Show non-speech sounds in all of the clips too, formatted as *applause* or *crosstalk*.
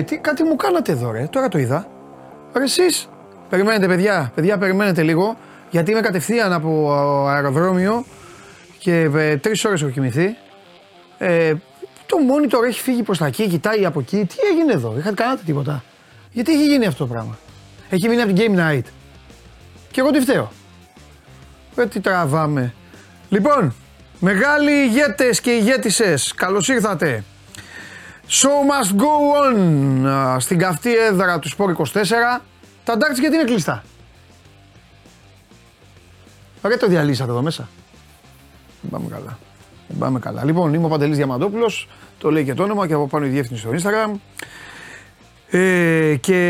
Ε, τι, κάτι μου κάνατε εδώ, ρε. Τώρα το είδα. Ρε, εσείς. Περιμένετε, παιδιά. Παιδιά, περιμένετε λίγο. Γιατί είμαι κατευθείαν από αεροδρόμιο και ε, τρεις ώρες έχω κοιμηθεί. Ε, το monitor έχει φύγει προς τα εκεί, κοιτάει από εκεί. Τι έγινε εδώ, είχατε κάνατε τίποτα; Γιατί έχει γίνει αυτό το πράγμα; Έχει μείνει από την Game Night. Και εγώ τι φταίω; Ε, τι τραβάμε. Λοιπόν, μεγάλοι ηγέτες και ηγέτησες, καλώς ήρθατε. Show must go on στην καυτή έδρα του Sport 24. Τα ντάρτς γιατί είναι κλειστά; Ρε το διαλύσατε εδώ μέσα. Δεν πάμε καλά. Δεν πάμε καλά. Λοιπόν, είμαι ο Παντελής Διαμαντόπουλος, το λέει και το όνομα και από πάνω η διεύθυνση στο Instagram. Ε, και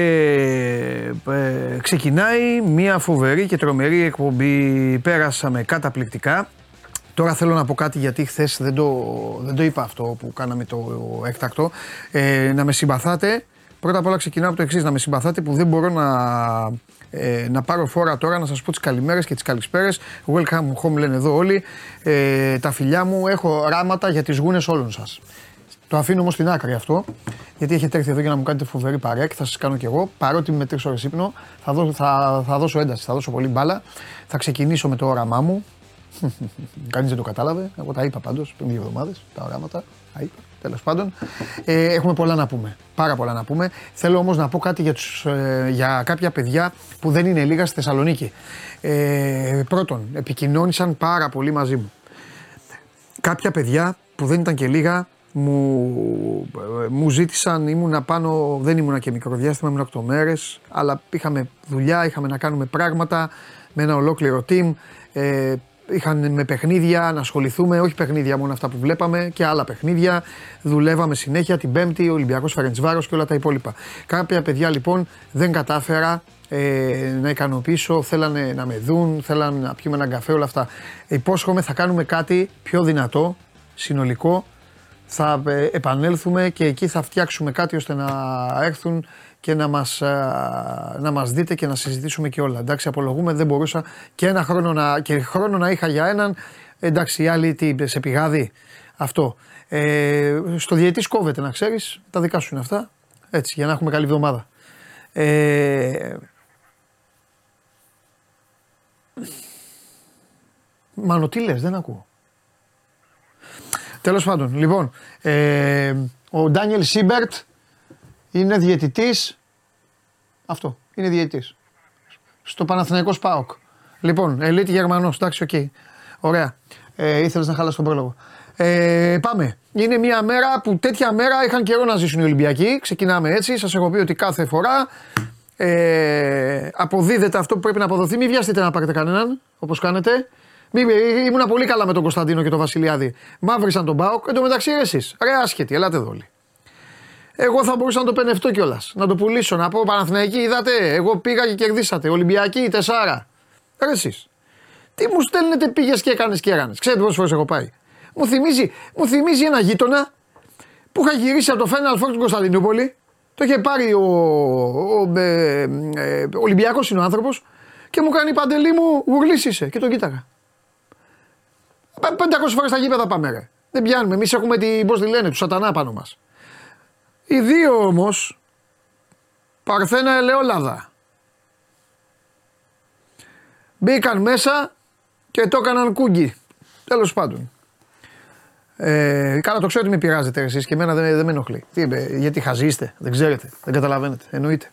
ε, ξεκινάει μια φοβερή και τρομερή εκπομπή. Πέρασαμε καταπληκτικά. Τώρα θέλω να πω κάτι γιατί χθες δεν το, δεν το είπα αυτό που κάναμε το έκτακτο. Ε, να με συμπαθάτε. Πρώτα απ' όλα ξεκινάω από το εξής: Να με συμπαθάτε που δεν μπορώ να, ε, να πάρω φόρα τώρα να σας πω τις καλημέρες και τις καλησπέρες. Welcome home λένε εδώ όλοι. Ε, τα φιλιά μου έχω ράματα για τις γούνες όλων σας. Το αφήνω όμως στην άκρη αυτό, γιατί έχετε έρθει εδώ για να μου κάνετε φοβερή παρέα και θα σας κάνω κι εγώ. Παρότι με τρεις ώρες ύπνο, θα δώσω, θα, θα δώσω ένταση, θα δώσω πολύ μπάλα. Θα ξεκινήσω με το όραμά μου. Κανείς δεν το κατάλαβε. Εγώ τα είπα πάντως πριν δύο εβδομάδες, τα οράματα. Τα είπα. Τέλος πάντων, ε, έχουμε πολλά να πούμε. Πάρα πολλά να πούμε. Θέλω όμως να πω κάτι για, τους, ε, για κάποια παιδιά που δεν είναι λίγα στη Θεσσαλονίκη. Ε, πρώτον, επικοινώνησαν πάρα πολύ μαζί μου. Κάποια παιδιά που δεν ήταν και λίγα μου, μου ζήτησαν, ήμουνα πάνω, δεν ήμουνα και μικρό διάστημα, ήμουνα 8 μέρες, αλλά είχαμε δουλειά, είχαμε να κάνουμε πράγματα με ένα ολόκληρο team. Ε, είχαν με παιχνίδια να ασχοληθούμε, όχι παιχνίδια μόνο αυτά που βλέπαμε και άλλα παιχνίδια. Δουλεύαμε συνέχεια την Πέμπτη, ο Ολυμπιακός Φερεντσβάρο και όλα τα υπόλοιπα. Κάποια παιδιά λοιπόν δεν κατάφερα ε, να ικανοποιήσω, θέλανε να με δουν, θέλανε να πιούμε έναν καφέ, όλα αυτά. Υπόσχομαι θα κάνουμε κάτι πιο δυνατό, συνολικό. Θα ε, επανέλθουμε και εκεί θα φτιάξουμε κάτι ώστε να έρθουν και να μας, να μας δείτε και να συζητήσουμε και όλα. Εντάξει, απολογούμε, δεν μπορούσα και ένα χρόνο να, και χρόνο να είχα για έναν. Εντάξει, οι άλλοι τι, σε πηγάδι. Αυτό. Ε, στο διαιτή κόβεται να ξέρεις, τα δικά σου είναι αυτά. Έτσι, για να έχουμε καλή εβδομάδα. Ε, Μάνο, τι λες, δεν ακούω. Τέλος πάντων, λοιπόν, ε, ο Ντάνιελ Σίμπερτ είναι διαιτητής. Αυτό. Είναι διαιτητής. Στο Παναθηναϊκός ΠΑΟΚ. Λοιπόν, ελίτ Γερμανός. Εντάξει, OK. Okay. Ωραία. Ε, Ήθελες να χαλάσει τον πρόλογο. Ε, πάμε. Είναι μια μέρα που τέτοια μέρα είχαν καιρό να ζήσουν οι Ολυμπιακοί. Ξεκινάμε έτσι. Σας έχω πει ότι κάθε φορά ε, αποδίδεται αυτό που πρέπει να αποδοθεί. Μην βιαστείτε να πάρετε κανέναν, όπως κάνετε. Μη, ήμουνα πολύ καλά με τον Κωνσταντίνο και τον Βασιλιάδη. Μαύρησαν τον Μπάουκ. Εν τω μεταξύ, εσείς. Ρε, άσχετοι, ελάτε εδώ όλοι. Εγώ θα μπορούσα να το πενευτώ κιόλας. Να το πουλήσω. Να πω Παναθηναϊκή, είδατε. Εγώ πήγα και κερδίσατε. Ολυμπιακή, τεσσάρα. Ρε εσείς. Τι μου στέλνετε πήγες και έκανες και έκανες. Ξέρετε πόσες φορές έχω πάει. Μου θυμίζει, μου θυμίζει ένα γείτονα που είχα γυρίσει από το Final Four στην Κωνσταντινούπολη. Το είχε πάρει ο, ο, ε, ε, Ολυμπιακός είναι ο άνθρωπος και μου κάνει παντελή μου γουρλής Και τον κοίταγα. 500 φορές στα γήπεδα πάμε, ρε. Δεν πιάνουμε. Εμείς έχουμε την, πώς τη λένε, του σατανά πάνω μας. Οι δύο όμως Παρθένα ελαιόλαδα. Μπήκαν μέσα και το έκαναν κούγκι. Τέλος πάντων. Ε, καλά το ξέρω ότι με πειράζετε εσείς και εμένα δεν, δεν με ενοχλεί. Τι, γιατί χαζίστε, δεν ξέρετε, δεν καταλαβαίνετε, εννοείται.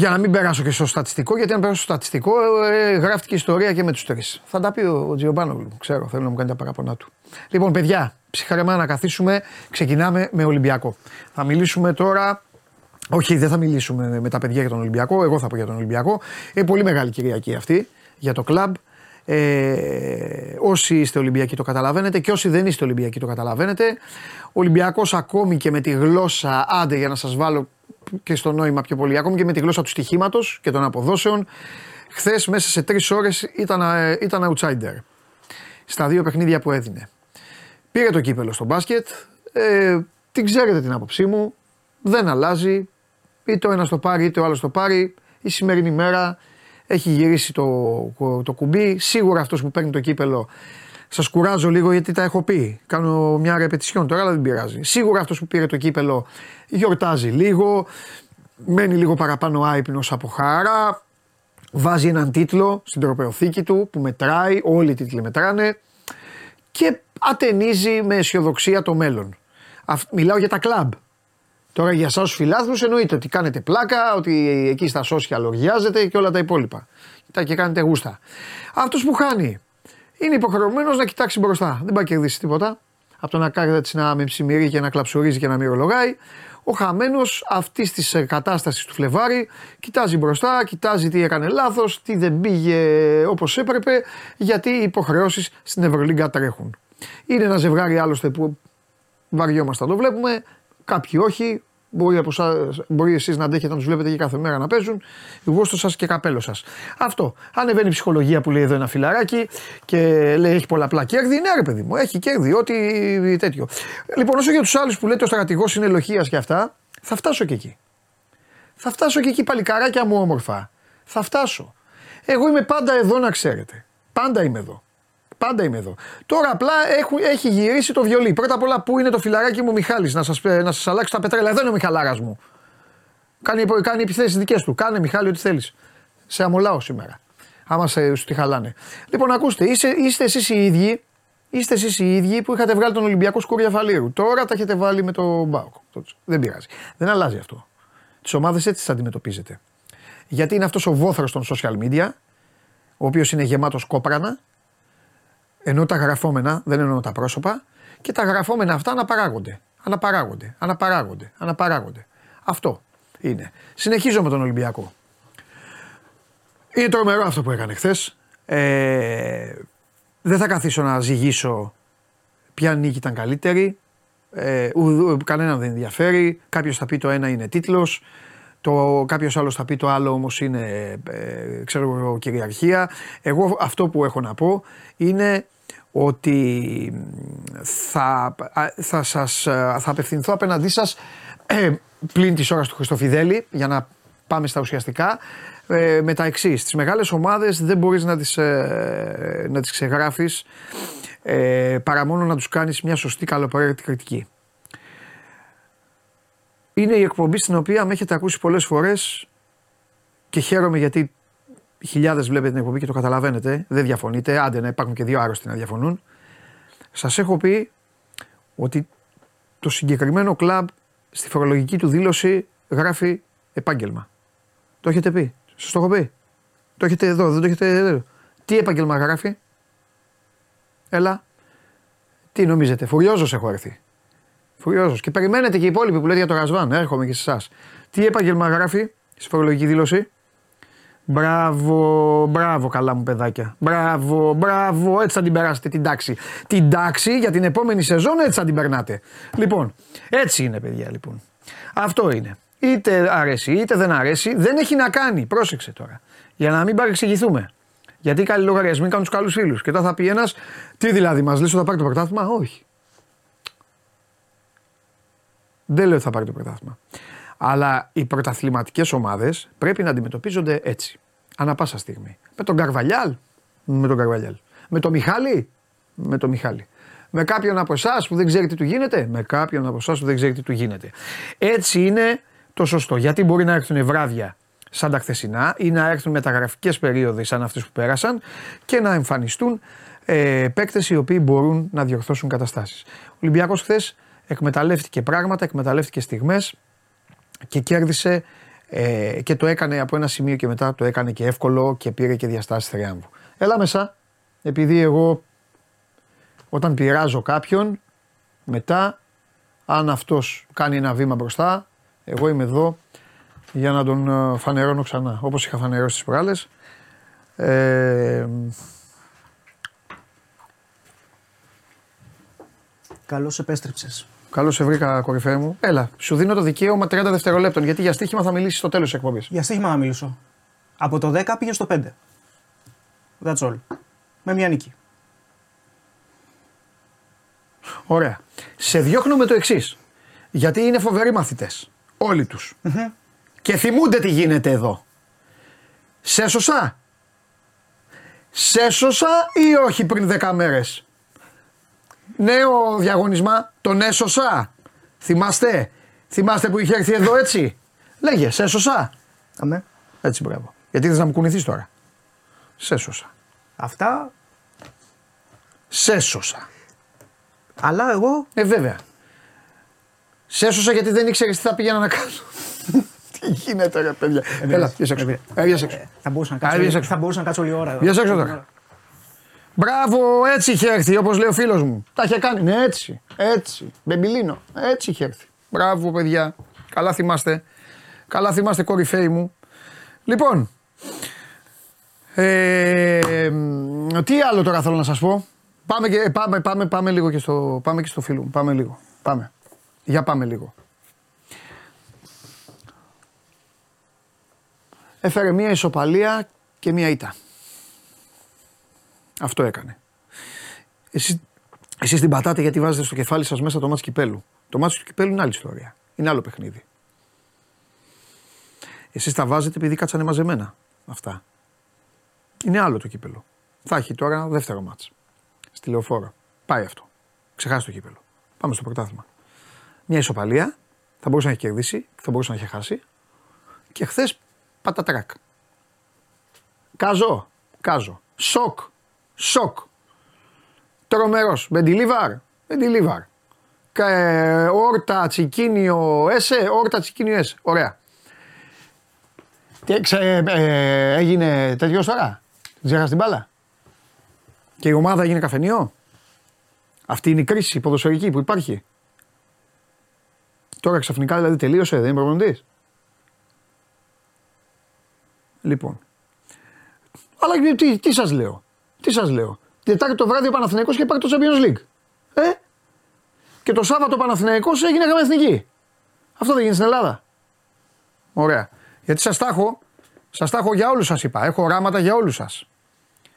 Για να μην περάσω και στο στατιστικό, γιατί αν περάσω στο στατιστικό, ε, γράφτηκε ιστορία και με τους τρεις. Θα τα πει ο, ο Τζιομπάνογλου. Ξέρω, θέλω να μου κάνει τα παραπονά του. Λοιπόν, παιδιά, ψυχαρεμά να καθίσουμε. Ξεκινάμε με Ολυμπιακό. Θα μιλήσουμε τώρα. Όχι, δεν θα μιλήσουμε με τα παιδιά για τον Ολυμπιακό. Εγώ θα πω για τον Ολυμπιακό. Είναι πολύ μεγάλη Κυριακή αυτή για το κλαμπ. Ε, όσοι είστε Ολυμπιακοί το καταλαβαίνετε και όσοι δεν είστε Ολυμπιακοί το καταλαβαίνετε. Ο Ολυμπιακός ακόμη και με τη γλώσσα, άντε για να σας βάλω και στο νόημα πιο πολύ, ακόμη και με τη γλώσσα του στοιχήματος και των αποδόσεων, χθες μέσα σε τρεις ώρες ήταν, ε, ήταν outsider. Στα δύο παιχνίδια που έδινε. Πήρε το κύπελο στο μπάσκετ. Ε, την ξέρετε την άποψή μου. Δεν αλλάζει. Είτε ο ένας το πάρει είτε ο άλλος το πάρει. Η σημερινή μέρα έχει γυρίσει το, το κουμπί. Σίγουρα αυτός που παίρνει το κύπελο Σας κουράζω λίγο γιατί τα έχω πει. Κάνω μια ρεπετησιόν τώρα, αλλά δεν πειράζει. Σίγουρα αυτός που πήρε το κύπελο γιορτάζει λίγο. Μένει λίγο παραπάνω άϊπνο από χαρά. Βάζει έναν τίτλο στην τροπεοθήκη του που μετράει. Όλοι οι τίτλοι μετράνε. Και ατενίζει με αισιοδοξία το μέλλον. Μιλάω για τα κλαμπ. Τώρα για εσάς τους φιλάθλους εννοείται ότι κάνετε πλάκα, ότι εκεί στα social λογιάζετε και όλα τα υπόλοιπα. Τα και κάνετε γούστα. Αυτός που χάνει είναι υποχρεωμένος να κοιτάξει μπροστά. Δεν πάει κερδίσει τίποτα. Από το να κάθεται να με ψημυρί και να κλαψουρίζει και να μυρολογάει. Ο χαμένος αυτής της ε, κατάστασης του Φλεβάρι κοιτάζει μπροστά, κοιτάζει τι έκανε λάθος, τι δεν πήγε όπως έπρεπε, γιατί οι υποχρεώσεις στην Ευρωλίγκα τρέχουν. Είναι ένα ζευγάρι άλλωστε που βαριόμαστε να το βλέπουμε, κάποιοι όχι, Μπορεί, από μπορεί εσείς να αντέχετε να τους βλέπετε και κάθε μέρα να παίζουν. Γούστο σας και καπέλο σας. Αυτό. Ανεβαίνει η ψυχολογία που λέει εδώ ένα φιλαράκι και λέει έχει πολλαπλά κέρδη. Ναι, ρε παιδί μου, έχει κέρδη, ό,τι τέτοιο. Λοιπόν, όσο για τους άλλους που λέτε ο στρατηγός είναι ελοχία και αυτά, θα φτάσω και εκεί. Θα φτάσω και εκεί παλικαράκια μου όμορφα. Θα φτάσω. Εγώ είμαι πάντα εδώ να ξέρετε. Πάντα είμαι εδώ. Πάντα είμαι εδώ. Τώρα απλά έχω, έχει γυρίσει το βιολί. Πρώτα απ' όλα, πού είναι το φιλαράκι μου Μιχάλης να σας να σας αλλάξει τα πετρέλα. Δεν είναι ο Μιχαλάρας μου. Κάνει, κάνει επιθέσεις δικές του. Κάνε Μιχάλη ό,τι θέλεις. Σε αμολάω σήμερα. Άμα σε, σου τη χαλάνε. Λοιπόν, ακούστε, είστε, είστε εσείς οι ίδιοι Είστε εσείς οι ίδιοι που είχατε βγάλει τον Ολυμπιακό Σκούρια Φαλήρου. Τώρα τα έχετε βάλει με τον Μπάουκ. Δεν πειράζει. Δεν αλλάζει αυτό. Τις ομάδες έτσι τι αντιμετωπίζετε. Γιατί είναι αυτός ο βόθρος των social media, ο οποίος είναι γεμάτος κόπρανα ενώ τα γραφόμενα, δεν εννοώ τα πρόσωπα, και τα γραφόμενα αυτά αναπαράγονται. Αναπαράγονται, αναπαράγονται, αναπαράγονται. Αυτό είναι. Συνεχίζω με τον Ολυμπιακό. Είναι τρομερό αυτό που έκανε χθες. Ε, δεν θα καθίσω να ζυγίσω ποια νίκη ήταν καλύτερη. Ε, κανέναν δεν ενδιαφέρει. Κάποιος θα πει το ένα είναι τίτλος. Το κάποιος άλλος θα πει το άλλο όμως είναι ε, ξέρω κυριαρχία. Εγώ αυτό που έχω να πω είναι ότι θα, θα, σας, θα απευθυνθώ απέναντί σας ε, πλην της ώρας του Χριστοφιδέλη για να πάμε στα ουσιαστικά ε, με τα εξής. Τις μεγάλες ομάδες δεν μπορείς να τις, ε, να τις ξεγράφεις ε, παρά μόνο να τους κάνεις μια σωστή καλοπροαίρετη κριτική. Είναι η εκπομπή στην οποία με έχετε ακούσει πολλές φορές και χαίρομαι γιατί χιλιάδες βλέπετε την εκπομπή και το καταλαβαίνετε, δεν διαφωνείτε. Άντε να υπάρχουν και δύο άρρωστοι να διαφωνούν. Σας έχω πει ότι το συγκεκριμένο κλαμπ στη φορολογική του δήλωση γράφει επάγγελμα. Το έχετε πει. Σας το έχω πει. Το έχετε εδώ, δεν το έχετε εδώ. Τι επάγγελμα γράφει; Έλα. Τι νομίζετε, φουριόζος έχω έρθει. Φουριόζος. Και περιμένετε και οι υπόλοιποι που λέτε για το Ρασβάν. Έρχομαι και σε εσάς. Τι επάγγελμα γράφει στη φορολογική δήλωση; Μπράβο, μπράβο, καλά μου παιδάκια. Μπράβο, μπράβο, έτσι θα την περάσετε την τάξη. Την τάξη για την επόμενη σεζόν έτσι θα την περνάτε. Λοιπόν, έτσι είναι, παιδιά, λοιπόν. Αυτό είναι. Είτε αρέσει είτε δεν αρέσει, δεν έχει να κάνει. Πρόσεξε τώρα. Για να μην παρεξηγηθούμε. Γιατί οι καλοί λογαριασμοί κάνουν τους καλούς φίλους. Και τώρα θα πει ένας, τι δηλαδή, μας λες ότι θα πάρει το πρωτάθλημα; Όχι. Δεν λέω ότι θα πάρει το πρωτάθλημα. Αλλά οι πρωταθληματικές ομάδες πρέπει να αντιμετωπίζονται έτσι. Ανά πάσα στιγμή. Με τον Καρβαλιάλ, με τον Καρβαλιάλ. Με τον Μιχάλη, με τον Μιχάλη. Με κάποιον από εσάς που δεν ξέρει τι του γίνεται, με κάποιον από εσάς που δεν ξέρει τι του γίνεται. Έτσι είναι το σωστό. Γιατί μπορεί να έρθουν βράδια σαν τα χθεσινά ή να έρθουν μεταγραφικές περίοδοι σαν αυτές που πέρασαν και να εμφανιστούν ε, παίκτες οι οποίοι μπορούν να διορθώσουν καταστάσεις. Ο Ολυμπιακός χθες εκμεταλλεύτηκε πράγματα, εκμεταλλεύτηκε στιγμές και κέρδισε ε, και το έκανε από ένα σημείο και μετά το έκανε και εύκολο και πήρε και διαστάσεις θριάμβου. Έλα μέσα, επειδή εγώ όταν πειράζω κάποιον, μετά αν αυτός κάνει ένα βήμα μπροστά, εγώ είμαι εδώ για να τον ε, φανερώνω ξανά, όπως είχα φανερώσει τις προάλλες. Ε, Καλώς επέστρεψες. Καλώς σε βρήκα, κορυφαία μου. Έλα, σου δίνω το δικαίωμα 30 δευτερολέπτων γιατί για στοίχημα θα μιλήσεις στο τέλος της εκπομπής. Για στοίχημα θα μιλήσω. Από το 10 πήγε στο 5. That's all. Με μια νίκη. Ωραία. Σε διώχνω με το εξής. Γιατί είναι φοβεροί μαθητές. Όλοι τους. Και θυμούνται τι γίνεται εδώ. Σε σώσα. Σε σώσα ή όχι πριν 10 μέρες; Νέο διαγωνισμά, τον έσωσα. Θυμάστε, θυμάστε που είχε έρθει εδώ έτσι; Λέγε, σε έσωσα. Αμέ. Έτσι, μπράβο. Γιατί θες να μου κουνηθείς τώρα; Σε έσωσα. Αυτά. Σε έσωσα. Αλλά εγώ. Ε, βέβαια. Σε έσωσα γιατί δεν ήξερες τι θα πήγαινα να κάνω. *laughs* τι γίνεται, ρε παιδιά. Έλα, βγες έξω. Ε, βγες έξω. Θα μπορούσα να Α, βγες κάτσω, έξω. θα μπορούσα να κάτσω όλη ώρα. εδώ. Βγες έξω τώρα. Μπράβο, έτσι είχε έρθει, όπως λέει ο φίλος μου. Τα είχε κάνει. Ναι, έτσι. Έτσι. Μπεμπιλίνο. Έτσι είχε έρθει. Μπράβο, παιδιά. Καλά θυμάστε. Καλά θυμάστε, κορυφαίοι μου. Λοιπόν. Ε, μ, τι άλλο τώρα θέλω να σας πω. Πάμε, και, πάμε, πάμε, πάμε λίγο και στο, πάμε και στο φίλο μου. Πάμε λίγο. Πάμε. Για πάμε λίγο. Έφερε μία ισοπαλία και μία ήττα. Αυτό έκανε. Εσείς, εσείς την πατάτε γιατί βάζετε στο κεφάλι σας μέσα το μάτς κυπέλου. Το μάτς του κυπέλου είναι άλλη ιστορία. Είναι άλλο παιχνίδι. Εσείς τα βάζετε επειδή κάτσανε μαζεμένα αυτά. Είναι άλλο το κύπελο. Θα έχει τώρα ένα δεύτερο μάτς. Στη λεωφόρο. Πάει αυτό. Ξεχάσει το κύπελο. Πάμε στο πρωτάθλημα. Μια ισοπαλία. Θα μπορούσε να έχει κερδίσει, θα μπορούσε να έχει χάσει. Και χθες πατατράκ. Κάζο. Κάζο. Σοκ. Σοκ. Τρομερός. Μπεντιλίβαρ. Μπεντιλίβαρ. Ε, όρτα, τσικίνιο, έσε. Όρτα, τσικίνιο, έσε. Ωραία. Τι, ξε, ε, έγινε τέτοιος τώρα; Ξέχασε την μπάλα; Και η ομάδα έγινε καφενείο; Αυτή είναι η κρίση ποδοσφαιρική που υπάρχει. Τώρα ξαφνικά δηλαδή τελείωσε, δεν είναι προπονητής. Λοιπόν. Αλλά τι, τι σας λέω; Τι σας λέω; Τετάρτη το βράδυ ο Παναθηναϊκός και πάρει το Champions League. Ε; Και το Σάββατο ο Παναθηναϊκός έγινε γάμα εθνική. Αυτό δεν γίνει στην Ελλάδα. Ωραία. Γιατί σας τα έχω, σας τα έχω για όλους σας είπα. Έχω οράματα για όλους σας.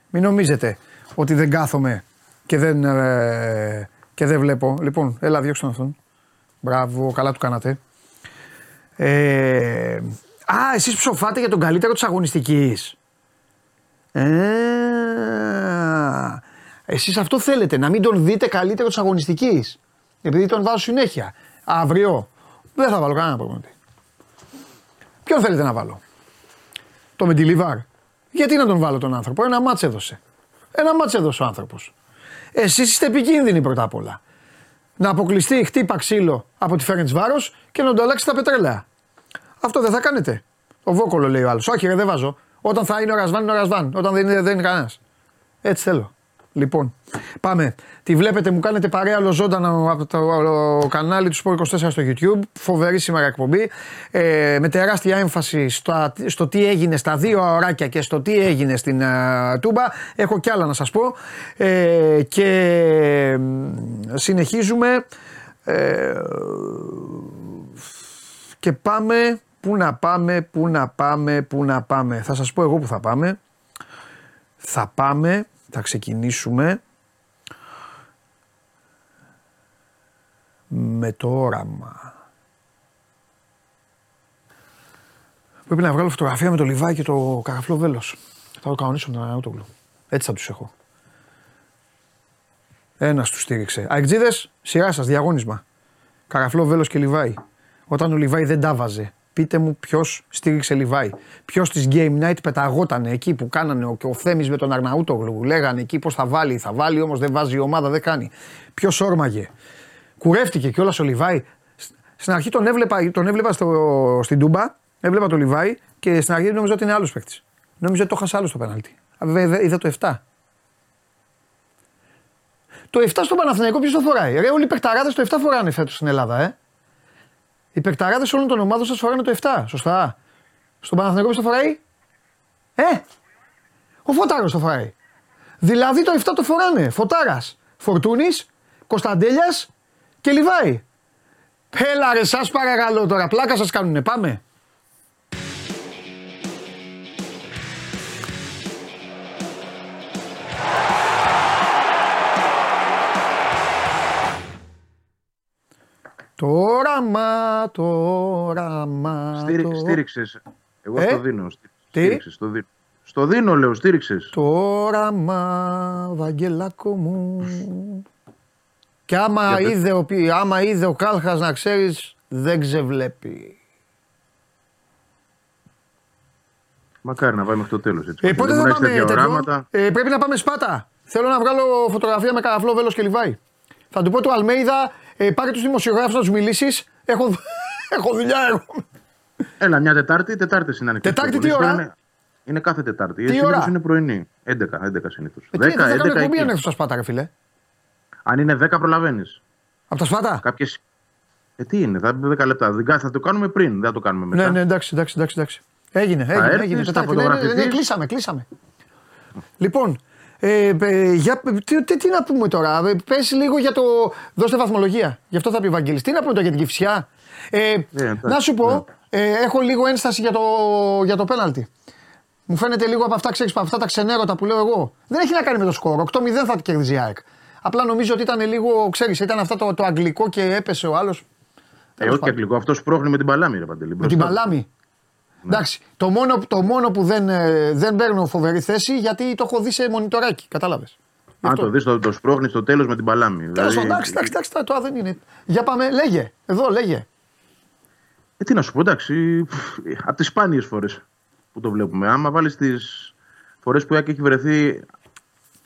Μην νομίζετε ότι δεν κάθομαι και δεν, ε, και δεν βλέπω. Λοιπόν, έλα διώξτε τον αυτόν. Μπράβο, καλά του κάνατε. Ε, α, εσείς ψοφάτε για τον καλύτερο της αγωνιστικής. Ε, εσείς αυτό θέλετε, να μην τον δείτε καλύτερο της αγωνιστικής. Επειδή τον βάζω συνέχεια. Αύριο δεν θα βάλω κανένα προπονητή. Ποιον θέλετε να βάλω; Το Μεντιλιβάρ. Γιατί να τον βάλω τον άνθρωπο; Ένα μάτς έδωσε. Ένα μάτς έδωσε ο άνθρωπος. Εσείς είστε επικίνδυνοι πρώτα απ' όλα. Να αποκλειστεί χτύπα ξύλο από τη Φέρεντς Βάρος και να το αλλάξει τα πετρέλαια. Αυτό δεν θα κάνετε. Ο Βόκολο λέει ο άλλος. Όχι, ρε, δεν βάζω. Όταν θα είναι ο Ρασβάν, είναι ο Ρασβάν. Όταν δεν είναι, δεν είναι κανένας. Έτσι θέλω. Λοιπόν, πάμε. Τη βλέπετε, μου κάνετε παρέα όλο ζωντανό από το κανάλι του Sport 24 στο YouTube. Φοβερή σήμερα εκπομπή. Ε, με τεράστια έμφαση στο, στο τι έγινε στα δύο ωράκια και στο τι έγινε στην uh, Τούμπα. Έχω κι άλλα να σας πω. Ε, και συνεχίζουμε. Ε, και πάμε. Πού να πάμε, πού να πάμε, πού να πάμε. Θα σας πω εγώ που θα πάμε. Θα πάμε θα ξεκινήσουμε με το όραμα. Πρέπει να βγάλω φωτογραφία με το Λιβάη και το καραφλό βέλος. Θα το κανονίσω με τον Αναούτογλου. Έτσι θα τους έχω. Ένας τους στήριξε. Αεκτζίδες, σειρά σας, διαγώνισμα. Καραφλό βέλος και Λιβάη. Όταν ο Λιβάη δεν τα βάζε. Πείτε μου ποιος στήριξε Λιβάη. Ποιος τη Game Night πεταγότανε εκεί που κάνανε ο, και ο Θέμης με τον Αρναούτογλου. Λέγανε εκεί πώς θα βάλει. Θα βάλει όμως δεν βάζει η ομάδα, δεν κάνει. Ποιος όρμαγε. Κουρεύτηκε κιόλας ο Λιβάη. Στην αρχή τον έβλεπα, τον έβλεπα στο, στην Τούμπα, έβλεπα τον Λιβάη και στην αρχή νόμιζα ότι είναι άλλος παίκτης. Νόμιζα ότι το χάσα άλλο στο πέναλτι. Βέβαια είδα το 7. Το 7 στο Παναθηναϊκό ποιος το φοράει; Ρε, όλοι οι παιχταράδες το 7 φοράνε φέτος στην Ελλάδα, ε. Οι παικταράδες όλων των ομάδων σας φοράνε το 7. Σωστά. Στον Παναθηναϊκό ποιος το φοράει; Ε! Ο Φωτάρος το φοράει. Δηλαδή το 7 το φοράνε. Φωτάρας. Φορτούνης, Κωνσταντέλιας και Λιβάη. Έλα ρε, σας παρακαλώ τώρα. Πλάκα σας κάνουνε. Πάμε. Το όραμα, το όραμα. Στήρι, το... Στήριξες. Εγώ Ε; στο δίνω. στή- Τι; Στήριξες, στο δίνω. Στο δίνω, λέω, στήριξες. Το όραμα, Βαγγελάκο μου. Και άμα Γιατί; είδε, ο, πι- άμα είδε ο Κάλχας να ξέρεις, δεν ξεβλέπει. Μακάρι να πάει μέχρι το τέλο. Ε, πότε θα πάμε τέτοιο. οράματα. Ε, πρέπει να πάμε Σπάτα. Θέλω να βγάλω φωτογραφία με καραφλό, βέλος και λιβάι. Θα του πω του Αλμέιδα, ε, πάρε τους δημοσιογράφους να τους μιλήσεις. Έχω, *laughs* έχω δουλειά εγώ. Έλα, μια Τετάρτη, Τετάρτη είναι ανοιχτή. Τετάρτη στο τι ποδόσφαιρο, ώρα; Είναι, είναι κάθε Τετάρτη. Τι Τι ώρα; είναι πρωινή. 11, 11 συνήθως. Ε, τι, θα κάνω εκπομπή αν έρθω στα Σπάτα, ρε φίλε. Αν είναι 10, προλαβαίνεις. Από τα Σπάτα; Κάποιε. Ε, τι είναι, θα είναι 10 λεπτά. Δεν- Θα το κάνουμε πριν, δεν θα το κάνουμε μετά. Ναι, ναι, εντάξει, εντάξει, εντάξει. εντάξει. Έγινε, έγινε, έρθεις, έγινε. θα Τετάρτη. Ναι, ναι, ναι, φωτογραφηθείς. κλείσαμε, κλείσαμε. Λοιπόν, ε, ε, για, τι, τι, τι να πούμε τώρα, ε, πες λίγο για το, δώστε βαθμολογία, γι' αυτό θα πει ο Βαγγέλης. Τι να πούμε τώρα για την Κηφισιά. Ε, εντάξει, να σου πω, ναι. ε, έχω λίγο ένσταση για το, για το πέναλτι. Μου φαίνεται λίγο από αυτά, ξέρεις, από αυτά τα ξενέρωτα που λέω εγώ. Δεν έχει να κάνει με το σκορ. 8-0 θα κερδίζει η ΑΕΚ. Απλά νομίζω ότι ήταν λίγο, ξέρεις, ήταν αυτό το, το αγγλικό και έπεσε ο άλλος. Ε, όχι αγγλικό. Αυτός σπρώχνει με την παλάμη, ρε Παντελή. Με την μπροστά. παλάμη. Εντάξει. Το μόνο, το μόνο που δεν, ε, δεν παίρνω φοβερή θέση γιατί το έχω δει σε μονιτοράκι. Κατάλαβες. Αν το δεις, το, το σπρώχνεις στο τέλος με την παλάμη. Τέλος Δηλαδή, πάντων, εντάξει, εντάξει, εντάξει, τώρα- τώρα δεν είναι. Για πάμε, λέγε. Εδώ, λέγε. Ε, τι να σου πω, εντάξει, από τις σπάνιες φορές που το βλέπουμε. Άμα βάλεις τις φορές που η ΑΕΚ έχει βρεθεί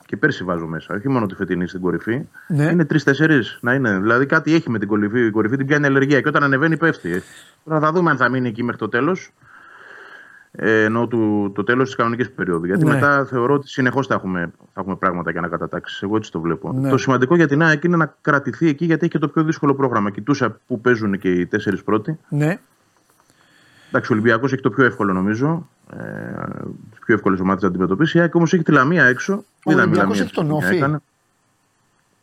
και πέρσι βάζω μέσα, όχι μόνο τη φετινή στην κορυφή, Ναι. είναι τρει-τέσσερι να είναι. Δηλαδή κάτι έχει με την κορυφή. Η κορυφή την πιάνει αλλεργία και όταν ανεβαίνει πέφτει. Τώρα θα δούμε αν θα μείνει εκεί μέχρι το τέλος. Ε, ενώ του, το τέλος της κανονικής περίοδου. Γιατί Ναι. μετά θεωρώ ότι συνεχώς θα έχουμε, θα έχουμε πράγματα για να κατατάξει. Εγώ έτσι το βλέπω. Ναι. Το σημαντικό για την ΑΕΚ είναι να κρατηθεί εκεί γιατί έχει και το πιο δύσκολο πρόγραμμα. Κοιτούσα που παίζουν και οι τέσσερις πρώτοι. Ναι. Εντάξει, ο Ολυμπιακός έχει το πιο εύκολο νομίζω. Ε, τις πιο εύκολες ομάδες να αντιμετωπίσει. Η ΑΕΚ όμως έχει τη Λαμία έξω. Ο Είδαμε Ολυμπιακός Λαμία έχει τον τι Όφη. έκανε.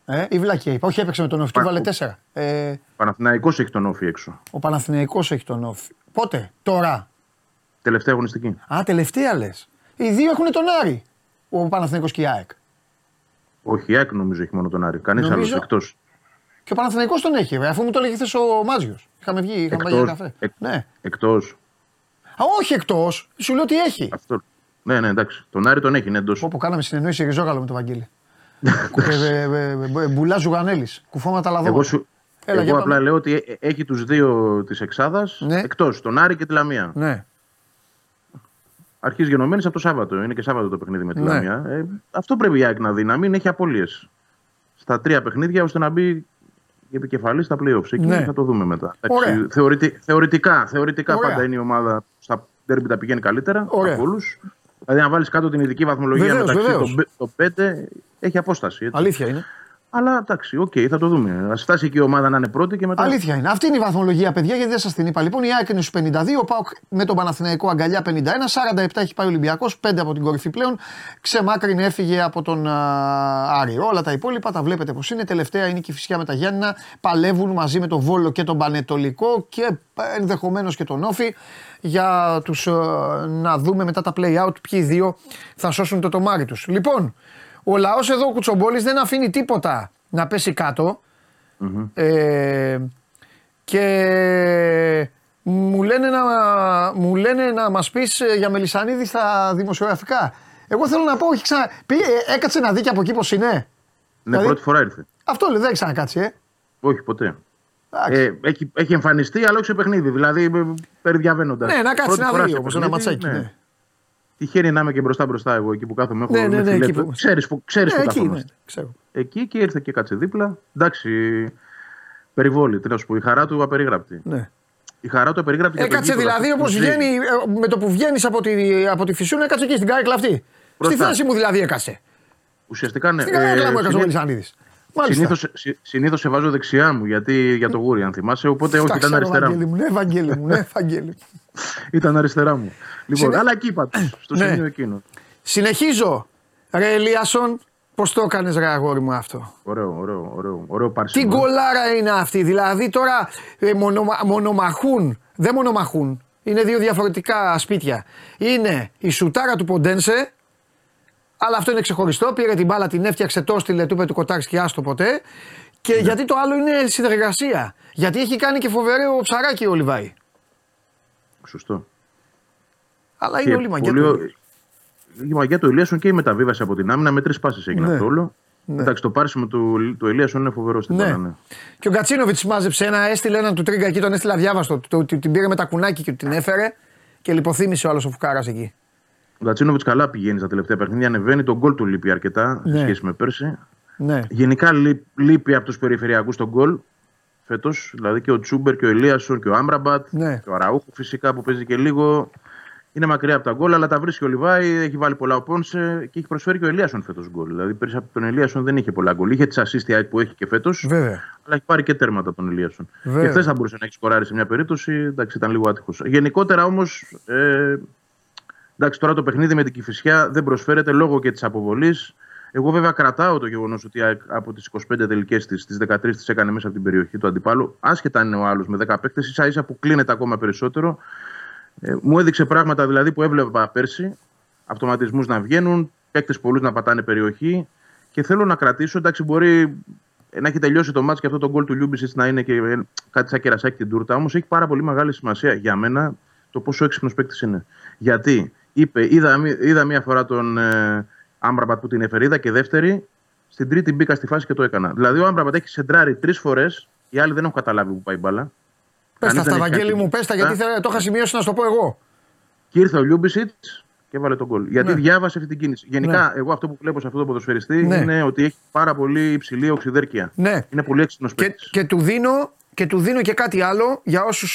Ε, ή βλακία είπα. Όχι, έπαιξε με τον Όφη. Του Πα- βάλε τέσσερα. Ε, Παναθηναϊκός έχει τον Όφη έξω. ο Παναθηναϊκός έχει τον Όφη. Πότε, τώρα. Τελευταία αγωνιστική. Α, τελευταία λες. Οι δύο έχουν τον Άρη. Ο Παναθηναϊκός και η ΑΕΚ. Όχι, η ΑΕΚ νομίζω έχει μόνο τον Άρη. Κανείς Νομίζω- άλλο εκτός. Και ο Παναθηναϊκός τον έχει, ρε, αφού μου το έλεγε χθες ο Μάζιος. Είχαμε βγει, είχαμε πάει για Εκτός, καφέ. εκ- Ναι. εκτός. Α, όχι εκτός. Σου λέω ότι έχει. Αυτό. Ναι, ναι, εντάξει. Τον Άρη τον έχει, είναι εντός. Όπου κάναμε συνεννόηση ριζόγαλο με τον Βαγγέλη. ε, ε, ε, ε, Μπουλά Ζουγανέλης. Κουφώματα λαδό. Εγώ, σου, Έλα, για εγώ απλά πάμε. λέω ότι ε- έχει τους δύο της Εξάδας Ναι. εκτός. Τον Άρη και τη Λαμία. Ναι. Αρχίζει γενομένης από το Σάββατο. Είναι και Σάββατο το παιχνίδι με τη Ναι. Λαμία. Ε, αυτό πρέπει η ΑΕΚ να δει, να μην έχει απώλειες. Στα τρία παιχνίδια ώστε να μπει επικεφαλής στα playoffs. Εκεί Ναι. θα το δούμε μετά. Ωραία. Εντάξει, θεωρητι- θεωρητικά θεωρητικά Ωραία. πάντα είναι η ομάδα στα ντέρμπι τα πηγαίνει καλύτερα Ωραία. από όλους. Δηλαδή, αν βάλεις κάτω την ειδική βαθμολογία Βεβαίως, μεταξύ βεβαίως. των, των πέντε, έχει απόσταση. Έτσι. Αλήθεια είναι. Αλλά εντάξει, οκ, θα το δούμε. Ας φτάσει και η ομάδα να είναι πρώτη και μετά. Αλήθεια είναι. Αυτή είναι η βαθμολογία, παιδιά, γιατί δεν σας την είπα. Λοιπόν, η ΑΕΚ είναι στους 52, ο ΠΑΟΚ με τον Παναθηναϊκό αγκαλιά 51, 47 έχει πάει ο Ολυμπιακός, 5 από την κορυφή πλέον. Ξεμάκρυνε έφυγε από τον α, Άρη. Όλα τα υπόλοιπα τα βλέπετε πώς είναι. Τελευταία είναι και η Κηφισιά με τα Γιάννηνα. Παλεύουν μαζί με τον Βόλο και τον Παναιτωλικό και ενδεχομένως και τον Όφη για τους, α, να δούμε μετά τα play out ποιοι δύο θα σώσουν το τομάρι τους. Λοιπόν, ο λαός εδώ ο Κουτσομπόλης δεν αφήνει τίποτα να πέσει κάτω. Ε, και μου λένε, να, μου λένε να μας πεις ε, για Μελισανίδη στα δημοσιογραφικά. Εγώ θέλω να πω, όχι ξανα... Πήγε, ε, έκατσε να δει και από εκεί πώς είναι. Ναι, δηλαδή- πρώτη φορά ήρθε. Αυτό λέει, δεν έχει ξανακάτσει, ε. Όχι, ποτέ. Εντάξει. Ε, έχει, έχει εμφανιστεί, αλλά όχι σε παιχνίδι. Δηλαδή, ε, περιδιαβαίνοντα. ναι, να κάτσει να δει όπως ένα ματσάκι. Ναι. Τυχαίνει να είμαι και μπροστά-μπροστά εγώ εκεί που κάθομαι. Έχω Ναι, ναι, με ναι, φιλέτο. εκεί που- Ξέρεις που, ξέρεις Ναι, που εκεί, ναι, καθόμαστε. ξέρω. Εκεί και ήρθε και κάτσε δίπλα. Εντάξει, περιβόλη, τι να σου πω. Η χαρά του απερίγραπτη. Ναι. Η χαρά του απερίγραπτη. για το Έκατσε γήπεδο, δηλαδή αυτό όπως που ζει. βγαίνει, ε, με το που βγαίνεις από τη, από τη φυσούνα, έκατσε εκεί στην κάρεκλα αυτή. Στη Μπροστά. θέση μου δηλαδή έκατσε. Ουσιαστικά ναι. Στην καρέκλα μου έκατσε ο συνήθως- Μελισανίδης. Μάλιστα. Συνήθως, συ- συνήθως σε βάζω δεξιά μου γιατί, για το γούρι, αν θυμάσαι. Οπότε όχι, Τα ήταν ξέρω, αριστερά Βαγγέλη μου. μου. Ναι, Βαγγέλη μου, ναι, Βαγγέλη μου. *laughs* Ήταν αριστερά μου. Λοιπόν, Συνε- αλλά εκεί πάντως, στο Ναι. σημείο εκείνο. Συνεχίζω. Ρε Ελίασον, πώς το έκανες, ρε αγόρι μου αυτό; Ωραίο, ωραίο, ωραίο, ωραίο Τι πάρσιμο. γκολάρα είναι αυτή. Δηλαδή τώρα ε, μονομα- μονομαχούν. Δεν μονομαχούν. Είναι δύο διαφορετικά σπίτια. Είναι η σουτάρα του Ποντένσε. Αλλά αυτό είναι ξεχωριστό. Πήρε την μπάλα, την έφτιαξε, το έστειλε, του είπε του Κοτάξ και άστο ποτέ. Και Ναι. γιατί το άλλο είναι συνεργασία. Γιατί έχει κάνει και φοβερό ψαράκι ο Λιβάη. Σωστό. Αλλά είναι Και όλοι μαγκιά πολύ του. ω- Η μαγιά του Ηλίασον και η μεταβίβαση από την άμυνα με τρεις πάσει έγινε Ναι. αυτό όλο. Εντάξει, το πάρσιμο του, του Ελίασον είναι φοβερό στην Ναι. μπάλα, ναι. Και ο Γκατσίνοβιτ μάζεψε ένα, έστειλε έναν του τρίγκα εκεί, τον έστειλε αδιάβαστο. Το, το- την πήρε με τα κουνάκι και του την έφερε και λιποθύμησε ο άλλος ο Φουκάρας εκεί. Ο Γκατσίνοβιτ καλά πηγαίνει στα τελευταία παιχνίδια, ανεβαίνει. Τον γκολ του λείπει αρκετά Ναι. σε σχέση με πέρσι. Ναι. Γενικά λείπ- λείπει από τους περιφερειακούς τον γκολ φέτος. Δηλαδή και ο Τσούμπερ και ο Ελίασον και ο Άμραμπατ. Ναι. Και ο Αραούχο φυσικά που παίζει και λίγο. Είναι μακριά από τα γκολ, αλλά τα βρίσκει ο Λιβάη. Έχει βάλει πολλά ο Πόνσε και έχει προσφέρει και ο Ελίασον φέτος γκολ. Δηλαδή πέρυσι από τον Ελίασον δεν είχε πολλά γκολ. Είχε τις assist που έχει και φέτος. Βέβαια. Αλλά έχει πάρει και τέρματα από τον Ελίασον. Βέβαια. Και χθες θα μπορούσε να έχει σκοράρει σε μια περίπτωση. Εντάξει, ήταν λίγο άτυχος. Γενικότερα όμως. Ε, εντάξει, τώρα το παιχνίδι με την Κυφυσιά δεν προσφέρεται λόγω και της αποβολής. Εγώ βέβαια κρατάω το γεγονός ότι α- από τις 25 τελικές της, τις 13 τις έκανε μέσα από την περιοχή του αντιπάλου. Άσχετα αν είναι ο άλλος με 10 παίκτες, ίσα ίσα που κλείνεται ακόμα περισσότερο. Ε, μου έδειξε πράγματα δηλαδή που έβλεπα πέρσι. Αυτοματισμούς να βγαίνουν, παίκτες πολλούς να πατάνε περιοχή. Και θέλω να κρατήσω, εντάξει, μπορεί να έχει τελειώσει το μάτς και αυτό το γκολ του Λιούμπισιτς να είναι και ε, κάτι σαν κερασάκι την τούρτα. Όμως έχει πάρα πολύ μεγάλη σημασία για μένα το πόσο έξυπνος παίκτης είναι. Γιατί είπε, είδα, μη- είδα μία φορά τον ε, Άμραμπατ που την έφερε, είδα και δεύτερη. Στην τρίτη μπήκα στη φάση και το έκανα. Δηλαδή ο Άμραμπατ έχει σεντράρει τρεις φορές, οι άλλοι δεν έχουν καταλάβει που πάει η μπάλα. Πες τα Κανείς αυτά, δεν έχει Βαγγέλη κάτι. μου, πες τα γιατί Α, θέλω- το είχα σημειώσει να σου το πω εγώ. Και ήρθε ο Λιούμπιτσιτς και έβαλε το γκολ. Γιατί Ναι. διάβασε αυτή την κίνηση. Γενικά, εγώ αυτό που βλέπω σε αυτό το ποδοσφαιριστή Ναι. είναι ότι έχει πάρα πολύ υψηλή οξυδέρκεια. Ναι. Είναι πολύ έξυπνος Και, παίκτης. και, του δίνω, και του δίνω και κάτι άλλο για όσου.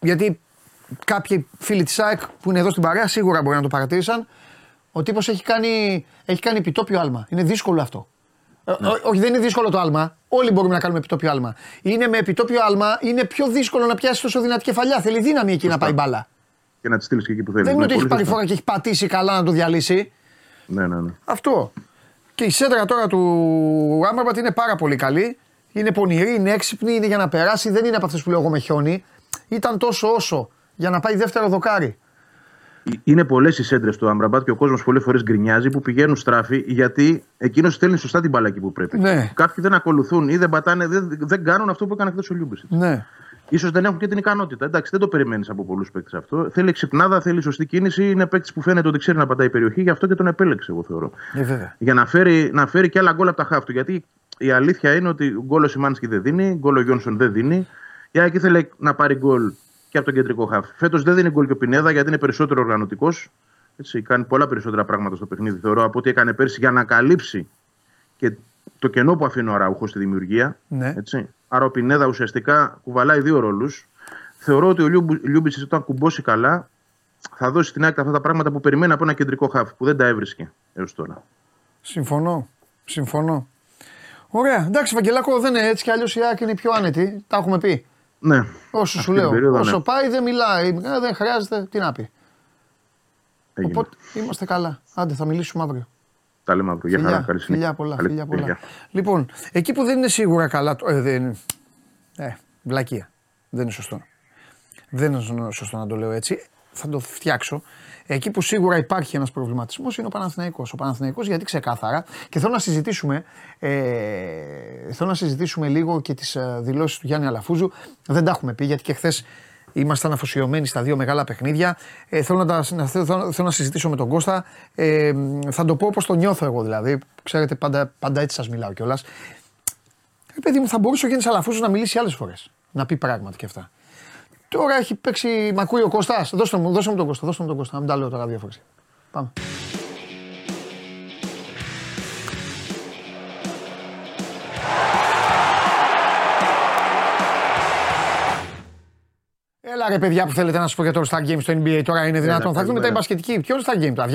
Γιατί κάποιοι φίλοι της ΑΕΚ που είναι εδώ στην παρέα σίγουρα μπορεί να το παρατήρησαν. Ο τύπος έχει κάνει, έχει κάνει επιτόπιο άλμα. Είναι δύσκολο αυτό. Ε, Ναι. ό- όχι, δεν είναι δύσκολο το άλμα. Όλοι μπορούμε να κάνουμε επιτόπιο άλμα. Είναι με επιτόπιο άλμα, είναι πιο δύσκολο να πιάσεις τόσο δυνατή κεφαλιά. Θέλει δύναμη εκεί να πάει μπάλα. Και να τη στείλεις και εκεί που θέλεις. Δεν είναι Ναι, ότι έχει πολύ πάρει σωστά. φορά και έχει πατήσει καλά να το διαλύσει. Ναι, ναι, ναι. Αυτό. Και η σέντρα τώρα του Άμραμπατ είναι πάρα πολύ καλή. Είναι πονηρή, είναι έξυπνη, είναι για να περάσει. Δεν είναι από αυτές που λέω εγώ με χιόνι. Ήταν τόσο όσο για να πάει δεύτερο δοκάρι. Ε, Είναι πολλές οι σέντρες του Άμπραμπατ και ο κόσμος πολλές φορές γκρινιάζει που πηγαίνουν στράφη γιατί εκείνος στέλνει σωστά την μπάλα εκεί που πρέπει. Ναι. Κάποιοι δεν ακολουθούν ή δεν πατάνε, δεν, δεν κάνουν αυτό που έκανε χθες ο Λιούμπισιτς. Ναι. σω δεν έχουν και την ικανότητα. Εντάξει, δεν το περιμένεις από πολλούς παίκτες αυτό. Θέλει ξυπνάδα, θέλει σωστή κίνηση. Είναι παίκτης που φαίνεται ότι ξέρει να πατάει περιοχή, γι' αυτό και τον επέλεξε, εγώ θεωρώ. Ε, βέβαια. Για να φέρει, να φέρει και άλλα γκολ από τα χάφ του. Γιατί η αλήθεια είναι ότι γκολ ο Σιμάνσκι δεν δίνει, γκολ ο Γιόνσον δεν δίνει. Η ΑΕΚ ήθελε να πάρει γκολ και από τον κεντρικό χάφ. Φέτος δεν δίνει γκολ και ο Πινέδα γιατί είναι περισσότερο οργανωτικός. Κάνει πολλά περισσότερα πράγματα στο παιχνίδι, θεωρώ, από ό,τι έκανε πέρσι για να καλύψει και το κενό που αφήνει ο Αράουχο στη δημιουργία. Ναι. Έτσι. Άρα ο Πινέδα ουσιαστικά κουβαλάει δύο ρόλους. Θεωρώ ότι ο Λιούμπιτ όταν κουμπώσει καλά θα δώσει στην ΑΕΚ αυτά τα πράγματα που περιμένει από ένα κεντρικό χάφ που δεν τα έβρισκε έως τώρα. Συμφωνώ. Συμφωνώ. Ωραία. Εντάξει, Βαγγελάκο, δεν είναι έτσι κι αλλιώς η ΑΕΚ είναι πιο άνετη. Τα έχουμε πει. Ναι. Όσο σου Αυτή την λέω. περίοδο, Όσο ναι. πάει δεν μιλάει. Ε, Δεν χρειάζεται. Τι να πει. Έγινε. Οπότε είμαστε καλά. Άντε, θα μιλήσουμε αύριο. Τα λέμε αύριο. Για χαρά. Φιλιά, Καλή συνέχεια. φιλιά πολλά, Καλή φιλιά πολλά. συνέχεια. Λοιπόν, εκεί που δεν είναι σίγουρα καλά. το- Ε, δεν, ε, βλακεία. Δεν είναι σωστό. Δεν είναι σωστό να το λέω έτσι. Θα το φτιάξω. Εκεί που σίγουρα υπάρχει ένας προβληματισμός είναι ο Παναθηναϊκός. Ο Παναθηναϊκός γιατί ξεκάθαρα και θέλω να συζητήσουμε, ε, θέλω να συζητήσουμε λίγο και τις ε, δηλώσεις του Γιάννη Αλαφούζου. Δεν τα έχουμε πει γιατί και χθες ήμασταν αφοσιωμένοι στα δύο μεγάλα παιχνίδια. Ε, θέλω, να τα, να, θέλω, θέλω να συζητήσω με τον Κώστα. Ε, θα το πω όπως το νιώθω εγώ δηλαδή. Ξέρετε, πάντα, πάντα έτσι σας μιλάω κιόλας. Ε, παιδί μου, θα μπορούσε ο Γιάννης Αλαφούζος να μιλήσει άλλες φορές. Να πει πράγματα και αυτά. Τώρα έχει παίξει. Μ' ακούει ο Κώστα. Δώστε μου, δώστε μου τον Κώστα. Δώστε μου τον Κώστα. Να μην τα λέω τώρα δύο φορές. Πάμε. Έλα ρε παιδιά που θέλετε να σας πω για το All Star Game στο NBA τώρα είναι δυνατόν. Θα δούμε τα καλημέρα. μπασκετική. Ποιο All Star Game τώρα,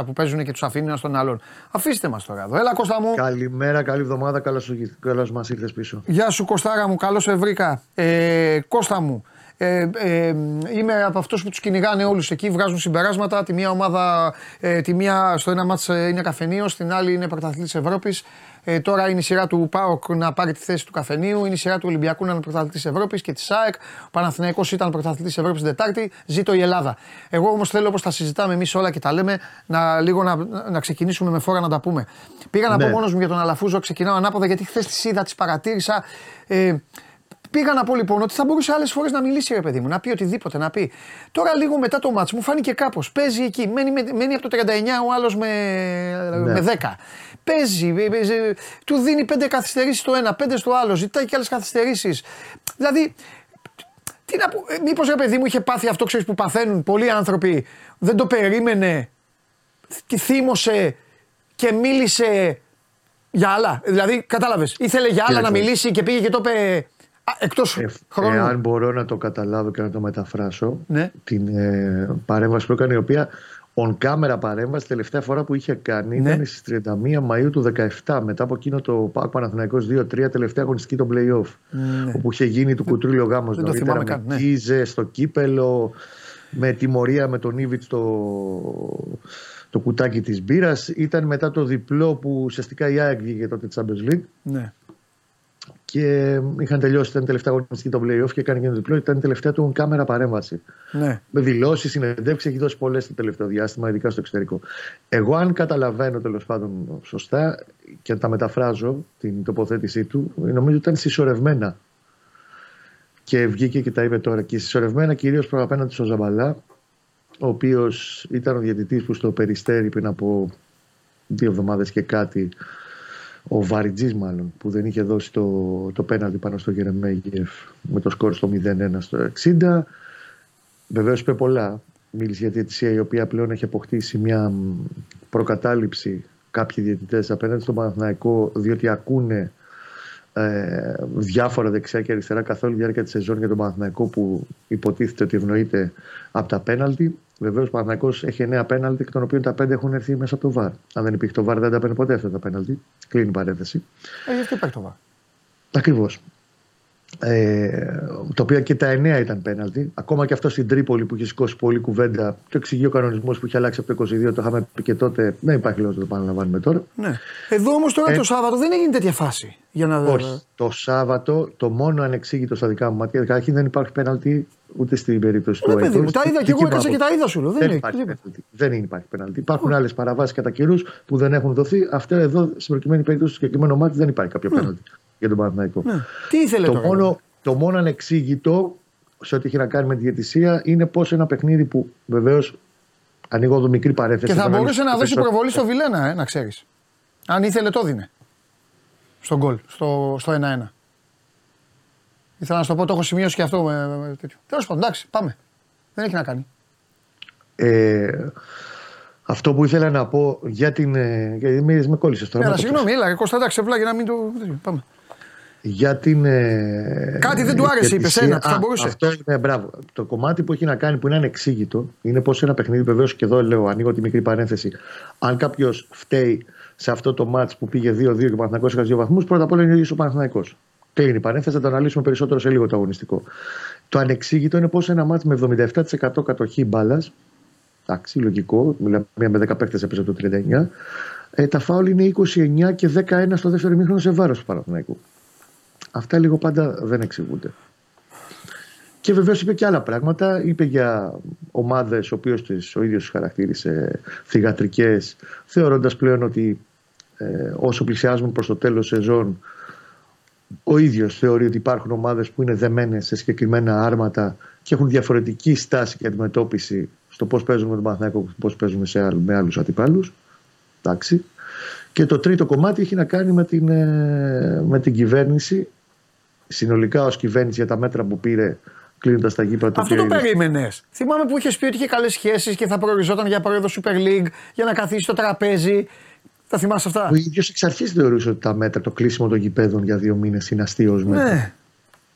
200-200 που παίζουν και τους αφήνουν ένα στον άλλον. Αφήστε μας τώρα εδώ. Έλα Κώστα μου. Καλημέρα, καλή εβδομάδα. Καλώς μας ήρθες πίσω. Γεια σου Κωστάρα μου, καλώς σε βρήκα. Ε, Κώστα μου, ε, ε, είμαι από αυτούς που τους κυνηγάνε όλους εκεί, βγάζουν συμπεράσματα. Τη μία ομάδα, ε, τη μία στο ένα μάτς ε, είναι καφενείο, στην άλλη είναι πρωταθλητής Ευρώπης. Ε, τώρα είναι η σειρά του ΠΑΟΚ να πάρει τη θέση του καφενείου, είναι η σειρά του Ολυμπιακού να είναι πρωταθλητής Ευρώπης και της ΑΕΚ. Ο Παναθηναϊκός ήταν πρωταθλητής Ευρώπης την Τετάρτη, ζήτω η Ελλάδα. Εγώ όμως θέλω όπως τα συζητάμε εμείς όλα και τα λέμε, να, λίγο να, να ξεκινήσουμε με φόρα να τα πούμε. Πήγα να Ναι. πω μόνος μου για τον Αλαφούζο, ξεκινάω ανάποδα γιατί χθες τη είδα, της παρατήρησα. Ε, πήγα να πω λοιπόν ότι θα μπορούσε άλλες φορές να μιλήσει ρε παιδί μου, να πει οτιδήποτε, να πει. Τώρα λίγο μετά το μάτς μου φάνηκε κάπως. Παίζει εκεί, μένει, με- μένει από το 39 ο άλλος με, με 10. Παίζει, ε, ε, του δίνει πέντε καθυστερήσεις στο ένα, πέντε στο άλλο, ζητάει και άλλες καθυστερήσεις. Δηλαδή, τι να πω, ε, μήπως ρε παιδί μου είχε πάθει αυτό ξέρεις που παθαίνουν πολλοί άνθρωποι, δεν το περίμενε και θύμωσε και μίλησε για άλλα. Δηλαδή, κατάλαβες, ήθελε για άλλα να Κοίταξε. μιλήσει και πήγε και το είπε α, εκτός Ε, χρόνου. Εάν μπορώ να το καταλάβω και να το μεταφράσω, Ναι. την ε, παρέμβαση που έκανε, η οποία on camera παρέμβαση, τελευταία φορά που είχε κάνει Ναι. ήταν στις 31 Μαΐου του 17, μετά από εκείνο το ΠΑΚ Παναθηναϊκός 2-3, τελευταία αγωνιστική των play-off, Ναι. όπου είχε γίνει του κουτρίλιο γάμος Δεν το νωρίτερα θυμάμαι με καν, ναι. Κίζε στο κύπελο, με τιμωρία με τον Ήβιτ το, το κουτάκι της μπύρας. Ήταν μετά το διπλό που ουσιαστικά η ΑΕΚ βγήκε τότε Champions League Ναι. Και είχαν τελειώσει, ήταν η τελευταία αγωνιστική των play-off και έκανε και το διπλό. Ήταν η τελευταία του κάμερα παρέμβαση. ναι. Με δηλώσεις, συνεντεύξεις, έχει δώσει πολλές το τελευταίο διάστημα, ειδικά στο εξωτερικό. Εγώ, αν καταλαβαίνω τέλος πάντων σωστά και τα μεταφράζω την τοποθέτησή του, νομίζω ότι ήταν συσσωρευμένα. Και βγήκε και τα είπε τώρα. Και συσσωρευμένα κυρίως προ απέναντι στο Ζαμπαλά, ο οποίος ήταν ο διαιτητής που στο περιστέρι πριν από δύο εβδομάδες και κάτι ο Βαριτζής μάλλον που δεν είχε δώσει το, το πέναλτι πάνω στο Γερεμέγεφ με το σκορ στο 0-1 στο 60 βεβαίως είπε πολλά. Μίλησε για διαιτησία η οποία πλέον έχει αποκτήσει μια μ, προκατάληψη κάποιοι διαιτητές απέναντι στον Παναθηναϊκό διότι ακούνε ε, διάφορα δεξιά και αριστερά καθ' όλη τη διάρκεια της σεζόν για τον Παναθηναϊκό που υποτίθεται ότι ευνοείται από τα πέναλτι. Βεβαίως ο Παναθηναϊκός έχει 9 πέναλτι, εκ των οποίων τα 5 έχουν έρθει μέσα από το βαρ. Αν δεν υπήρχε το βαρ, δεν τα παίρνει ποτέ αυτά τα πέναλτι. Κλείνει η παρένθεση. Ε, γι' αυτό υπάρχει το βάρ; Ακριβώς. Ε, το οποίο και τα 9 ήταν πέναλτι. Ακόμα και αυτός στην Τρίπολη που είχε σηκώσει πολλή κουβέντα. Το εξηγεί ο κανονισμός που είχε αλλάξει από το 22, το είχαμε πει και τότε. Δεν υπάρχει λόγος να το επαναλαμβάνουμε τώρα. Ναι. Εδώ όμως τώρα Ε, το Σάββατο δεν έγινε τέτοια φάση. Για να Όχι. Το Σάββατο το μόνο ανεξήγητο στα δικά μου μάτια. Καταρχήν δεν υπάρχει πέναλτι ούτε στην περίπτωση Ναι, του παιδί μου, Αιτός. τα είδα και εγώ Δική μου έκατσα και τα άποψη. είδα σου. λέω. Δεν, Δεν είναι υπάρχει τίποτα. πέναλτι. Δεν υπάρχει πέναλτι. Υπάρχουν άλλες παραβάσεις κατά καιρούς που δεν έχουν δοθεί. Αυτό εδώ, στην προκειμένη περίπτωση, στο συγκεκριμένο μάτι, δεν υπάρχει κάποιο πέναλτι για τον Παναθηναϊκό. Ναι. Τι ήθελε Το τώρα. μόνο, το μόνο ανεξήγητο σε ό,τι έχει να κάνει με τη διαιτησία είναι πώς ένα παιχνίδι που βεβαίως ανοίγω εδώ μικρή παρέθεση. Και θα τον μπορούσε να αναλύσω δώσει περισσότερο. προβολή στο Βιλένα, ε, να ξέρεις. Αν ήθελε, το δίνε. Στον γκολ, στο, στο 1-1. Ήθελα να σου το πω, το έχω σημειώσει και αυτό. Με, με, με τέτοιο. Τέλος πάντων, εντάξει, πάμε. Δεν έχει να κάνει. Ε, αυτό που ήθελα να πω για την. ε, Γιατί με, με κόλλησες τώρα. Έλα, με το συγγνώμη, έλα, Κώστα, εντάξει, απλά για να μην το. τέτοιο. Πάμε. Για την. ε, Κάτι δεν του άρεσε, είπες, διαιτησία. ένα, θα Α, μπορούσε. Αυτό είναι μπράβο. Το κομμάτι που έχει να κάνει που είναι ανεξήγητο είναι πως ένα παιχνίδι, βεβαίως και εδώ λέω, ανοίγω τη μικρή παρένθεση. Αν κάποιος φταίει σε αυτό το μάτς που πήγε 2-2 και ο Παναθηναϊκός έχασε δύο βαθμούς, πρώτα απ' όλα είναι ο ίδιος ο Παναθηναϊκός. Κλείνει η παρένθεση, θα το αναλύσουμε περισσότερο σε λίγο το αγωνιστικό. Το ανεξήγητο είναι πως ένα μάτς με 77% κατοχή μπάλας, εντάξει, λογικό, μιλάμε με 10 παίκτες έπαιζε το 39, ε, τα φάουλ είναι 29 και 11 στο δεύτερο ημίχρονο σε βάρος του Παναθηναϊκού. Αυτά λίγο πάντα δεν εξηγούνται. Και βεβαίως είπε και άλλα πράγματα. Είπε για ομάδες, ο οποίος ο ίδιος τις χαρακτήρισε θηγατρικές, θεωρώντας πλέον ότι ε, όσο πλησιάζουν προς το τέλος σεζόν, ο ίδιος θεωρεί ότι υπάρχουν ομάδες που είναι δεμένες σε συγκεκριμένα άρματα και έχουν διαφορετική στάση και αντιμετώπιση στο πώς παίζουν με τον Παναθηναϊκό και πώς παίζουν σε άλλου, με άλλους αντιπάλους. Εντάξει. Και το τρίτο κομμάτι έχει να κάνει με την, ε, με την κυβέρνηση. Συνολικά ως κυβέρνηση για τα μέτρα που πήρε κλείνοντας τα γήπεδα. Αυτό το οποία είναι- περίμενες. Θυμάμαι που είχες πει ότι είχε καλές σχέσεις και θα προοριζόταν για πρόεδρο Super League για να καθίσει στο τραπέζι. Τα θυμάσαι αυτά; Ο ίδιος εξ αρχής θεωρούσε ότι τα μέτρα, το κλείσιμο των γηπέδων για δύο μήνες είναι αστείο μέτρο. Ναι,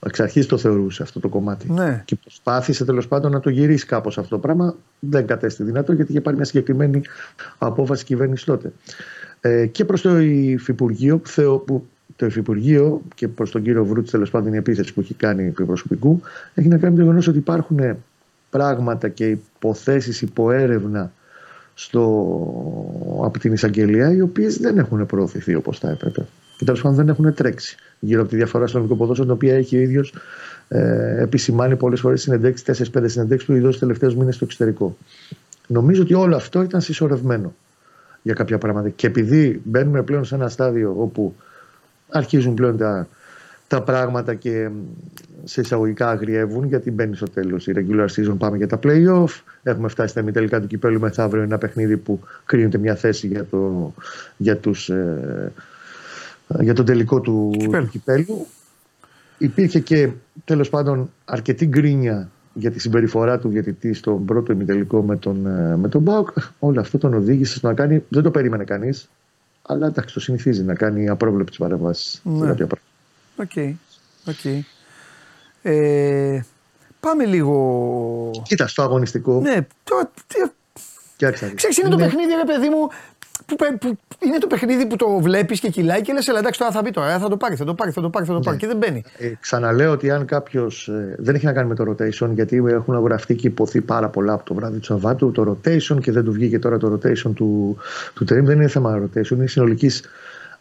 Εξ αρχής το θεωρούσε αυτό το κομμάτι. Ναι. Και προσπάθησε τέλος πάντων να το γυρίσει κάπως αυτό το πράγμα. Δεν κατέστη δυνατό γιατί είχε πάρει μια συγκεκριμένη απόφαση κυβέρνηση τότε. Ε, και προς το Υφυπουργείο, που, θεω, που το Υφυπουργείο και προς τον κύριο Βρούτση, τέλος πάντων η επίθεση που έχει κάνει επί προσωπικού, έχει να κάνει με το γεγονός ότι υπάρχουν πράγματα και υποθέσεις υποέρευνα στο, από την εισαγγελία οι οποίες δεν έχουν προωθηθεί όπως θα έπρεπε. Και τέλος πάντων δεν έχουν τρέξει γύρω από τη διαφορά στο νομικό ποδόσφαιρο, την οποία έχει ο ίδιος ε, επισημάνει πολλές φορές συνεντέξει, 4-5 συνεντέξει που ειδώσει τελευταίους μήνες στο εξωτερικό. Νομίζω ότι όλο αυτό ήταν συσσωρευμένο για κάποια πράγματα. Και επειδή μπαίνουμε πλέον σε ένα στάδιο όπου αρχίζουν πλέον τα, τα πράγματα και σε εισαγωγικά αγριεύουν γιατί μπαίνει στο τέλος η regular season. Πάμε για τα playoff. Έχουμε φτάσει στα τελικά του κυπέλου μεθαύριο. Ένα παιχνίδι που κρίνεται μια θέση για, το, για, τους, ε, για τον τελικό του Κυπέλου. του κυπέλου. Υπήρχε και τέλος πάντων αρκετή γκρίνια για τη συμπεριφορά του διαιτητή στον πρώτο ημιτελικό με τον, ε, με τον Μπάουκ. Όλο αυτό τον οδήγησε στο να κάνει. Δεν το περίμενε κανείς. Αλλά εντάξει, το συνηθίζει να κάνει απρόβλεπτες παρεμβάσεις. Ναι. OK. OK. Ε, πάμε λίγο. Κοίτα, στο αγωνιστικό. Ναι, τώρα. τι- Κοίταξε να δεις. Ξέρεις, είναι το παιχνίδι, ρε παιδί μου, που, πε- που, είναι το παιχνίδι που το βλέπεις και κυλάει και λες: Ελά, εντάξει, τώρα θα μπει τώρα. ε, Θα το πάρει, θα το πάρει, θα το πάρει, θα το πάρει. Και δεν μπαίνει. Ε, ξαναλέω ότι αν κάποιος. δεν έχει να κάνει με το rotation, γιατί έχουν γραφτεί και ειπωθεί πάρα πολλά από το βράδυ του Σαββάτου. Το rotation και δεν του βγήκε τώρα το rotation του, του Τερίμ. Δεν είναι θέμα rotation, είναι συνολικής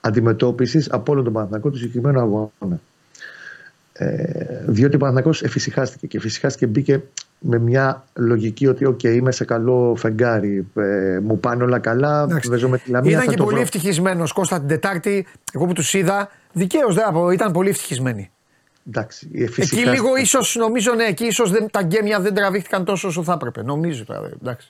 αντιμετώπισης από όλο τον Παναθηναϊκό του συγκεκριμένου αγώνα. Ε, διότι ο Παναθηναϊκός εφησυχάστηκε και εφησυχάστηκε μπήκε με μια λογική ότι οκ, είμαι σε καλό φεγγάρι, ε, μου πάνε όλα καλά, Εντάξει. παίζω με τη Λαμία, Ήταν θα και το πολύ βρω. ευτυχισμένος Κώστα την Τετάρτη. Εγώ που τους είδα, δικαίως δεν θα πω, ήταν πολύ ευτυχισμένοι. Εντάξει, Εκεί εφησυχάστηκε. λίγο ίσως, νομίζω, ναι, εκεί ίσως τα γκέμια δεν τραβήχτηκαν τόσο όσο θα έπρεπε. Νομίζω τώρα. ε, Εντάξει.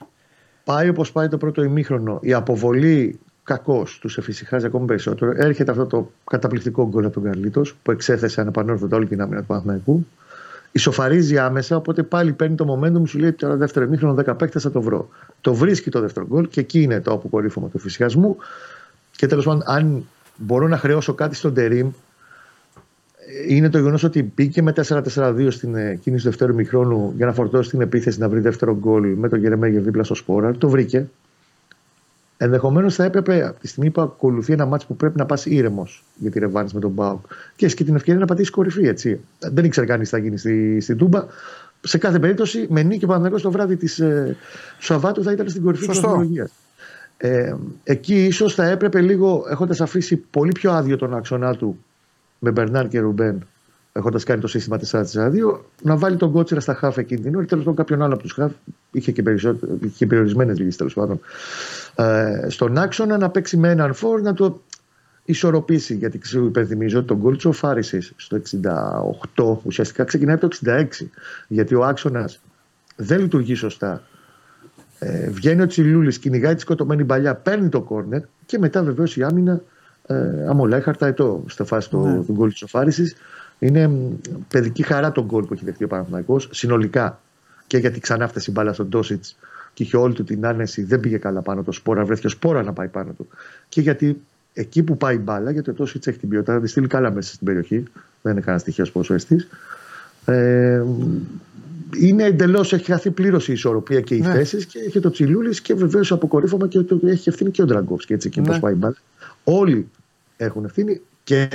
Πάει όπως πάει το πρώτο ημίχρονο. Η αποβολή κακώ τους εφησυχάζει ακόμη περισσότερο. Έρχεται αυτό το καταπληκτικό γκολ από τον Καρλίτος που εξέθεσε ανεπανόρθωτα όλη την άμυνα του Παναθηναϊκού. Ισοφαρίζει άμεσα, οπότε πάλι παίρνει το momentum, σου λέει τώρα δεύτερο ημίχρονο 10 παίκτες θα το βρω. Το βρίσκει το δεύτερο γκολ και εκεί είναι το αποκορύφωμα του εφησυχασμού. Και τέλος πάντων, αν μπορώ να χρεώσω κάτι στον Τερήμ, είναι το γεγονός ότι μπήκε με 4-4-2 στην ε, κίνηση του δεύτερου μηχρόνου για να φορτώσει την επίθεση να βρει δεύτερο γκολ με τον Γερεμέγεφ δίπλα στο Σπόρα. Το βρήκε. Ενδεχομένως θα έπρεπε από τη στιγμή που ακολουθεί ένα μάτσο που πρέπει να πας ήρεμος για τη ρευάνη με τον Μπάουκ και έχεις και την ευκαιρία να πατήσεις κορυφή. Έτσι. Δεν ήξερε κανείς τι θα γίνει στη, στην Τούμπα. Σε κάθε περίπτωση, με νίκη ο Παναγιώτο το βράδυ της ε, του Σαββάτου θα ήταν στην κορυφή της Σωστό. βαθμολογία. Ε, εκεί ίσως θα έπρεπε λίγο, έχοντας αφήσει πολύ πιο άδειο τον άξονα του με Μπερνάρ και Ρουμπέν, έχοντας κάνει το σύστημα 4-4-2, να βάλει τον Κότσιρα στα χάφ εκείνη την ώρα. Τέλος πάντων, κάποιον άλλο από τους χάφ είχε και, περισσότερο- είχε και περιορισμένες λύσεις τέλος πάντων. Ε, στον άξονα να παίξει με έναν φόρ να το ισορροπήσει. Γιατί σου υπενθυμίζω ότι το γκολ της Οφάριση στο 68 ουσιαστικά ξεκινάει από το 66. Γιατί ο άξονας δεν λειτουργεί σωστά. Ε, βγαίνει ο Τσιλούλης, κυνηγάει τη σκοτωμένη παλιά, παίρνει το κόρνερ και μετά βεβαίως η άμυνα ε, αμολάει χαρταετό στη φάση του, Ναι. του γκολ της Οφάριση. Είναι μ, παιδική χαρά το γκολ που έχει δεχτεί ο Παναθηναϊκός συνολικά. Και γιατί ξανά φτάσει η μπάλα στον Τόσιτς και είχε όλη του την άνεση, δεν πήγε καλά πάνω το σπόρα, βρέθηκε ο σπόρα να πάει πάνω του. Και γιατί εκεί που πάει η μπάλα, γιατί ο Τόσιτς έχει την ποιότητα, να τη στείλει καλά μέσα στην περιοχή. Δεν είναι κανένα στοιχείο πόσο εστί. Ε, είναι εντελώς, έχει χαθεί πλήρως η ισορροπία και οι Ναι. θέσεις και έχει το Τσιλούλης και βεβαίως αποκορύφωμα και το, έχει ευθύνη και ο Ντραγκόφσκι. Έτσι, εκεί Ναι. πώς πάει η μπάλα. Όλοι έχουν ευθύνη και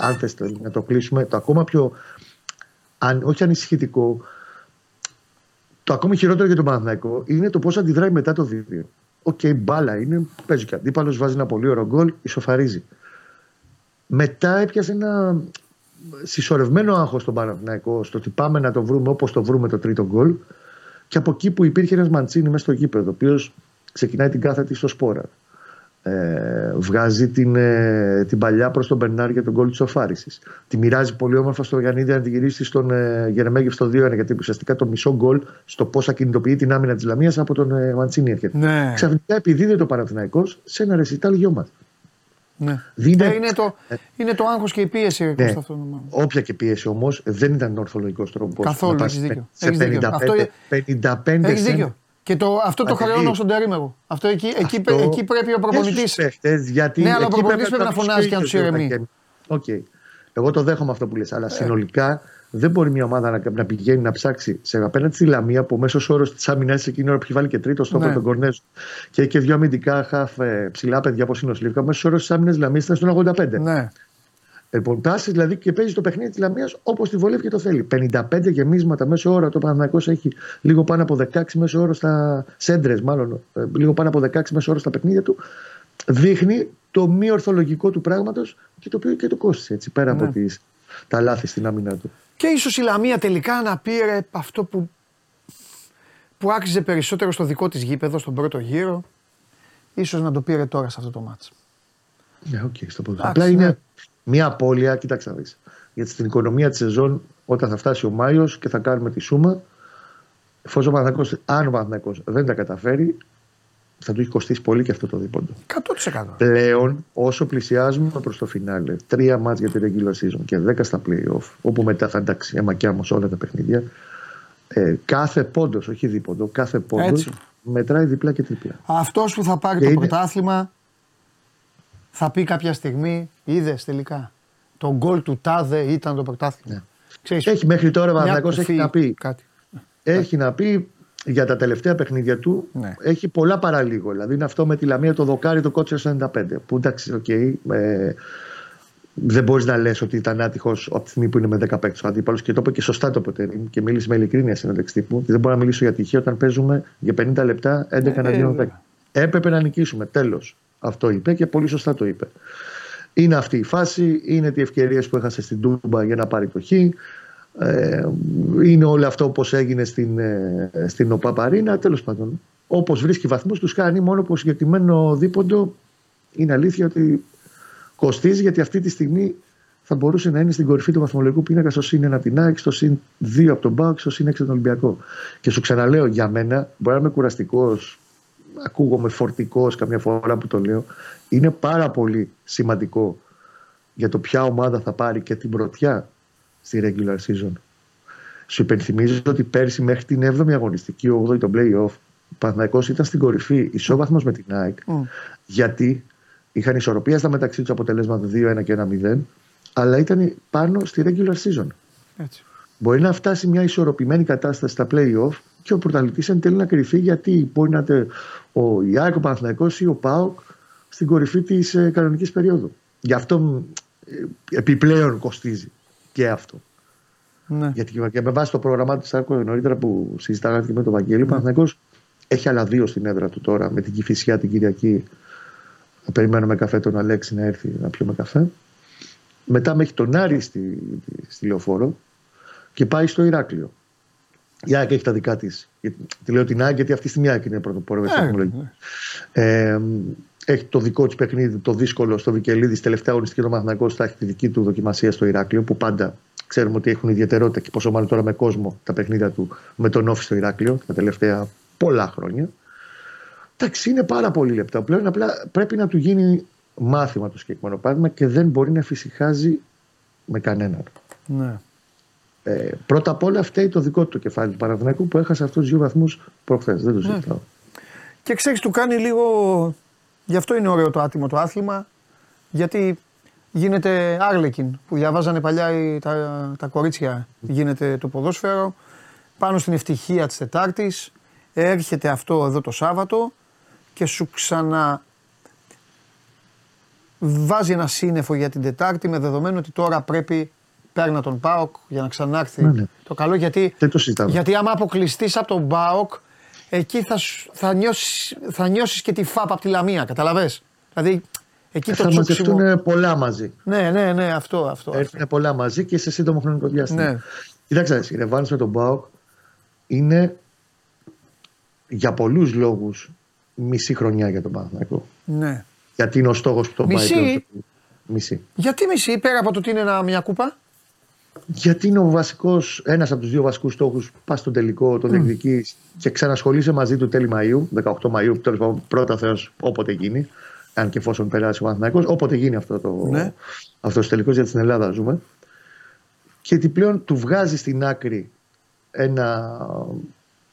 αν θες να το κλείσουμε, το ακόμα πιο, αν, όχι ανησυχητικό, το ακόμη χειρότερο για τον Παναθηναϊκό είναι το πώς αντιδράει μετά το 2. Οκ, μπάλα είναι, παίζει και αντίπαλος, βάζει ένα πολύ ωραίο γκολ, ισοφαρίζει. Μετά έπιασε ένα συσσωρευμένο άγχος στον Παναθηναϊκό στο ότι πάμε να το βρούμε όπως το βρούμε το τρίτο γκολ και από εκεί που υπήρχε ένας Μαντσίνη μέσα στο γήπεδο ο οποίος ξεκινάει την κάθετη στο σπόρα ε, βγάζει την, ε, την παλιά προς τον Μπερνάρ για τον γκολ της Οφάρισης τη μοιράζει πολύ όμορφα στο Γιαννίδη να την γυρίσει στον ε, Γερεμέγεφ στο 2-1 γιατί ουσιαστικά το μισό γκολ στο πώς θα κινητοποιεί την άμυνα της Λαμίας από τον ε, Μαντσίνη έρχεται Ναι. ξαφνικά επιδίδεται ο Παναθηναϊκός σε ένα ρεσιτάλ γιο ναι. Δίνε- Ε, είναι, το, είναι το άγχος και η πίεση ρε, Ναι. Κώστα, αυτό νομίζω. Όποια και πίεση όμως δεν ήταν ορθολογικός τρόπος. Καθόλου, έχεις δίκιο. Σε Έχεις δίκιο. 55, Αυτό ε- 55 Έχεις σεν- δίκιο. Και το, αυτό το Παντελή. χρεώνω στον Τερήμ εγώ. Αυτό εκεί, εκεί, Αυτό εκεί πρέπει ο και προπονητή. στους παίχτες, γιατί Ναι, αλλά ο εκεί προπονητής πρέπει να τους φωνάζει και να τους ίδιους, ηρεμεί. Ευαγγέλη. Οκ. Εγώ το δέχομαι αυτό που λες, Ε. αλλά συνολικά δεν μπορεί μια ομάδα να, να πηγαίνει να ψάξει σε απέναντι στη Λαμία που ο μέσος όρος της άμυνας εκείνη την ώρα που έχει βάλει και τρίτος στο Ναι. τον Κορνέζο και έχει και δύο αμυντικά χαφ ε, ψηλά παιδιά όπως είναι ο Σλίβκα. Ο μέσος όρος της άμυνας της Λαμίας ήταν στον 85. Ναι. Λοιπόν, τάσει δηλαδή και παίζει το παιχνίδι της Λαμίας όπως τη βολεύει και το θέλει. 55 γεμίσματα μέσο όρο. Ο Παναθηναϊκός έχει λίγο πάνω από 16 μέσο όρο στα σέντρες, μάλλον ε, λίγο πάνω από 16 μέσο όρο στα παιχνίδια του. Δείχνει το μη ορθολογικό του πράγματος και το οποίο και το κόστησε έτσι πέρα Ναι. από τις, τα λάθη στην άμυνα του. Και ίσως η Λαμία τελικά να πήρε αυτό που, που άξιζε περισσότερο στο δικό της γήπεδο στον πρώτο γύρο. Ίσως να το πήρε τώρα σε αυτό το μάτς. Ναι, οκ, στο ποδόσφαιρο. Εντάξει, Απλά ναι. είναι μια απώλεια, κοίταξε να δεις. Γιατί στην οικονομία της σεζόν, όταν θα φτάσει ο Μάιος και θα κάνουμε τη σούμα, εφόσον ο Παναθηναϊκός, αν ο Παναθηναϊκός δεν τα καταφέρει, θα του έχει κοστίσει πολύ και αυτό το δίποντο. 100%. Πλέον, όσο πλησιάζουμε προς το φινάλε, τρία μάτς για τη regular season και δέκα στα playoff, όπου μετά θα εντάξει αίμα και άμμος όλα τα παιχνίδια, ε, κάθε πόντος, όχι δίποντο, κάθε πόντος Έτσι. μετράει διπλά και τριπλά. Αυτός που θα πάρει Και το είναι- πρωτάθλημα θα πει κάποια στιγμή, είδες τελικά. Το γκολ του Τάδε ήταν το πρωτάθλημα. Ναι. Ξέρεις, Έχει μέχρι τώρα ο μια Παναθηναϊκός έχει κουφή να πει Κάτι. έχει να πει για τα τελευταία παιχνίδια του. Ναι. Έχει πολλά παραλίγο. Δηλαδή είναι αυτό με τη Λαμία το δοκάρι το κότσερ 95. Που εντάξει, οκ. ε, δεν μπορείς να λες ότι ήταν άτυχος από τη στιγμή που είναι με 10 παίκτες ο αντίπαλος και το είπε και σωστά το Ποτερίν και μίλησε με ειλικρίνεια συνέντευξη τύπου. ότι Δεν μπορώ να μιλήσω για τυχαία όταν παίζουμε για 50 λεπτά 11 Ε, εναντίον βέβαια. 10. Έπρεπε να νικήσουμε. Τέλος. Αυτό είπε και πολύ σωστά το είπε. Είναι αυτή η φάση, είναι οι ευκαιρίες που έχασε στην Τούμπα για να πάρει το χ. Ε, είναι όλο αυτό όπως έγινε στην, ε, στην ΟΠΑΠΑΡΗΝΑ. Τέλος πάντων, όπως βρίσκει βαθμούς, τους κάνει μόνο που συγκεκριμένο δίποντο είναι αλήθεια ότι κοστίζει γιατί αυτή τη στιγμή θα μπορούσε να είναι στην κορυφή του βαθμολογικού πίνακα στο συν 1 από την ΑΕΚ, στο συν 2 από τον ΠΑΟΚ, στο συν 6 από τον Ολυμπιακό. Και σου ξαναλέω, για μένα, μπορεί να είμαι κουραστικός, ακούγομαι φορτικός καμιά φορά που το λέω. Είναι πάρα πολύ σημαντικό για το ποια ομάδα θα πάρει και την πρωτιά στη regular season. Σου υπενθυμίζω ότι πέρσι μέχρι την 7η αγωνιστική, 8η το playoff, ο Παναθηναϊκός ήταν στην κορυφή, ισόβαθμος με την ΑΕΚ, Μμ. γιατί είχαν ισορροπία στα μεταξύ τους αποτελέσματα 2-1 και 1-0, αλλά ήταν πάνω στη regular season. Έτσι. Μπορεί να φτάσει μια ισορροπημένη κατάσταση στα play-off και ο πρωταθλητής εν τέλει να κρυφεί γιατί μπορεί να είναι ο Ιάκο Παναθηναϊκός ή ο Πάοκ στην κορυφή της ε, κανονικής περίοδου. Γι' αυτό μ, ε, επιπλέον κοστίζει και αυτό. Ναι. Γιατί και- και με βάση το πρόγραμμά του Σάρκο νωρίτερα που συζητάγατε και με τον Βαγγέλη, ο Παναθηναϊκός έχει άλλα δύο στην έδρα του τώρα με την Κυφυσιά την Κυριακή. Θα περιμένουμε καφέ τον Αλέξη να έρθει να πιούμε καφέ. Μετά με έχει τον Άρη στη, στη λεωφόρο και πάει στο Ηράκλειο. Η ΑΕΚ έχει τα δικά της. Τη λέω την ΑΕΚ γιατί αυτή στη μία είναι πρωτοπόρο με Ε, βαθμολογία. ναι. Ε, έχει το δικό της παιχνίδι, το δύσκολο στο Βικελίδη. Τελευταία αγωνιστική ο Μαθηνακός θα έχει τη δική του δοκιμασία στο Ηράκλειο, που πάντα ξέρουμε ότι έχουν ιδιαιτερότητα και πόσο μάλλον τώρα με κόσμο τα παιχνίδια του με τον Όφη στο Ηράκλειο τα τελευταία πολλά χρόνια. Εντάξει, είναι πάρα πολύ λεπτά. Πλέον απλά πρέπει να του γίνει μάθημα το συγκεκριμένο πράγμα και δεν μπορεί να φυσικάζει με κανέναν. ναι. Ε, πρώτα απ' όλα φταίει το δικό του το κεφάλι του Παναθηναϊκού που έχασε αυτούς του δύο βαθμούς προχθές. Δεν το συζητάω. Και ξέρεις, του κάνει λίγο. Γι' αυτό είναι ωραίο το άτιμο το άθλημα. Γιατί γίνεται άρλεκιν που διαβάζανε παλιά οι- τα, τα κορίτσια. Γίνεται το ποδόσφαιρο. Πάνω στην ευτυχία της Τετάρτης. Έρχεται αυτό εδώ το Σάββατο και σου ξανα βάζει ένα σύννεφο για την Τετάρτη με δεδομένο ότι τώρα πρέπει πέρνα τον ΠΑΟΚ για να ξανάρθει Ναι, ναι. το καλό γιατί Δεν το συζητάμε. γιατί άμα αποκλειστείς από τον Μπάοκ, εκεί θα, σου- θα, νιώσεις, θα νιώσεις και τη φάπα από τη Λαμία, καταλαβες; Δηλαδή, εκεί το θα τσούξιμο. μαζευτούν πολλά μαζί. Ναι, ναι, ναι, αυτό, αυτό. αυτό. Έρθουν πολλά μαζί και σε σύντομο χρονικό διάστημα. Ναι. Κοιτάξτε, η ρευάνση με τον Μπάουκ είναι για πολλούς λόγους μισή χρονιά για τον Παναθηναϊκό. Ναι. Γιατί είναι ο στόχος που τον Μισή; πάει. πλέον στο- Μισή. Γιατί μισή, πέρα από το ότι είναι ένα, μια κούπα; Γιατί είναι ο βασικός, ένας από τους δύο βασικούς στόχους πας στον τελικό, τον διεκδικείς και ξανασχολείσαι μαζί του τέλη Μαΐου, 18 Μαΐου, τέλος πάντων πρώτα Θεός όποτε γίνει, αν και εφόσον περάσει ο Παναθηναϊκός, όποτε γίνει αυτό το, Ναι. αυτός ο τελικός, γιατί στην Ελλάδα ζούμε. Και ότι πλέον του βγάζει στην άκρη ένα,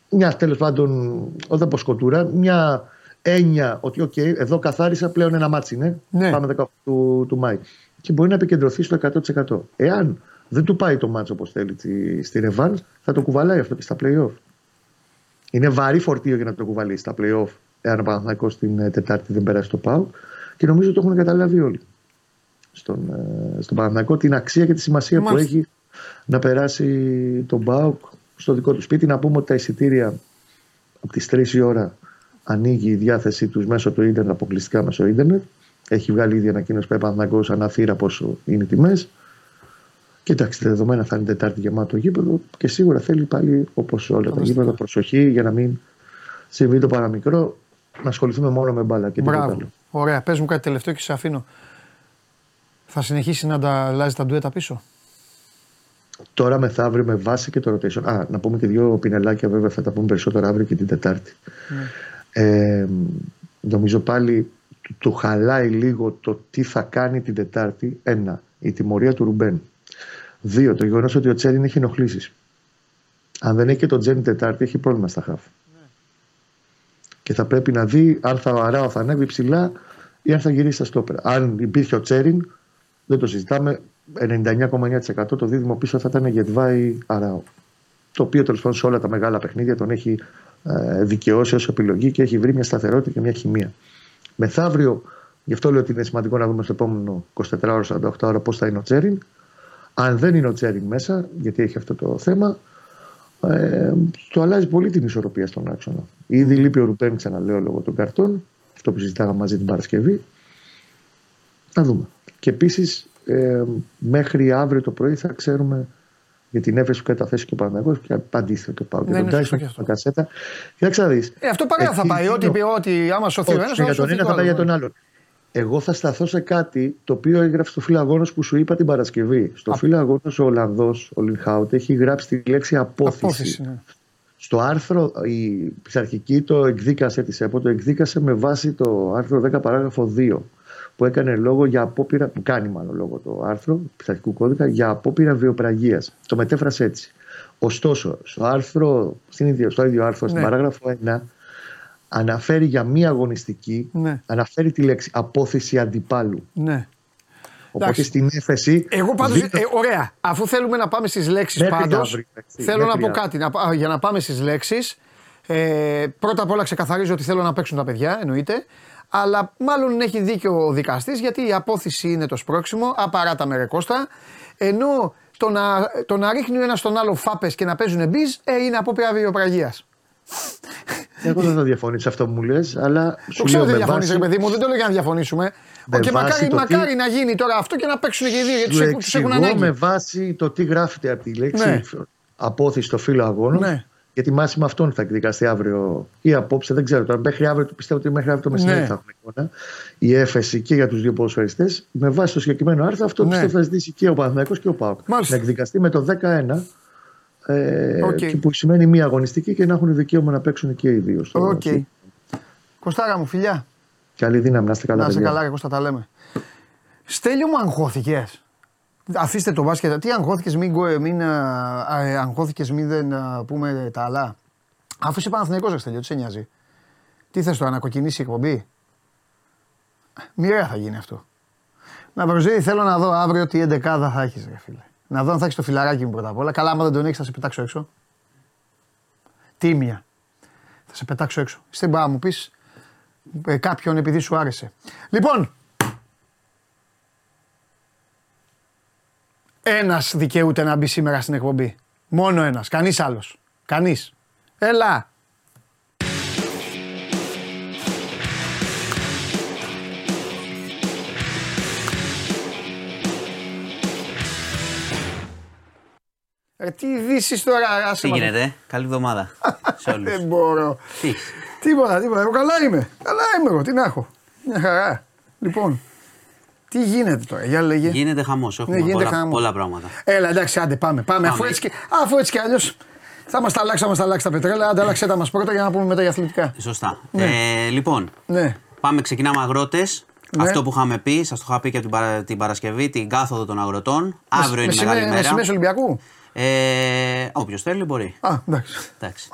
μια τέλος πάντων, όχι από σκοτούρα, μια έννοια ότι οκ, εδώ καθάρισα πλέον ένα μάτσι είναι, Ναι. πάμε 18 του, του Μάη. Και μπορεί να επικεντρωθεί στο 100%. Εάν δεν του πάει το ματς όπως θέλει στη, στη ρεβάνς, θα το κουβαλάει αυτό και στα play-off. Είναι βαρύ φορτίο για να το κουβαλήσει στα play-off, εάν ο Παναθηναϊκός την ε, Τετάρτη δεν περάσει το ΠΑΟΚ. Και νομίζω ότι το έχουν καταλάβει όλοι στον, ε, στον Παναθηναϊκό την αξία και τη σημασία που Μάλιστα. έχει να περάσει τον ΠΑΟΚ στο δικό του σπίτι. Να πούμε ότι τα εισιτήρια από τις 3 η ώρα ανοίγει η διάθεσή τους μέσω του ίντερνετ, αποκλειστικά μέσω ίντερνετ. Έχει βγάλει ήδη ανακοίνωση που Παναθηναϊκός αναθύρα πόσο είναι οι τιμές. Και εντάξει, τα δεδομένα θα είναι Τετάρτη γεμάτο γήπεδο και σίγουρα θέλει πάλι όπως όλα τα γήπεδα προσοχή για να μην συμβεί το παραμικρό. Να ασχοληθούμε μόνο με μπάλα και τίποτα Μπράβο. άλλο. Ωραία, πες μου κάτι τελευταίο και σε αφήνω. Θα συνεχίσει να τα αλλάζει τα ντουέτα πίσω; Τώρα μεθαύριο με βάση και το rotation. Α, να πούμε και δύο πινελάκια βέβαια θα τα πούμε περισσότερο αύριο και την Τετάρτη. Ε, νομίζω πάλι του, του χαλάει λίγο το τι θα κάνει την Τετάρτη. Ένα, η τιμωρία του Ρουμπέν. Δύο, το γεγονός ότι ο Τσέριν έχει ενοχλήσει. Αν δεν έχει και τον Τζέριν Τετάρτη, έχει πρόβλημα στα χαφ. Και θα πρέπει να δει αν θα, ο Αράο θα ανέβει ψηλά ή αν θα γυρίσει στα στόπερα. Αν υπήρχε ο Τσέριν, δεν το συζητάμε. 99,9% το δίδυμο πίσω θα ήταν Γετβάη Αράο. Το οποίο τέλος πάντων σε όλα τα μεγάλα παιχνίδια τον έχει ε, δικαιώσει ως επιλογή και έχει βρει μια σταθερότητα και μια χημεία. Μεθαύριο, γι' αυτό λέω ότι είναι σημαντικό να δούμε στο επόμενο 24 48 ώρα πώς θα είναι ο Τσέριν. Αν δεν είναι ο Τσέριν μέσα, γιατί έχει αυτό το θέμα, ε, το αλλάζει πολύ την ισορροπία στον άξονα. Ήδη λείπει ο Ρουπέν, ξαναλέω, λόγω των καρτών. Αυτό που συζητάγαμε μαζί την Παρασκευή. Να δούμε. Και επίσης, ε, μέχρι αύριο το πρωί θα ξέρουμε για την έφεση που καταθέσει και ο Παναγό και αντίστοιχα και πάω. Ναι, και ναι, τον σωστό Τάισον και αυτό. κασέτα. Κοίταξε να δει. Ε, αυτό παρέα θα πάει. Ό,τι, ό,τι άμα σωθεί ο ένας, για τον ένα θα πάει για τον άλλον. Εγώ θα σταθώ σε κάτι το οποίο έγραψε στο φύλλο αγώνας που σου είπα την Παρασκευή. Στο Α. φύλλο αγώνας ο Ολλανδός, ο Λινχάουτ, έχει γράψει τη λέξη απόθεση. Απόθεση. Ναι. Στο άρθρο, η πειθαρχική το εκδίκασε της ΕΠΟ, το εκδίκασε με βάση το άρθρο 10 παράγραφο 2 που έκανε λόγο για απόπειρα, που κάνει μάλλον λόγο το άρθρο του πειθαρχικού κώδικα για απόπειρα βιοπραγίας. Το μετέφρασε έτσι. Ωστόσο, στο, άρθρο, στην ίδια, στο ίδιο άρθρο, στην Ναι. παράγραφο 1, αναφέρει για μία αγωνιστική, Ναι. αναφέρει τη λέξη απόθεση αντιπάλου. ναι. Οπότε Εντάξει. στην έφεση. Εγώ πάντως. δίνω- Ε, ωραία. Αφού θέλουμε να πάμε στις λέξεις Μέχρι πάντως. αύριο, εντάξει, Θέλω να μέχρι πω αύριο. κάτι. Να, πά- για να πάμε στις λέξεις. Ε, πρώτα απ' όλα ξεκαθαρίζω ότι θέλω να παίξουν τα παιδιά, εννοείται. Αλλά μάλλον έχει δίκιο ο δικαστής γιατί η απόθεση είναι το σπρώξιμο, απαράτα με ρεκόστα. Ενώ το να, το να ρίχνει ο ένας τον άλλο φάπες και να παίζουν μπιζ ε, είναι απόπειρα βιοπραγίας. Εγώ δεν θα διαφωνήσω αυτό που μου λες, αλλά Το σου ξέρω λέω ότι με διαφωνείς, βάση, ρε παιδί μου, δεν το λέω για να διαφωνήσουμε. Με και βάση μακάρι, το τι- μακάρι να γίνει τώρα αυτό και να παίξουν και οι δύο γιατί σου τους έχουν- τους έχουν εξηγώ ανάγκη. με βάση το τι γράφεται από τη λέξη Ναι. απόθεση στο φύλλο αγώνων. Ναι. Γιατί μάση με αυτόν θα εκδικαστεί αύριο ή απόψε, δεν ξέρω τώρα. Μέχρι αύριο το πιστεύω ότι μέχρι αύριο το μεσημέρι Ναι. θα έχουμε εικόνα. Η έφεση και για τους δύο ποδοσφαιριστές. Με βάση το συγκεκριμένο άρθρο, αυτό Ναι. πιστεύω θα ζητήσει και ο Παναθηναϊκός και ο Πάοκ. Μάλιστα. Να εκδικαστεί με το 11. Ε, Οκ. και που σημαίνει μία αγωνιστική και να έχουν δικαίωμα να παίξουν και οι δύο. Στο Οκ. Κοστάρα μου, φιλιά. Καλή δύναμη, να είστε καλά. Να είσαι παιδιά. καλά, εγώ τα λέμε. Στέλιο μου, αγχώθηκες; Αφήστε το μπάσκετ. Τι αγχώθηκες, μην, κο- μην α, α, ε, αγχώθηκες, μην δεν α, πούμε τα άλλα. Αφού είσαι Παναθηναϊκός, ρε Στέλιο, τι σε νοιάζει; Τι θες τώρα, να κοκκινήσει η εκπομπή; Μοιραία θα γίνει αυτό. Να προσδίδει, θέλω να δω αύριο τι 11 θα έχεις, ρε φίλε. Να δω αν θα έχεις το φιλαράκι μου πρώτα απ' όλα. Καλά, άμα δεν τον έχεις, θα σε πετάξω έξω. Τίμια. Θα σε πετάξω έξω. Στην μπα μου πεις ε, κάποιον επειδή σου άρεσε. Λοιπόν, ένας δικαιούται να μπει σήμερα στην εκπομπή. Μόνο ένας, κανείς άλλος. Κανείς. Έλα. Ε, τι ειδήσεις τώρα, άσε Τι μας. γίνεται, ε; καλή εβδομάδα σε όλους. *laughs* Δεν μπορώ. Τι, Τίποτα, τίποτα. Εγώ καλά είμαι. Καλά είμαι εγώ. Τι να έχω. Μια χαρά. Λοιπόν, τι γίνεται τώρα, για λέγε. γίνεται χαμός, έχουμε Ναι, γίνεται πολλά, χαμός. πολλά πράγματα. Έλα, εντάξει, άντε πάμε. πάμε. Αφού, Πάμε. έτσι και, αφού έτσι και αλλιώς θα μας τα αλλάξει, θα μας τα αλλάξει τα πετρέλαια. Άντε, αλλάξε τα μας πρώτα για να πούμε μετά για αθλητικά. Σωστά. Ναι. Ε, λοιπόν, Ναι. πάμε, ξεκινάμε αγρότες. Ναι. Αυτό που είχαμε πει, σας το είχα πει και από την, Παρα- την Παρασκευή, την κάθοδο των αγροτών. Αύριο είναι με, μεγάλη σημαίες- με μέρα. σημαίες Ολυμπιακού. Ε, Όποιος θέλει μπορεί. Α, εντάξει. Εντάξει.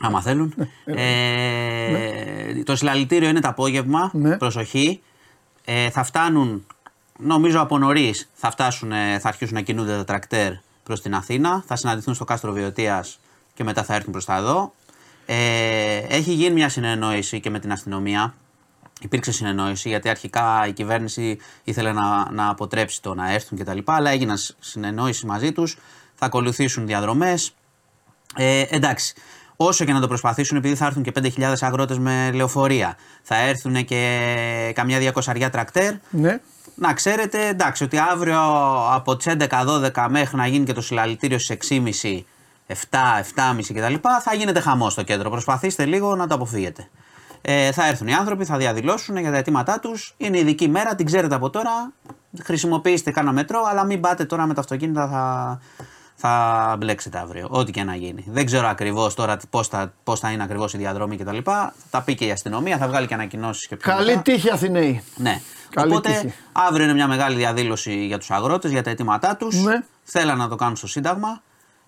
Άμα θέλουν. Ε, το συλλαλητήριο είναι το απόγευμα. Ναι. Προσοχή. Ε, θα φτάνουν, νομίζω από νωρίς, θα, φτάσουν, ε, θα αρχίσουν να κινούνται τα τρακτέρ προς την Αθήνα. Θα συναντηθούν στο κάστρο Βιωτία και μετά θα έρθουν προς τα εδώ. Ε, έχει γίνει μια συνεννόηση και με την αστυνομία. Υπήρξε συνεννόηση γιατί αρχικά η κυβέρνηση ήθελε να, να αποτρέψει το να έρθουν κτλ. Αλλά έγιναν συνεννόησης μαζί τους. Θα ακολουθήσουν διαδρομές. Ε, εντάξει. Όσο και να το προσπαθήσουν, επειδή θα έρθουν και 5.000 αγρότες με λεωφορεία, θα έρθουν και καμιά διακοσαριά τρακτέρ. Ναι. Να ξέρετε, εντάξει, ότι αύριο από τις 11-12 μέχρι να γίνει και το συλλαλητήριο στις 6.30, 7, 7.30 κτλ. θα γίνεται χαμός στο κέντρο. Προσπαθήστε λίγο να το αποφύγετε. Ε, θα έρθουν οι άνθρωποι, θα διαδηλώσουν για τα αιτήματά τους. Είναι ειδική μέρα, την ξέρετε από τώρα. χρησιμοποιήστε κάνα μέτρο, αλλά μην πάτε τώρα με τα αυτοκίνητα, θα, θα μπλέξετε αύριο. Ό,τι και να γίνει. Δεν ξέρω ακριβώς τώρα πώς θα, πώς θα είναι ακριβώς η διαδρομή κτλ. Θα τα πει και η αστυνομία, θα βγάλει και ανακοινώσεις και πιο Καλή μετά. τύχη Αθηναίοι. Ναι. Καλή Οπότε τύχη. αύριο είναι μια μεγάλη διαδήλωση για τους αγρότες, για τα αιτήματά τους. Ναι. Θέλαν να το κάνουν στο Σύνταγμα.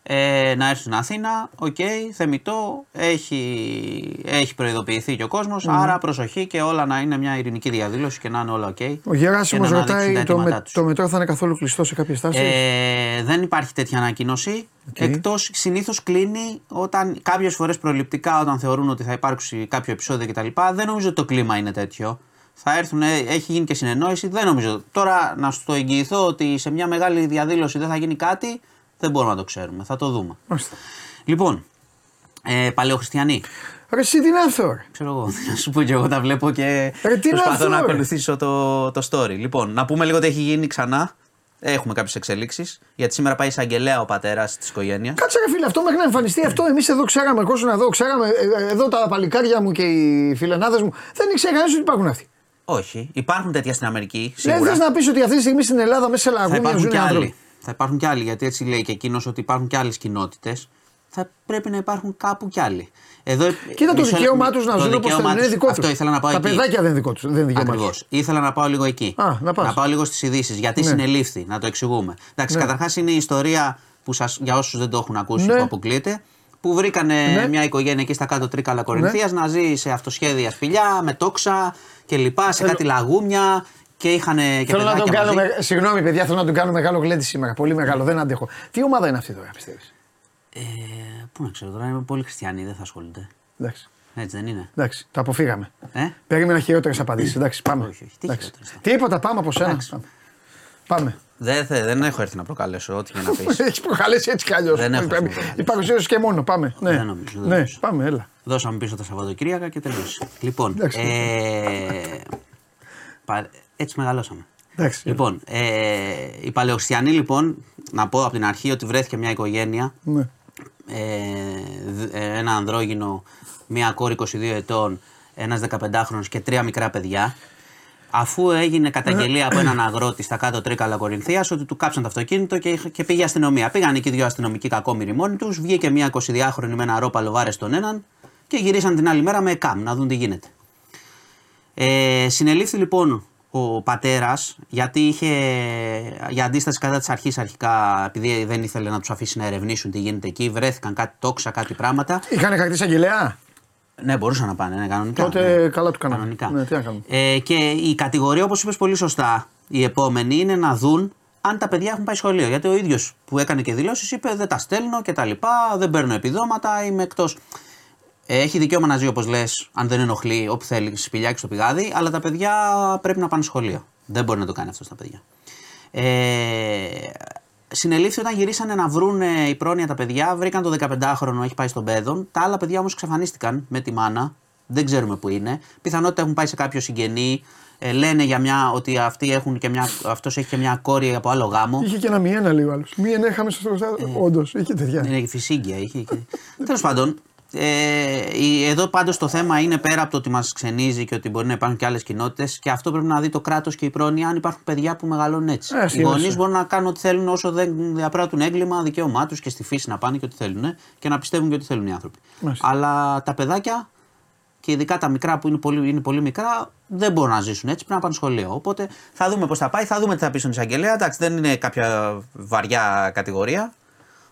Ε, να έρθουν στην Αθήνα. Οκ, θεμιτό. Έχει, έχει προειδοποιηθεί και ο κόσμος. Ναι. Άρα προσοχή και όλα να είναι μια ειρηνική διαδήλωση και να είναι όλα οκ. Ο Γεράσιμος Και να αναδείξουν ρωτάει τα το, αιτήματά με, τους. το μετρό θα είναι καθόλου κλειστό σε κάποιες στάσεις. Ε, δεν υπάρχει τέτοια ανακοίνωση. Οκ. Εκτός συνήθως κλείνει όταν κάποιες φορές προληπτικά, όταν θεωρούν ότι θα υπάρξει κάποιο επεισόδιο κτλ. Δεν νομίζω ότι το κλίμα είναι τέτοιο. Θα έρθουν, ε, έχει γίνει και συνεννόηση. Δεν νομίζω. Τώρα να σου το εγγυηθώ ότι σε μια μεγάλη διαδήλωση δεν θα γίνει κάτι, δεν μπορούμε να το ξέρουμε. Θα το δούμε. Μάλιστα. Λοιπόν, ε, παλαιοχριστιανοί. Ρε εσύ τι να έρθω, ρε; Ξέρω εγώ, *laughs* να σου πω και εγώ τα βλέπω και Ρε, τι είναι προσπαθώ αυτό, να ρε; ακολουθήσω το, το story. Λοιπόν, να πούμε λίγο ότι έχει γίνει ξανά. Έχουμε κάποιες εξελίξεις. Γιατί σήμερα πάει εισαγγελέα ο πατέρας της οικογένειας. Κάτσε ρε φίλε, αυτό μέχρι να εμφανιστεί αυτό. Εμείς εδώ ξέραμε, εγώ ήσουν εδώ, ξέραμε, ε, ε, εδώ τα παλικάρια μου και οι φιλενάδες μου. Δεν ήξερε κανεί ότι υπάρχουν αυτοί. Όχι. Υπάρχουν τέτοια στην Αμερική. Δεν Σίγουρα. θες να πεις ότι αυτή τη στιγμή στην Ελλάδα μέσα σε θα λαγούμια υπάρχουν ζουν και άνθρωποι. Άλλοι. Θα υπάρχουν και άλλοι. Γιατί έτσι λέει και εκείνος ότι υπάρχουν και άλλες κοινότητες. Θα πρέπει να υπάρχουν κάπου κι άλλοι. Εδώ, Κοίτα το μισό- δικαίωμά τους να το ζουν όπως δικαίωμά θέλουν. Είναι τους. δικό τους. Αυτό ήθελα να πάω Τα εκεί. παιδάκια δεν είναι δικό τους. Δεν είναι δικαίωμά Ακριβώς. τους. Ήθελα να πάω λίγο εκεί. Α, να πας. πάω λίγο στις ειδήσεις. Γιατί Ναι. συνελήφθη, να το εξηγούμε. Εντάξει, Ναι. καταρχάς είναι η ιστορία που σας, για όσους δεν το έχουν ακούσει, Ναι. που αποκλείεται. Που βρήκανε Ναι. μια οικογένεια εκεί στα κάτω τρίκαλα Κορινθίας να ζει σε αυτοσχέδια σπηλιά, με τόξα και λοιπά, σε κάτι λαγούμια και είχαν και Θέλω να τον παιδάκια κάνω. μαζί. με- Συγγνώμη, παιδιά, θέλω να τον κάνω μεγάλο γλέντι σήμερα. Πολύ μεγάλο, δεν αντέχω. Τι ομάδα είναι αυτή τώρα, πιστεύεις; Ε, πού να ξέρω τώρα, είμαι πολύ χριστιανοί, δεν θα ασχολούνται. Εντάξει. Έτσι δεν είναι; Εντάξει, τα αποφύγαμε. Ε; Περίμενα χειρότερες απαντήσεις. Εντάξει, πάμε. Όχι, όχι. Τι Εντάξει. χειρότερες θα. Τίποτα, πάμε από σένα. Εντάξει. Πάμε. Πάμε. Δεν, θε- δεν έχω έρθει να προκαλέσω, ό,τι και να πεις. *laughs* Έχεις προκαλέσει έτσι κι αλλιώς. Δεν έχω Πρέπει- προκαλέσει. Η παρουσίαση και μόνο. Πάμε. Ναι, Δεν νομίζω, δεν ναι νομίζω. πάμε, έλα. Δώσαμε πίσω τα Σαββατοκύριακα και τελείωσε. Λοιπόν, Εντάξει. ε, *laughs* πα- έτσι μεγαλώσαμε. Εντάξει. Λοιπόν, ε, οι παλαιοχριστιανοί λοιπόν, να πω από την αρχή ότι βρέθηκε μια οικογένεια, Ναι. ε, δ- ε, ένα ανδρόγυνο, μια κόρη 22 ετών, ένας 15χρονος και τρία μικρά παιδιά. Αφού έγινε καταγγελία από έναν αγρότη στα κάτω τρίκαλα Κορινθίας ότι του κάψαν το αυτοκίνητο και, είχε- και πήγε η αστυνομία. Πήγαν εκεί δύο αστυνομικοί κακόμοιροι μόνοι τους, βγήκε μια 22χρονη με ένα ρόπαλο βάρες στον έναν και γυρίσαν την άλλη μέρα με ΚΑΜ να δουν τι γίνεται. Ε, συνελήφθη λοιπόν ο πατέρας γιατί είχε για αντίσταση κατά της αρχής αρχικά, επειδή δεν ήθελε να τους αφήσει να ερευνήσουν τι γίνεται εκεί, βρέθηκαν κάτι τόξα, κάτι πράγματα. Είχαν κρατήσει αγγελέα. Ναι, μπορούσαν να πάνε, ναι, κανονικά. Τότε ναι. καλά του κάναμε. Κανονικά. Ναι, τι να κάνουμε. Ε, και η κατηγορία, όπως είπες πολύ σωστά, η επόμενη είναι να δουν αν τα παιδιά έχουν πάει σχολείο. Γιατί ο ίδιος που έκανε και δηλώσεις είπε: Δεν τα στέλνω και τα λοιπά, δεν παίρνω επιδόματα, είμαι εκτός. Έχει δικαίωμα να ζει όπως λες, αν δεν ενοχλεί, όπου θέλει, σπηλιάκι στο πηγάδι, αλλά τα παιδιά πρέπει να πάνε σχολείο. Δεν μπορεί να το κάνει αυτό στα παιδιά. Ε, συνελήφθη όταν γυρίσανε να βρουν οι πρόνοια τα παιδιά, βρήκαν το 15χρονο, έχει πάει στον παιδόν. Τα άλλα παιδιά όμως εξαφανίστηκαν με τη μάνα. Δεν ξέρουμε που είναι. Πιθανότητα έχουν πάει σε κάποιο συγγενή. Ε, λένε για μια, ότι αυτοί έχουν και μια, αυτός έχει και μια κόρη από άλλο γάμο. Είχε και ένα μιένα λίγο άλλος. Μιένα είχαμε στο Ε. στρατό. Όντως, είχε τέτοια. Είναι και φυσίγκια. Είχε και... Τέλος πάντων, ε, η- εδώ πάντως το θέμα είναι πέρα από το ότι μας ξενίζει και ότι μπορεί να υπάρχουν και άλλες κοινότητες και αυτό πρέπει να δει το κράτος και η πρόνοια αν υπάρχουν παιδιά που μεγαλώνουν έτσι. Ε, οι σύμβαση. γονεί μπορούν να κάνουν ό,τι θέλουν όσο δεν διαπράττουν έγκλημα, δικαίωμά τους και στη φύση να πάνε και ό,τι θέλουν ε, και να πιστεύουν και ό,τι θέλουν οι άνθρωποι. Μάλιστα. Αλλά τα παιδάκια και ειδικά τα μικρά που είναι πολύ, είναι πολύ μικρά δεν μπορούν να ζήσουν έτσι, πρέπει να πάνε σχολείο. Οπότε θα δούμε πώς θα πάει, θα δούμε τι θα πει στον εισαγγελέα. Εντάξει, δεν είναι κάποια βαριά κατηγορία,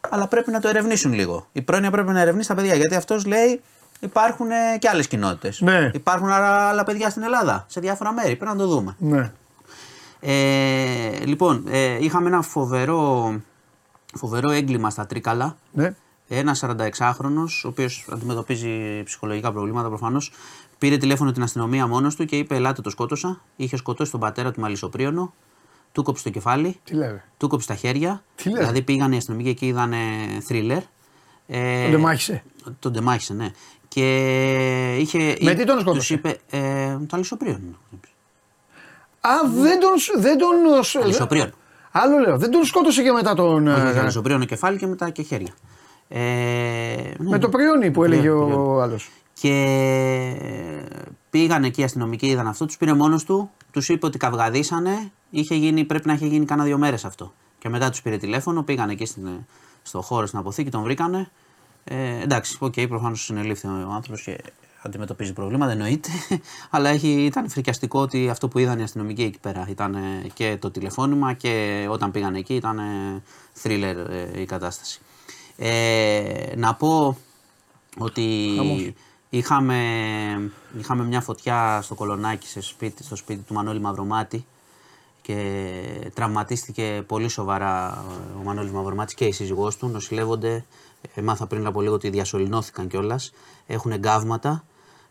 αλλά πρέπει να το ερευνήσουν λίγο. Η πρόνοια πρέπει να ερευνήσει τα παιδιά γιατί αυτός λέει υπάρχουν ε, και άλλες κοινότητες. Ναι. Υπάρχουν άλλα, άλλα παιδιά στην Ελλάδα, σε διάφορα μέρη. Πρέπει να το δούμε. Ναι. Ε, λοιπόν, ε, είχαμε ένα φοβερό, φοβερό έγκλημα στα Τρίκαλα. ναι. Ένας 46χρονο, ο οποίος αντιμετωπίζει ψυχολογικά προβλήματα προφανώς, πήρε τηλέφωνο την αστυνομία μόνος του και είπε: Ελάτε, το σκότωσα. Είχε σκοτώσει τον πατέρα του Μαλισσοπρίωνο, του κόψε το κεφάλι, Τι λέει. του κόψε τα χέρια. Τι λες; δηλαδή πήγαν οι αστυνομικοί και εκεί είδαν θρίλερ. Ε, Τον τεμάχισε; Τον τεμάχισε, ναι. Και είχε. Με τι τον τους σκότωσε; είπε. Ε, το Αλισσοπρίωνο. Α, δεν τον. Δεν τον Αλισσοπρίωνο. Άλλο λέω. Δεν τον σκότωσε και μετά τον. Όχι, ε, είχε Αλισσοπρίωνο κεφάλι και μετά και χέρια. Ε, ναι, Με το πριόνι που έλεγε Πριόνι, ο άλλος. Και Πήγαν εκεί οι αστυνομικοί, είδαν αυτό, τους πήρε μόνος του, τους είπε ότι καυγαδίσανε. Είχε γίνει, πρέπει να είχε γίνει κάνα δύο μέρες αυτό. Και μετά τους πήρε τηλέφωνο, πήγαν εκεί στην, στο χώρο στην αποθήκη, τον βρήκανε. Ε, εντάξει, OK, okay, προφανώς συνελήφθη ο άνθρωπος και αντιμετωπίζει προβλήματα, εννοείται. *laughs* Αλλά έχει, ήταν φρικιαστικό ότι αυτό που είδαν οι αστυνομικοί εκεί πέρα ήταν ε, και το τηλεφώνημα και όταν πήγαν εκεί ήταν ε, thriller ε, η κατάσταση. Ε, να πω ότι είχαμε, είχαμε μια φωτιά στο κολονάκι σε σπίτι, στο σπίτι του Μανώλη Μαυρομάτη και τραυματίστηκε πολύ σοβαρά ο Μανώλης Μαυρομάτης και η σύζυγός του, νοσηλεύονται. Ε, μάθα πριν από λίγο ότι διασωληνώθηκαν κιόλας. Έχουν εγκάβματα.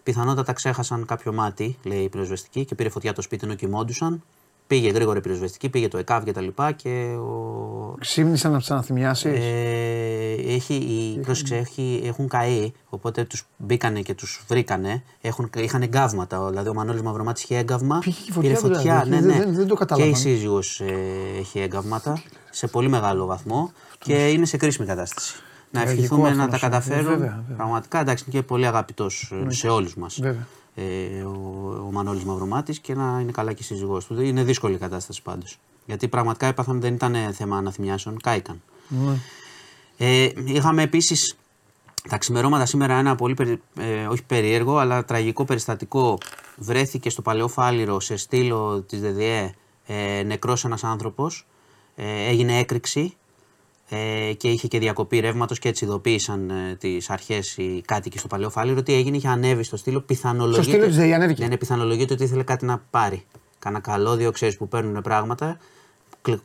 Πιθανότατα ξέχασαν κάποιο μάτι, λέει η πυροσβεστική, και πήρε φωτιά το σπίτι ενώ κοιμόντουσαν. Πήγε γρήγορα η πυροσβεστική, πήγε το ΕΚΑΒ και τα λοιπά και ο... Ξύμνησαν από τι αναθυμιάσει. Ε, έχει, η, πρόσεξε, έχει, έχουν καεί, οπότε τους μπήκανε και τους βρήκανε. Έχουν, είχαν εγκάβματα. Δηλαδή ο Μανώλης Μαυρομάτης είχε έγκαυμα. Πήγε και φωτιά, πήρε φωτιά. δηλαδή, ναι, ναι. δεν- δεν το και κατάλαβα. η σύζυγος ε, έχει έγκαυματα σε πολύ μεγάλο βαθμό και είναι σε κρίσιμη κατάσταση. Να Τραγικό ευχηθούμε αυτό να να τα σου πω. καταφέρουν. Βέβαια, βέβαια. Πραγματικά εντάξει, είναι και πολύ αγαπητός σε όλους μας. Βέβαια. Ε, ο, ο Μανώλης Μαυρομάτης και να είναι καλά και η σύζυγός του. Είναι δύσκολη η κατάσταση πάντως. Γιατί πραγματικά έπαθαν, δεν ήταν θέμα αναθυμιάσεων, κάηκαν. Ναι. Ε, είχαμε επίσης τα ξημερώματα σήμερα ένα πολύ, περι- ε, όχι περίεργο, αλλά τραγικό περιστατικό. Βρέθηκε στο Παλαιό Φάληρο σε στήλο της ΔΔΕ ε, νεκρός ένας άνθρωπος. Ε, έγινε έκρηξη ε, και είχε και διακοπή ρεύματος και έτσι ειδοποίησαν ε, τις αρχές οι κάτοικοι στο Παλαιό Φάληρο. Τι έγινε, είχε ανέβει στο στήλο. Πιθανολογείται. Στο στήλο της ΔΕΗ ανέβηκε. Ναι, ναι, πιθανολογείται ότι ήθελε κάτι να πάρει. Κάνα καλώδιο, ξέρεις που παίρνουν πράγματα.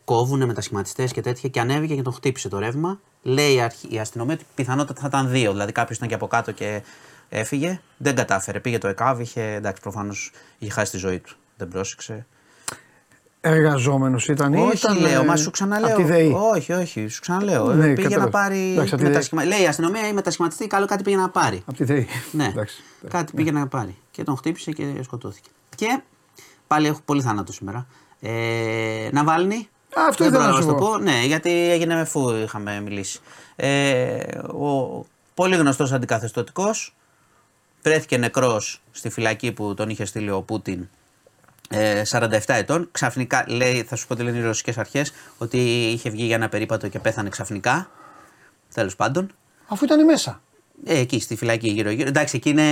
Κόβουν μετασχηματιστέ και τέτοια και ανέβηκε και τον χτύπησε το ρεύμα. Λέει η, αρχή, η αστυνομία ότι πιθανότατα θα ήταν δύο. Δηλαδή κάποιος ήταν και από κάτω και έφυγε. Δεν κατάφερε. Πήγε το ΕΚΑΒ, είχε, εντάξει, προφανώς είχε χάσει τη ζωή του. Δεν πρόσεξε. Εργαζόμενος ήταν ή Όχι, ήταν. λέω, ε, μα σου ξαναλέω. απ' τη ΔΕΗ. Όχι, όχι, σου ξαναλέω. Ναι, Ε, πήγε κατάλαβα. να πάρει. Εντάξει, απ' τη ΔΕΗ. μετασχημα... Λέει η αστυνομία ή μετασχηματιστή, καλό κάτι πήγε να πάρει. Από τη ΔΕΗ. Ναι, Εντάξει, εντάξει. κάτι πήγε να πάρει. Και τον χτύπησε και σκοτώθηκε. Και πάλι έχω πολύ θάνατο σήμερα. Ε, Ναβάλνη. Α, αυτό Δεν ήθελα να πρόλαβα σου το πω. πω. Ναι, γιατί έγινε με φου είχαμε μιλήσει. Ε, ο πολύ γνωστός αντικαθεστωτικός βρέθηκε νεκρός στη φυλακή που τον είχε στείλει ο Πούτιν ε, 47 ετών. Ξαφνικά, λέει, θα σου πω τι λένε οι ρωσικές αρχές, ότι είχε βγει για ένα περίπατο και πέθανε ξαφνικά. Τέλος πάντων. Αφού ήταν μέσα. Ε, εκεί στη φυλακή γύρω-γύρω. Εντάξει, εκεί είναι.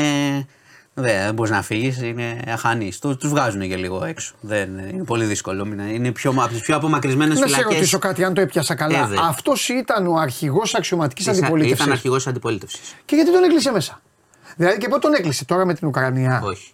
Δεν μπορείς να φύγεις, είναι αχανές. Τους τους βγάζουν και λίγο έξω. Δεν, είναι πολύ δύσκολο. Είναι, είναι πιο, από τις πιο απομακρυσμένες Να σε φυλακές. ρωτήσω κάτι, αν το έπιασα καλά. Ε, δε. Αυτός ήταν ο αρχηγός αξιωματικής Ήταν αντιπολίτευσης. αρχηγός αντιπολίτευσης. Και γιατί τον έκλεισε μέσα; Δηλαδή και πότε τον έκλεισε τώρα με την Ουκρανία; Όχι.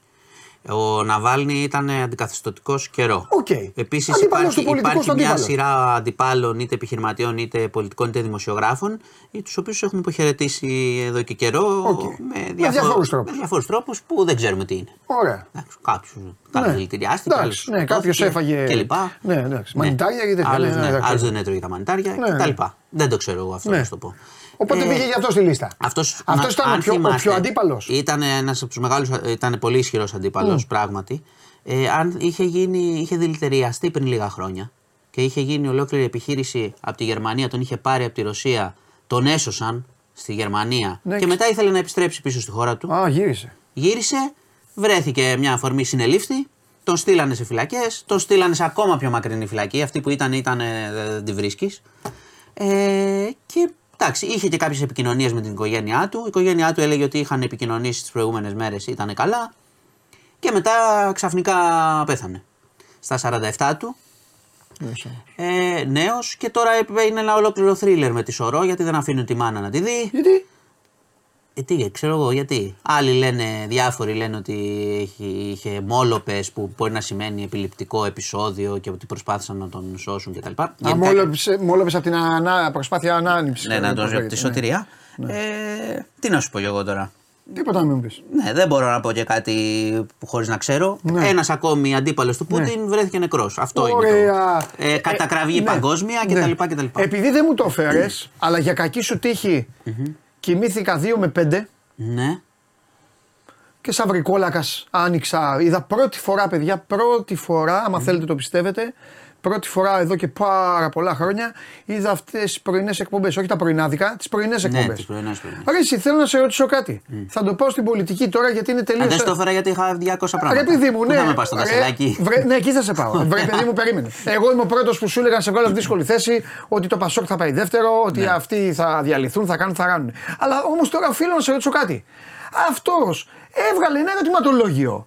Ο Ναβάλνι ήταν αντικαθεστωτικός καιρό. Οκ. Επίσης Αντίπαλος του υπάρχει, πολιτικού υπάρχει στον μια αντίπαλο. σειρά αντιπάλων, είτε επιχειρηματιών, είτε πολιτικών, είτε δημοσιογράφων, τους οποίους έχουμε αποχαιρετήσει εδώ και καιρό Οκ. με, Με διάφορους τρόπους. με διάφορους τρόπους που δεν ξέρουμε τι είναι. Ωραία. Κάποιου κάποιοι δηλητηριάστηκε, Ναι. Εντάξει, άλλους ναι, κάποιος σκοτώθηκε έφαγε. κλπ. Ναι, εντάξει. Μανιτάρια και τέτοια. Άλλος, ναι, ναι, εντάξει. άλλος δεν έτρωγε τα μανιτάρια Ναι, ναι. κτλ. Δεν το ξέρω εγώ αυτό Ναι. να σου το πω. Οπότε Ε, πήγε γι' αυτός στη λίστα. αυτός, Αυτός να- ήταν ο αν πιο, ο θυμάστε, πιο αντίπαλος. Ήταν ένας από τους μεγάλους, ήταν πολύ ισχυρός αντίπαλος πράγματι. Ε, αν είχε, γίνει, είχε δηλητηριαστεί πριν λίγα χρόνια και είχε γίνει ολόκληρη επιχείρηση από τη Γερμανία, τον είχε πάρει από τη Ρωσία, τον έσωσαν στη Γερμανία Ναι, και μετά ήθελε να επιστρέψει πίσω στη χώρα του. Α, γύρισε. Γύρισε, βρέθηκε μια αφορμή συνελήφθη, τον στείλανε σε φυλακές, τον στείλανε σε ακόμα πιο μακρινή φυλακή. Αυτή που ήταν, ήταν ε, δεν τη βρίσκει. Ε, και εντάξει, είχε και κάποιες επικοινωνίες με την οικογένειά του. Η οικογένειά του έλεγε ότι είχαν επικοινωνήσει τις προηγούμενες μέρες, ήταν καλά. Και μετά ξαφνικά πέθανε. Στα 47 του, ε, νέος και τώρα είναι ένα ολόκληρο θρίλερ με τη σωρό γιατί δεν αφήνουν τη μάνα να τη δει. Γιατί; Ε, τι, ξέρω εγώ γιατί. Άλλοι λένε, διάφοροι λένε ότι είχε, είχε μόλοπες που μπορεί να σημαίνει επιληπτικό επεισόδιο και ότι προσπάθησαν να τον σώσουν κτλ. Α, Γενικά- μόλοπες, μόλοπες από την ανά, προσπάθεια ανάνυψη. Ναι, να τον ζω τη σωτηρία. Ε, τι να σου πω κι εγώ τώρα. Τίποτα να μην πεις. Ναι, δεν μπορώ να πω και κάτι που χωρίς να ξέρω. Ναι. Ένας ακόμη αντίπαλος του Πούτιν βρέθηκε νεκρός. Αυτό είναι. Ωραία. Το. Ε, κατακραυγή Ε, ναι. παγκόσμια Ναι. κτλ. κτλ. Επειδή δεν μου το έφερες, αλλά για κακή σου τύχη κοιμήθηκα 2 με 5 Ναι. και σαν βρικόλακας άνοιξα. Είδα πρώτη φορά, παιδιά, πρώτη φορά, άμα θέλετε το πιστεύετε, πρώτη φορά εδώ και πάρα πολλά χρόνια είδα αυτές τις πρωινές εκπομπές. Όχι τα πρωινάδικα, τις πρωινές εκπομπέ. Ναι, τις πρωινές, πρωινές. Ρε, εσύ, θέλω να σε ρωτήσω κάτι. Θα το πάω στην πολιτική τώρα γιατί είναι τελείως. Α, δεν στο έφερα γιατί είχα 200 πράγματα. Ρε παιδί μου, Πού ναι. θα με πας στο Ρε, Κασελάκι. βρε- ναι, εκεί θα σε πάω. *laughs* Βρε, παιδί μου, περίμενε. Εγώ είμαι ο πρώτος που σου έλεγα να σε βγάλω από δύσκολη θέση ότι το Πασόκ θα πάει δεύτερο, ότι Ναι. αυτοί θα διαλυθούν, θα κάνουν, θα κάνουν. Αλλά όμως τώρα οφείλω να σε ρωτήσω κάτι. Αυτός έβγαλε ένα ερωτηματολόγιο.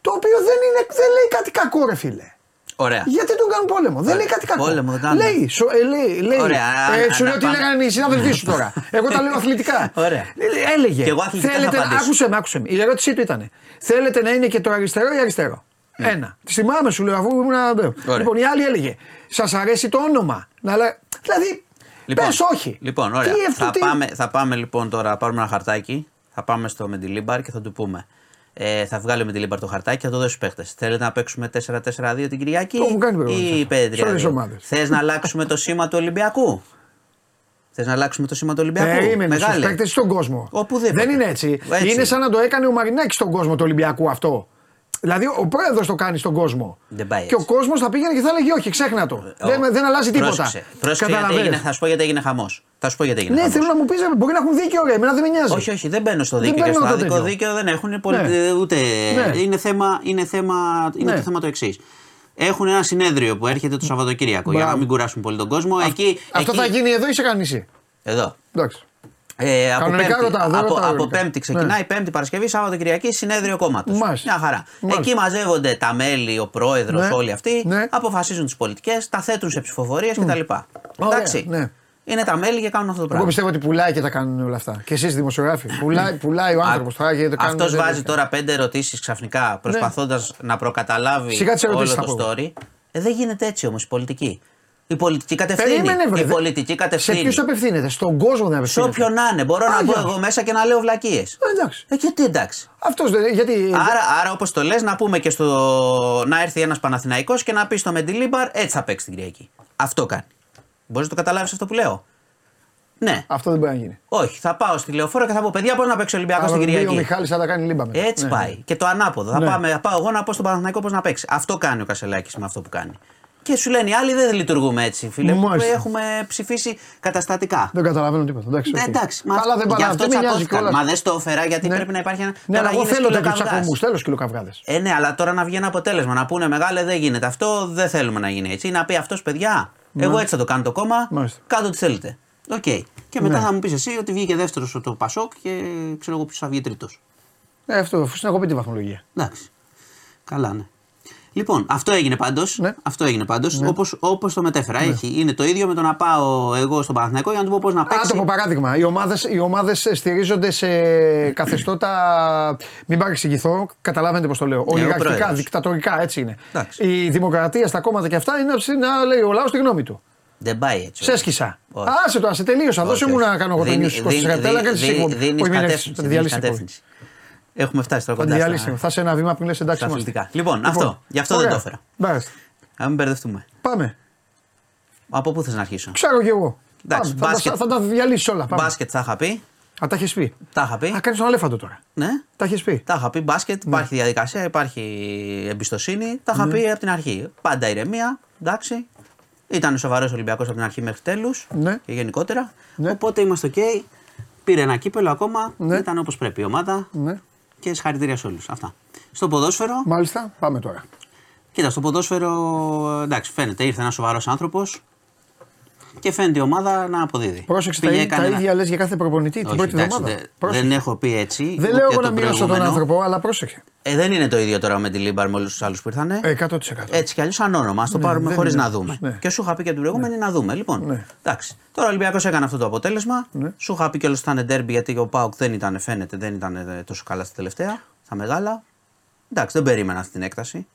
Το οποίο δεν, είναι, δεν λέει κάτι κακό, ρε φίλε. Ωραία. Γιατί τον κάνουν πόλεμο; Δεν λέει κάτι κακό. Πόλεμο δεν κάνουν. Λέει, σο, ε, λέει, λέει. Ωραία, ε, α- σου α- λέω να τι πάμε. λέγανε οι συνάδελφοί σου τώρα. Εγώ τα λέω αθλητικά. Ωραία. Ε, Έλεγε. Και εγώ αθλητικά θα θέλετε, απαντήσω. άκουσε με, άκουσε με. Η ερώτησή του ήταν. Θέλετε να είναι και το αριστερό ή αριστερό; Ένα. Τη θυμάμαι, σου λέω, αφού ήμουν. Ωραία. Λοιπόν, η άλλη έλεγε. Σας αρέσει το όνομα. Να λέ... Δηλαδή. Λοιπόν, πες όχι. Λοιπόν, ωραία. Τι αυτό, θα, τι- πάμε, θα πάμε λοιπόν τώρα, θα πάρουμε ένα χαρτάκι. Θα πάμε στο Μεντιλίμπαρ και θα του πούμε. Ε, θα βγάλει ο Μεντιλίμπαρ το χαρτάκι και θα το δώσει στους παίχτες. Θέλετε να παίξουμε 4-4-2 την Κυριακή; Το έχουν κάνει προηγουμένως ή αυτό. Σε όλες τις 5-3-2. ομάδες. Θες να αλλάξουμε το σήμα του Ολυμπιακού; Θες να αλλάξουμε το σήμα του Ολυμπιακού; Περίμενε στους Μεγάλε. παίκτε στον κόσμο. Οπουδήποτε. Δεν είναι έτσι. Έτσι. Είναι σαν να το έκανε ο Μαρινάκης στον κόσμο του Ολυμπιακού αυτό. Δηλαδή ο πρόεδρος το κάνει στον κόσμο. Δεν πάει και ο έτσι. κόσμος θα πήγαινε και θα έλεγε Όχι, ξέχνα το. Ο- Δεν, δεν αλλάζει τίποτα. Πρόσεξε. Πρόσεξε γιατί Καταλαβαίνεις. έγινε, θα σου πω γιατί έγινε χαμός. Θα σου πω γιατί έγινε Ναι, χαμός. θέλω να μου πεις, μπορεί να έχουν δίκιο, ρε. Εμένα δεν με νοιάζει. Όχι, όχι, δεν μπαίνω στο Δεν δίκαιο και μπαίνω στο το άδικο τέτοιο. δίκαιο δεν έχουν πολι... Ναι. ούτε. Ναι. Είναι θέμα, είναι θέμα, είναι Ναι. το θέμα το εξής. Έχουν ένα συνέδριο που έρχεται το Σαββατοκύριακο για να Μπράβο. μην κουράσουν πολύ τον κόσμο. εκεί, Αυτό εκεί, θα γίνει εδώ ή σε κανένα νησί. Εδώ. Εντάξει. Ε, από Κανονικά πέμπτη, ρωτάω, δεν από, ρωτάω από κανονικά. πέμπτη ξεκινάει, πέμπτη Παρασκευή, Σάββατο Κυριακή, συνέδριο κόμματος. Μάλιστα. Μια χαρά. Μάλιστα. Εκεί μαζεύονται τα μέλη, ο πρόεδρος, Ναι. όλοι αυτοί, Ναι. αποφασίζουν τις πολιτικές, τα θέτουν σε ψηφοφορίες κτλ. Ωραία, Εντάξει. ναι. Είναι τα μέλη και κάνουν αυτό το Εγώ πράγμα. πιστεύω ότι πουλάει και τα κάνουν όλα αυτά. Και εσείς δημοσιογράφοι. Πουλάει, *laughs* πουλάει ο άνθρωπος τώρα και το κάνουν. Αυτός δεν- βάζει τώρα πέντε ερωτήσεις ξαφνικά προσπαθώντας να προκαταλάβει Σιγά τις όλο ερωτήσεις το θα πω. story. Ε, δεν γίνεται έτσι όμως η πολιτική. Η πολιτική κατευθύνει. Περίμενε, βρε. η πολιτική Σε κατευθύνει. ποιους απευθύνεται, στον κόσμο δεν Σε απευθύνεται. όποιον να είναι. Μπορώ να Άγια. μπω εγώ μέσα και να λέω βλακίες. Ε, Εντάξει. Ε, γιατί εντάξει. Αυτός δεν. Γιατί. Άρα, άρα όπως το λες, να πούμε και στο. να έρθει ένας Παναθηναϊκός και να πει στο Μεντιλίμπαρ έτσι θα παίξει την Κυριακή. Αυτό κάνει. Μπορείς να το καταλάβεις αυτό που λέω; Ναι. Αυτό δεν μπορεί να γίνει. Όχι, θα πάω στη λεωφόρο και θα πω παιδιά πώς να παίξει ο Ολυμπιακός στην Αλλά ο Κυριακή; Μιχάλης θα τα κάνει λίμπα μετά. Έτσι Ναι. πάει. Και το ανάποδο. Θα, Ναι. πάμε, θα πάω εγώ να πω στον Παναθηναϊκό πώς να παίξει. Αυτό κάνει ο Κασελάκης με αυτό που κάνει. Και σου λένε οι άλλοι δεν λειτουργούμε έτσι, φίλε. μου. Μάλιστα. Έχουμε ψηφίσει καταστατικά. Δεν καταλαβαίνω τίποτα. Εντάξει, Ναι, οκ. εντάξει. Μα Αλλά δεν γι' παρά, αυτό δεν με νοιάζει τσακώθηκαν. κιόλας. Μα δεν στο έφερα γιατί Ναι. πρέπει να υπάρχει ένα. Ναι, αλλά τώρα εγώ γίνεις θέλω τέτοιου σκυλοκαυγάς. τσακωμούς. Θέλω σκυλοκαυγάδες. Ε, ναι, αλλά τώρα να βγει ένα αποτέλεσμα. Να πούνε μεγάλε δεν γίνεται αυτό, δεν θέλουμε να γίνει έτσι. Ή να πει αυτός παιδιά, εγώ έτσι θα το κάνω το κόμμα, Μάλιστα. κάντε ό,τι θέλετε. Οκ. Και μετά Ναι. θα μου πεις εσύ ότι βγήκε δεύτερος το Πασόκ και ξέρω εγώ ποιος θα βγει τρίτος. Ε, αυτό, αφού στην έχω πει τη βαθμολογία. Εντάξει. Καλά, ναι. Λοιπόν, αυτό έγινε πάντως. Ναι. Αυτό έγινε πάντως. Όπως, όπως το μετέφερα. Έχει, είναι το ίδιο με το να πάω εγώ στον Παναθηναϊκό για να του πω πώς να Α, παίξει. το πω παράδειγμα. Οι ομάδες, οι ομάδες στηρίζονται σε καθεστώτα. Μην παρεξηγηθώ, καταλάβετε πώς το λέω. Ολιγαρχικά, πρόεδρος. δικτατορικά, έτσι είναι. Εντάξει. Η δημοκρατία στα κόμματα και αυτά είναι να λέει ο λαός τη γνώμη του. Δεν πάει έτσι. Σε έσκησα. Όχι. Άσε το, άσε τελείωσα. Όχι, Δώσε μου όχι. να κάνω εγώ το Δίνει- νιου στις 24 δίνει- λεπτά, αλλά κάνεις δίνει- εκπομπή. δίνεις Όχι, μην έχεις, κατεύθυνση, Έχουμε φτάσει τώρα Θα τη κοντά διαλύσει. στα, Θα σε ένα βήμα που λε εντάξει. στα είμαστε. αθλητικά. Λοιπόν, αυτό. Γι' αυτό δεν ωραία. το έφερα. Μάλιστα. Να μην μπερδευτούμε. Πάμε. Από πού θες να αρχίσω; Ξέρω κι εγώ. Εντάξει, Πάμε. Θα, μπάσκετ. τα, θα τα διαλύσεις όλα. Πάμε. Μπάσκετ θα είχα πει. Α, τα έχεις πει. Τα είχα πει. Α, κάνεις τον αλέφαντο τώρα. Ναι. Τα έχεις πει. Τα είχα πει μπάσκετ, Ναι. υπάρχει διαδικασία, υπάρχει εμπιστοσύνη. Τα είχα πει από την αρχή. Πάντα ηρεμία, εντάξει. Ήταν σοβαρός Ολυμπιακός από την αρχή μέχρι τέλους Ναι. και γενικότερα. Ναι. Οπότε είμαστε OK. Πήρε ένα κύπελλο ακόμα. Ναι. Ήταν όπως πρέπει η ομάδα. Ναι. Και συγχαρητήρια σε όλους. Αυτά. Στο ποδόσφαιρο, Μάλιστα, πάμε τώρα. κοίτα, στο ποδόσφαιρο εντάξει, φαίνεται ήρθε ένας σοβαρός άνθρωπος και φαίνεται η ομάδα να αποδίδει. Πρόσεξε τα, Πήγε, ίδια- τα έκανε ένα- ίδια λες για κάθε προπονητή την Όχι, πρώτη εντάξει, εβδομάδα. δε- Πρόσεξε. δεν έχω πει έτσι. Δεν ούτε λέω εγώ το να μειώσω τον προηγούμενο. άνθρωπο, αλλά πρόσεξε. Ε, δεν είναι το ίδιο τώρα Μεντιλίμπαρ με όλους τους άλλους που ήρθαν. Ε, 100%. Έτσι κι αλλιώς σαν όνομα. Α το πάρουμε δεν χωρίς είναι να αυτός, δούμε. ναι. Και σου είχα πει και την προηγούμενη να δούμε. Λοιπόν, Ναι. εντάξει. Τώρα ο Ολυμπιακός έκανε αυτό το αποτέλεσμα. Ναι. Σου είχα πει κιόλας ότι ήταν ντέρμπι γιατί ο ΠΑΟΚ δεν ήταν, φαίνεται, δεν ήταν ε, τόσο καλά στα τελευταία. Στα μεγάλα. Εντάξει, δεν περίμενα αυτή την έκταση.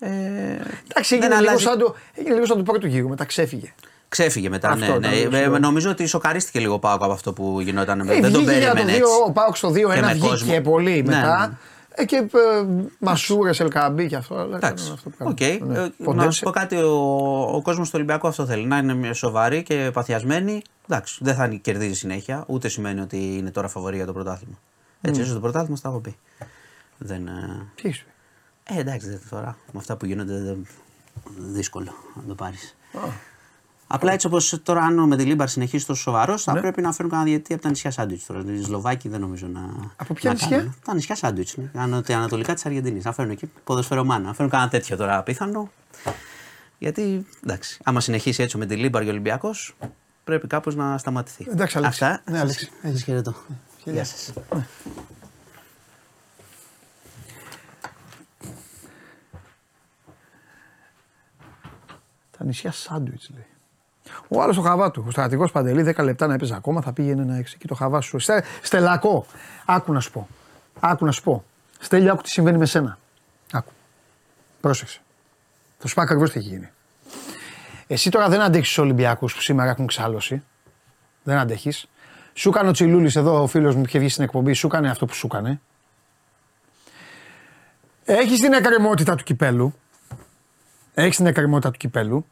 Ε, Εντάξει, έγινε δεν λίγο, αλλάζει- σαν το, έγινε λίγο σαν το πρώτο γύρο, μετά ξέφυγε. Ξέφυγε μετά. Αυτό ναι, ήταν ναι. λίγο Ε, σίγουρο. νομίζω ότι σοκαρίστηκε λίγο ο ΠΑΟΚ από αυτό που γινόταν. Ε, δεν τον βγήκε για το περίμενε 2, έτσι. ο ΠΑΟΚ στο 2-1 Και με βγήκε κόσμο. πολύ Ναι, μετά. ναι. Ε, και ε, Μασούρας, Ελ Κααμπί και αυτό. Αλλά Εντάξει. έκαναν αυτό που Οκ. κάναν. Ναι. Ε, Να Ποντένσε. σου πω κάτι, ο, ο κόσμος του Ολυμπιακού αυτό θέλει. Να είναι μια σοβαρή και παθιασμένη. Εντάξει, δεν θα κερδίζει συνέχεια, ούτε σημαίνει ότι είναι τώρα φαβορή για το πρωτάθλημα. Έτσι, ίσως το πρωτάθλημα, στα έχω πει. Δεν, ε, Τι είσαι. ε, εντάξει, δεν, τώρα με αυτά που γίνονται δεν, δύσκολο να το πάρεις. Απλά έτσι όπως τώρα, αν Μεντιλίμπαρ συνεχίσει τόσο σοβαρός, θα Ναι. πρέπει να φέρουν κανένα διαιτητή από τα νησιά Σάντουιτς. Τώρα, οι Σλοβάκοι δεν νομίζω να. Από ποια να νησιά; κάνουν. Τα νησιά Σάντουιτς. Ανατολικά της Αργεντινής. Να φέρουν εκεί ποδοσφαιρομάνα. Να φέρουν κανένα τέτοιο τώρα απίθανο. Γιατί εντάξει, άμα συνεχίσει έτσι με τη Λίμπαρ και ο Ολυμπιακός, πρέπει κάπως να σταματηθεί. Εντάξει, Αλέξη. Αυτά. Ναι, Αλέξη. Σας χαιρετώ. Γεια σας. Τα νησιά σάντουιτς λέει. Ο άλλος ο Χαβάτου, ο στρατηγός Παντελή, 10 λεπτά να έπαιζε ακόμα, θα πήγαινε να έξι. Και το Χαβά σου. Στε, στελακό. Άκου να σου πω. Άκου να σου πω. Στέλιο, άκου τι συμβαίνει με σένα. Άκου. Πρόσεξε. Θα σου πω ακριβώς τι έχει γίνει. Εσύ τώρα δεν αντέχεις τους Ολυμπιακούς που σήμερα έχουν ξάλωση. Δεν αντέχεις. Σου έκανε ο Τσιλούλης εδώ, ο φίλος μου που είχε βγει στην εκπομπή, σου έκανε αυτό που σου έκανε. Έχεις την εκκρεμότητα του κυπέλου. Έχεις την εκκρεμότητα του κυπέλου.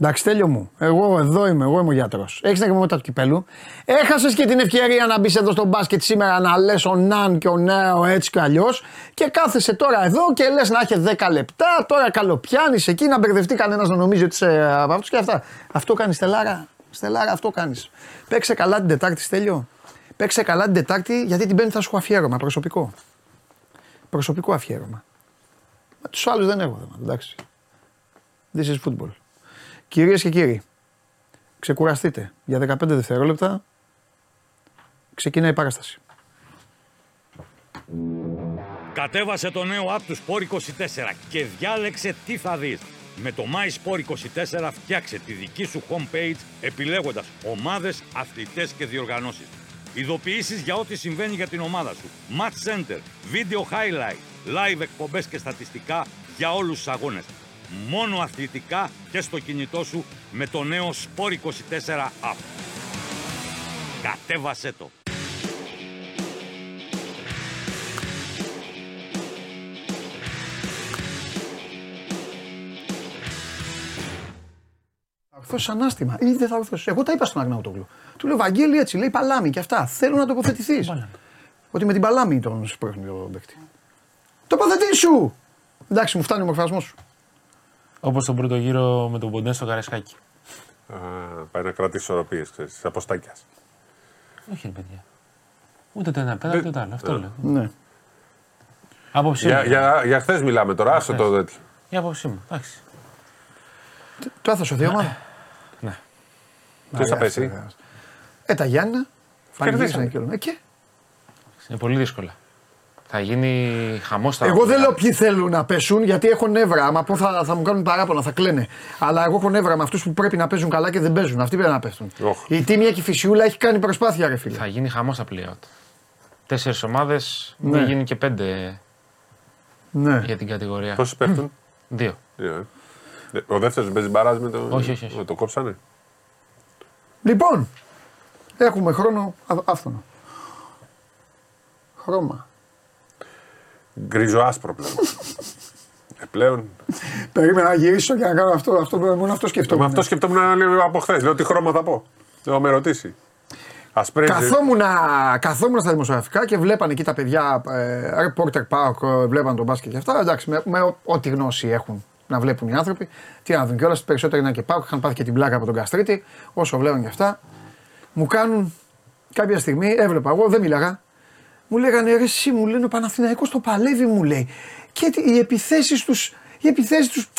Εντάξει, τέλειο μου. Εγώ εδώ είμαι, εγώ είμαι ο γιατρός. Έχεις την εκκρεμότητα του κυπέλου. Έχασες και την ευκαιρία να μπεις εδώ στο μπάσκετ σήμερα να λες ο Ναν και ο Νέο έτσι κι αλλιώς. Και κάθεσαι τώρα εδώ και λες να έχει 10 λεπτά. Τώρα καλοπιάνεις εκεί να μπερδευτεί κανένας να νομίζει ότι είσαι από αυτούς και αυτά. Αυτό κάνεις Στελάρα. Στελάρα, αυτό κάνεις. Παίξε καλά την Τετάρτη, Στέλιο. Παίξε καλά την Τετάρτη γιατί την Πέμπτη θα σου έχω αφιέρωμα προσωπικό. Προσωπικό αφιέρωμα. Με τους άλλους δεν έχω θέμα, εντάξει. This is football. Κυρίες και κύριοι, ξεκουραστείτε. Για 15 δευτερόλεπτα ξεκινάει η παράσταση. Κατέβασε το νέο app τους Sport 24 και διάλεξε τι θα δεις. Με το My Sport 24 φτιάξε τη δική σου homepage επιλέγοντας ομάδες, αθλητές και διοργανώσεις. Ειδοποιήσεις για ό,τι συμβαίνει για την ομάδα σου. Match Center, Video Highlight, Live εκπομπές και στατιστικά για όλους τους αγώνες. Μόνο αθλητικά και στο κινητό σου με το νέο Sport 24 app. Κατέβασέ το! Θα ορθώσει ανάστημα ή δεν θα ορθώσει. Εγώ τα είπα στον Αγναούτογλου. Του λέω Βαγγέλη έτσι, λέει παλάμη και αυτά. Θέλω να τοποθετηθείς. Ότι με την παλάμη τον σπρώχνει ο παίκτη. Τοποθετήσου! Εντάξει, μου φτάνει ο μορφασμός σου. Όπως τον πρώτο γύρο με τον Ποντέ στο Καρεσκάκι. Α, πάει να κρατήσει ισορροπίες, ξέρεις, της αποστάκιας. Όχι, ρε παιδιά. Ούτε το ένα πέναλτι ούτε το άλλο. Αυτό λέω. Ναι. Άποψή μου. Για, για, για χθες μιλάμε τώρα, άσε το τέτοιο. Η άποψή μου. Εντάξει. Το έθωσε ο Διώμα. Ναι. Ποιος θα πέσει; Ε, τα Γιάννα. Πανηγύρισαν Κερδίσανε. και όλα. Ε, και; Είναι πολύ δύσκολα. Θα γίνει χαμός στα Εγώ δεν λέω ποιοι θέλουν να πέσουν γιατί έχω νεύρα. Άμα πω θα, θα μου κάνουν παράπονα, θα κλαίνε. Αλλά εγώ έχω νεύρα με αυτούς που πρέπει να παίζουν καλά και δεν παίζουν. Αυτοί πρέπει να πέσουν. Οχ. Η τίμια και η φυσιούλα έχει κάνει προσπάθεια, ρε φίλε. Θα γίνει χαμός στα play-out. Τέσσερις ομάδες, Ναι. δεν γίνει και πέντε Ναι. για την κατηγορία. Πόσοι πέφτουν. Δύο. Δύο, ε. Ο δεύτερος παίζει μπαράζ με το. Όχι, όχι, όχι. με το κόψανε; Λοιπόν, έχουμε χρόνο α- άφθονο. Χρώμα. Γκρίζο άσπρο πλέον. ε, πλέον. Περίμενα να γυρίσω και να κάνω αυτό. αυτό μόνο αυτό σκεφτόμουν. Με αυτό σκεφτόμουν λίγο από χθες. Λέω τι χρώμα θα πω. Λέω με ρωτήσει. Ασπρέζει. Καθόμουν, καθόμουν στα δημοσιογραφικά και βλέπανε εκεί τα παιδιά, ε, reporter Park, ε, βλέπανε τον μπάσκετ και αυτά. Εντάξει, με, με ό,τι γνώση έχουν να βλέπουν οι άνθρωποι. Τι να δουν κιόλας, περισσότεροι είναι και Park, είχαν πάθει και την πλάκα από τον Καστρίτη. Όσο βλέπαν και αυτά, μου κάνουν κάποια στιγμή, έβλεπα εγώ, δεν μίλαγα. Μου λέγανε ρε, εσύ μου λένε ο Παναθηναϊκός το παλεύει, μου λέει. Και τι- οι επιθέσεις τους, οι επιθέσεις τους.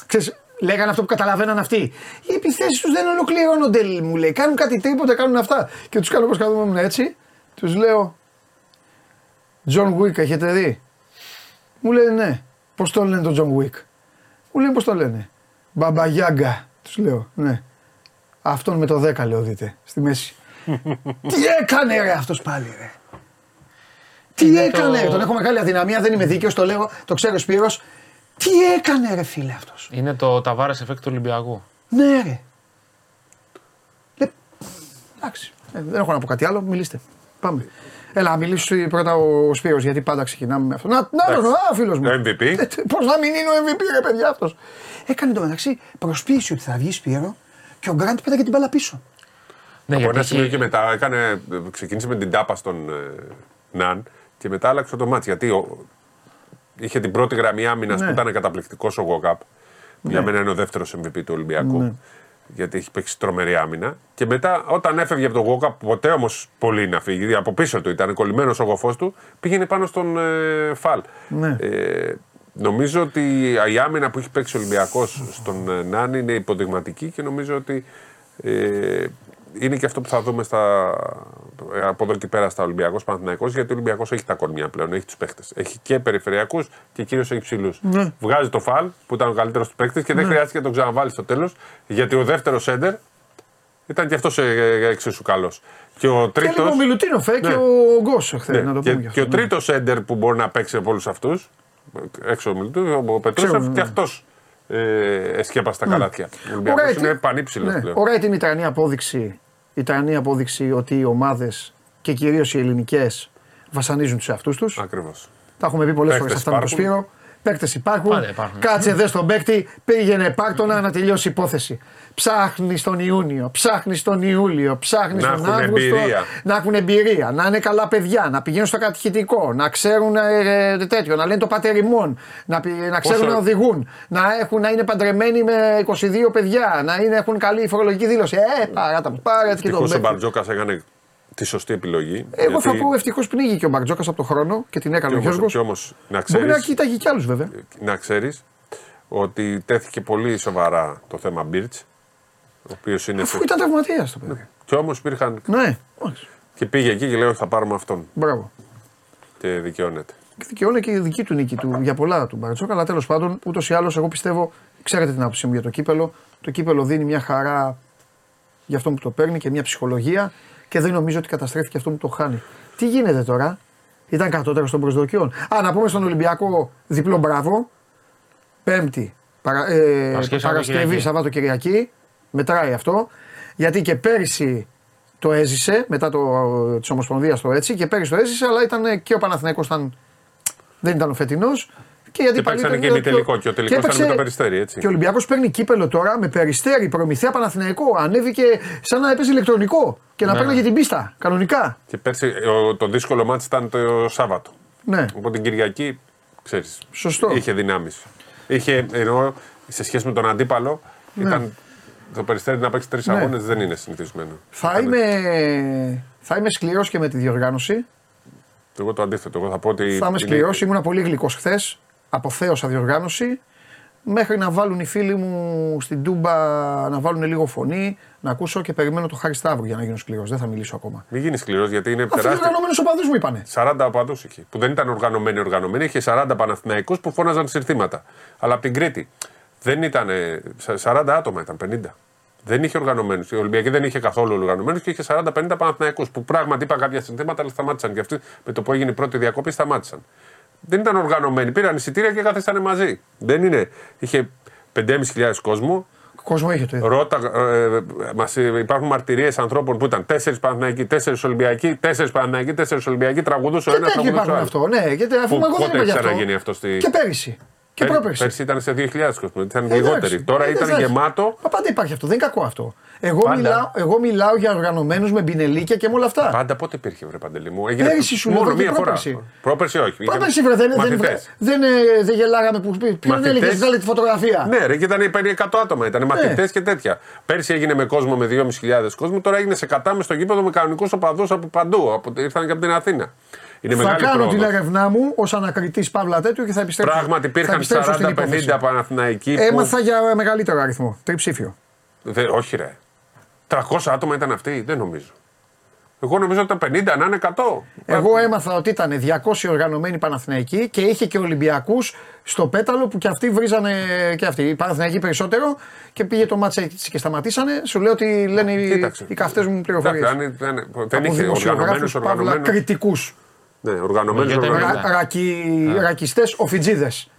Λέγανε αυτό που καταλαβαίναν αυτοί. Οι επιθέσεις τους δεν ολοκληρώνονται, μου λέει. Κάνουν κάτι τρίποτε, κάνουν αυτά. Και τους κάνω όπως καθόμουν έτσι. Τους λέω, John Wick, έχετε δει; Μου λένε ναι. Πώς το λένε τον John Wick. Μου λένε πώς το λένε; Μπαμπαγιάγκα. Τους λέω, ναι. Αυτόν με το 10 λέω δείτε, στη μέση. *laughs* Τι έκανε ρε αυτός πάλι ρε. Τι Είναι έκανε, το- τον έχω μεγάλη αδυναμία, δεν είμαι δίκαιος, το λέω, το ξέρω ο Σπύρος. Τι έκανε ρε φίλε αυτός; Είναι το ταβάρε effect του Ολυμπιακού. Ναι ρε. Ε, εντάξει, ε, δεν έχω να πω κάτι άλλο, μιλήστε. Πάμε. Έλα, μιλήσει πρώτα ο Σπύρος, γιατί πάντα ξεκινάμε με αυτό. Να, να, Εντάξει. να, φίλος μου. MVP. Ε, Πώς να μην είναι ο MVP ρε παιδιά αυτός. Έκανε το μεταξύ προσποίηση ότι θα βγει Σπύρο και ο Γκραντ πέταγε την μπάλα πίσω. Ναι, Από ένα γιατί σημείο έχει- και μετά έκανε, ξεκίνησε με την τάπα στον ε, Ναν και μετά άλλαξε το μάτς. Γιατί ο, είχε την πρώτη γραμμή άμυνας Ναι. που ήταν καταπληκτικός ο Γοκάπ. Για μένα είναι ο δεύτερος MVP του Ολυμπιακού. Γιατί έχει παίξει τρομερή άμυνα. Και μετά, όταν έφευγε από τον Γόκα, ποτέ όμως πολύ να φύγει, γιατί από πίσω του ήταν κολλημένος ο γοφός του, πήγαινε πάνω στον ε, Φαλ. Ναι. Ε, νομίζω ότι η άμυνα που έχει παίξει ο Ολυμπιακός στον ε, Νάνη είναι υποδειγματική και νομίζω ότι ε, είναι και αυτό που θα δούμε στα, από εδώ και πέρα στα Ολυμπιακό Παναθυναϊκό, γιατί ο Ολυμπιακός έχει τα κορμιά πλέον, έχει τους παίχτε. Έχει και περιφερειακούς και κυρίως έχει ψηλούς. Ναι. Βγάζει το φαλ που ήταν ο καλύτερος τους παίκτης και δεν χρειάστηκε να τον ξαναβάλει στο τέλος, γιατί ο δεύτερος σέντερ ήταν και αυτός εξίσου καλός. Και ο Και τρίτο. λίγο ο Μιλουτίνοφ ε, και Ναι. ο Γκος χθε, Ναι, να το και, πούμε και ο αυτό. ναι. τρίτος σέντερ που μπορεί να παίξει από όλους αυτούς, έξω ο Μιλουτίνοφ, ο Πετρούσεφ, Ξέρω, και ναι. αυτός ε, εσκέπασε τα καλάθια. Ο Ολυμπιακός Ωραία, είναι τι- πανύψηλος ναι, πλέον. Ωραία την η τρανή απόδειξη, η τρανή απόδειξη ότι οι ομάδες και κυρίως οι ελληνικές βασανίζουν τους εαυτούς τους. Ακριβώς. Τα έχουμε πει πολλές φορές Παίκτες αυτά με τον υπάρχουν. Σπύρο. Παίκτες υπάρχουν. Πάντα υπάρχουν. Κάτσε δες στον παίκτη, πήγαινε πάρτονα να τελειώσει η υπόθεση. Ψάχνει τον Ιούνιο, ψάχνει τον Ιούλιο, ψάχνει Να τον έχουν Αύγουστο. εμπειρία. Να έχουν εμπειρία, να είναι καλά παιδιά, να πηγαίνουν στο κατηχητικό, να ξέρουν ε, ε, τέτοιο, να λένε το πατερημόν, να, πη- να ξέρουν Πόσο- να οδηγούν, να, έχουν, να είναι παντρεμένοι με 22 παιδιά, να είναι, έχουν καλή φορολογική δήλωση. Ε, παράτα μου, πάρε και τον Ευτυχώ ο παίκτη. Μπαρτζόκας έκανε τη σωστή επιλογή. Εγώ θα γιατί- πω ευτυχώς πνίγει και ο Μπαρτζόκα από τον χρόνο και την έκανε κι ο όμως- Γιώργος. κι όμως, να Μπορεί ξέρεις, να κοίταγε κι άλλους βέβαια. να ξέρεις ότι τέθηκε πολύ σοβαρά το θέμα Μπίρτς, ο οποίος είναι... Αφού ήταν τραυματίας το παιδί. Κι όμως υπήρχαν... Ναι, μάλιστα. Και πήγε εκεί και λέει ότι θα πάρουμε αυτόν μπράβο. και δικαιώνεται. Και δικαιώνει και η δική του νίκη του για πολλά του Μπαρτζόκα, αλλά τέλος πάντων ούτως ή άλλως εγώ πιστεύω, ξέρετε την άποψή μου για το κύπελο. Το κύπελο δίνει μια χαρά για αυτό που το παίρνει και μια ψυχολογία και δεν νομίζω ότι καταστρέφει και αυτό που το χάνει. Τι γίνεται τώρα, ήταν κατώτερο των προσδοκιών. Α, να πούμε στον Ολυμπιακό διπλό μπράβο. Πέμπτη, παρα, ε, Παρασκευή, Παρασκευή, Σαββατοκυριακή. Σαββατοκυριακή. Μετράει αυτό. Γιατί και πέρυσι το έζησε μετά το, της Ομοσπονδίας το έτσι και πέρυσι το έζησε, αλλά ήταν και ο Παναθηναϊκός ήταν, δεν ήταν ο φετινός. Και γιατί Και παίξανε και ημιτελικό και ο τελικός ήταν με το Περιστέρι, έτσι. Και ο Ολυμπιακός παίρνει κύπελο τώρα με περιστέρι, προμηθεία Παναθηναϊκό. Ανέβηκε σαν να έπαιζε ηλεκτρονικό και να Ναι. παίρνει την πίστα. Κανονικά. Και πέρσι ο- το δύσκολο μάτι ήταν το Σάββατο. Ναι, Οπότε την Κυριακή, ξέρεις, σωστό. είχε δυνάμεις. Είχε, ενώ σε σχέση με τον αντίπαλο, ήταν το Περιστέρι να παίξει τρεις Ναι. αγώνες δεν είναι συνηθισμένο. Θα Ήταν- είμαι, θα είμαι σκληρός και με τη διοργάνωση. Εγώ το αντίθετο. Εγώ θα πω ότι. Θα είμαι είναι- σκληρός. Ήμουν πολύ γλυκός χθες. Αποθέωσα διοργάνωση. Μέχρι να βάλουν οι φίλοι μου στην τούμπα να βάλουν λίγο φωνή, να ακούσω και περιμένω το Χάρη Σταύρου για να γίνω σκληρός. Δεν θα μιλήσω ακόμα. Μην γίνεις σκληρός γιατί είναι Αυτοί οι τεράστιο. οργανωμένου οπαδούς μου είπανε. 40 οπαδούς είχε. Που δεν ήταν οργανωμένοι οργανωμένοι. Είχε 40 Παναθηναϊκούς που φώναζαν συρθήματα. Αλλά από την Κρήτη δεν ήταν. 40 άτομα ήταν, 50. Δεν είχε οργανωμένους. Η Ολυμπιακή δεν είχε καθόλου οργανωμένους και είχε 40-50 Παναθηναϊκούς που πράγματι είπαν κάποια συνθήματα αλλά σταμάτησαν. Και αυτοί με το που έγινε η πρώτη διακοπή σταμάτησαν. Δεν ήταν οργανωμένοι. Πήραν εισιτήρια και καθίσανε μαζί. Δεν είναι. Είχε 5.500 κόσμο. Κόσμο είχε το ίδιο. Ρώτα, ε, μας, ε, υπάρχουν μαρτυρίες ανθρώπων που ήταν τέσσερις Παναθηναϊκοί, τέσσερις Ολυμπιακοί, τέσσερις Παναθηναϊκοί, τέσσερις Ολυμπιακοί, τραγουδούσε ο Και ένας, τέτοιοι τραγουδούσε ο υπάρχουν άλλος. αυτό. Ναι, γιατί αφού Πού- εγώ δεν πότε είπα γι' έχει αυτό. ξαναγίνει αυτό στη- Και πέρυσι. Και Πέρ- πρόπερσι. Πέρσι ήταν σε 2.000 κόσμο, ήταν Ε, εντάξει. λιγότεροι. Τώρα Ε, ήταν δεν θα- γεμάτο. Μα πάντα υπάρχει αυτό. Δεν είναι κακό αυτό. Εγώ, Πάντα. μιλάω, εγώ μιλάω για οργανωμένους με μπινελίκια και με όλα αυτά. Πάντα πότε υπήρχε, βρε Παντελή μου; Πέρυσι σου λέω μόνο και μία φορά. πρόπερσι. Πρόπερσι όχι. Πρόπερσι βρε, δεν, δεν, Μαθητές. δεν, ε, δεν γελάγαμε που ποιον Μαθητές. έλεγε βγάλε τη φωτογραφία. Ναι, ρε, και ήταν περί 100 άτομα. Ήταν μαθητές και τέτοια. Πέρσι έγινε με κόσμο με 2.500 κόσμο, τώρα έγινε σε κατάμε στο γήπεδο με κανονικούς οπαδούς από παντού. Από, ήρθαν και από την Αθήνα. Είναι θα μεγάλη κάνω πρόοδος. την έρευνά μου ως ανακριτής Παύλα τέτοιου και θα επιστρέψω. Πράγματι θα υπήρχαν επιστρέψω στην υπόθεση. 40-50 Παναθηναϊκοί. που- Έμαθα για μεγαλύτερο αριθμό. Τριψήφιο. Δε, όχι, ρε. 300 άτομα ήταν αυτοί, δεν νομίζω. Εγώ νομίζω ότι ήταν 50, να είναι 100. Εγώ έμαθα ότι ήταν 200 οργανωμένοι Παναθηναϊκοί και είχε και Ολυμπιακούς στο πέταλο που και αυτοί βρίζανε και αυτοί. Οι Παναθηναϊκοί περισσότερο και πήγε το μάτσα έτσι και σταματήσανε. Σου λέω ότι λένε οι, Κοίταξε. οι καυτές μου πληροφορίες. Εντάξει, αν ήταν- δεν είχε οργανωμένους. Οργανωμένους. κριτικούς. Ναι, οργανωμένους, Γιατί οργανωμένους. ήταν- Ρακι, Ρακιστές, οφιτζίδες.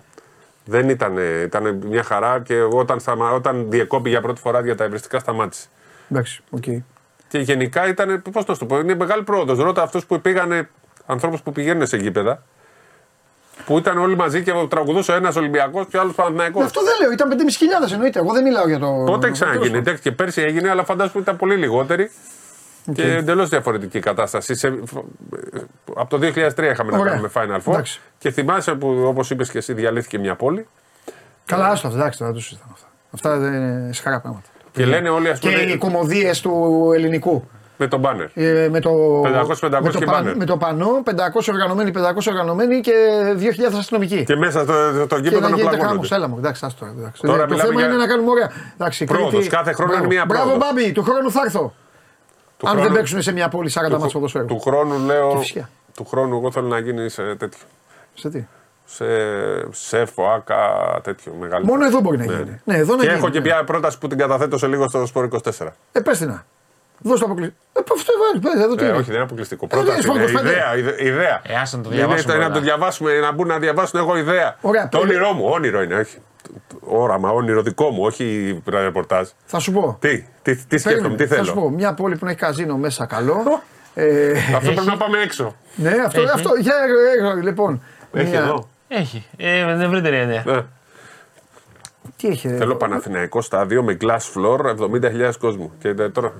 Δεν ήταν, ήταν μια χαρά και εγώ όταν, σταμα, όταν διεκόπη για πρώτη φορά για τα ευρεστικά σταμάτησε. Εντάξει, οκ. Και γενικά ήταν, πώς να σου το πω, είναι μεγάλη πρόοδος. Ρώτα αυτούς που πήγανε, ανθρώπους που πηγαίνουν σε γήπεδα, που ήταν όλοι μαζί και τραγουδούσε ένας Ολυμπιακός και άλλος Παναθηναϊκός. Αυτό δεν λέω, ήταν 5.500 εννοείται. Εγώ δεν μιλάω για το. Πότε το- ξαναγίνει, τέλος εντάξει και πέρσι έγινε, αλλά φαντάζομαι ότι ήταν πολύ λιγότεροι. Και εντελώς διαφορετική κατάσταση. Σε, από το 2003 είχαμε να Ωραία. κάνουμε Final Four. Εντάξει. Και θυμάσαι που, όπως είπες και εσύ, διαλύθηκε μια πόλη. Καλά, άστο αυτό, εντάξει, δεν το συζητάμε αυτά. Αυτά δεν είναι σχαρά πράγματα. Και λένε όλοι, ας Και πούμε, οι κομμωδίες του ελληνικού. με τον μπάνερ. Ε, με το, 500-500 με το, και πα- μπάνερ. με το πανό, 500 οργανωμένοι, 500 οργανωμένοι και 2.000 αστυνομικοί. Και μέσα στο, στο Και γήπεδο να να γίνεται χάμος. πλακώνονται. Έλα μου, εντάξει, άστο. Εντάξει. Τώρα Ε, το μιλάμε θέμα για- είναι να κάνουμε ωραία. Εντάξει, Πρόοδος. Κρήτη- Κάθε χρόνο Μπράβο. είναι μία Μπράβο, πρόοδος. Μπάμπη, του χρόνου θα έρθω. Του Αν δεν χρόνου- παίξουν σε μια πόλη 40 μάτς ποδοσφαίρου. Του χρόνου Και λέω. φυσικά. Του χρόνου εγώ θέλω να γίνει σε τέτοιο. Σε τι; Σε σεφ, ΟΑΚΑ, τέτοιο μεγάλο. Μόνο εδώ μπορεί να γίνει. Ναι, εδώ να και γίνει, έχω και ναι. μια πρόταση που την καταθέτω σε λίγο στο Σπορ 24. Ε, πες την να. Δώσ' το αποκλειστικό. Ε, πού αυτό βάλει, πες, εδώ τι Ε, είναι. όχι, δεν είναι αποκλειστικό. Ε, Πρόταση ναι, Σπορ είναι 25. ιδέα. ιδε- ιδέα. Ε, άσε να το Είναι διαβάσουμε το- να πρώτα. το διαβάσουμε, να μπουν να διαβάσουν. Έχω ιδέα. Ωραία, το πες. όνειρό μου, όνειρο είναι, όχι. Όραμα, όνειρο δικό μου, όχι ρεπορτάζ. Θα σου πω. Τι, τι, τι σκέφτομαι, τι Θα σου θέλω. πω, μια πόλη που να έχει καζίνο μέσα καλό. ε, Αυτό πρέπει να πάμε έξω. ναι, αυτό, Έχει. αυτό. Για, ε, ε, λοιπόν. Έχει μια- εδώ. Έχει. Ε, με την ευρύτερη έννοια. Ναι. Τι έχει. ρε; Θέλω Παναθηναϊκό στάδιο με glass floor 70.000 κόσμου. Και ε, τώρα.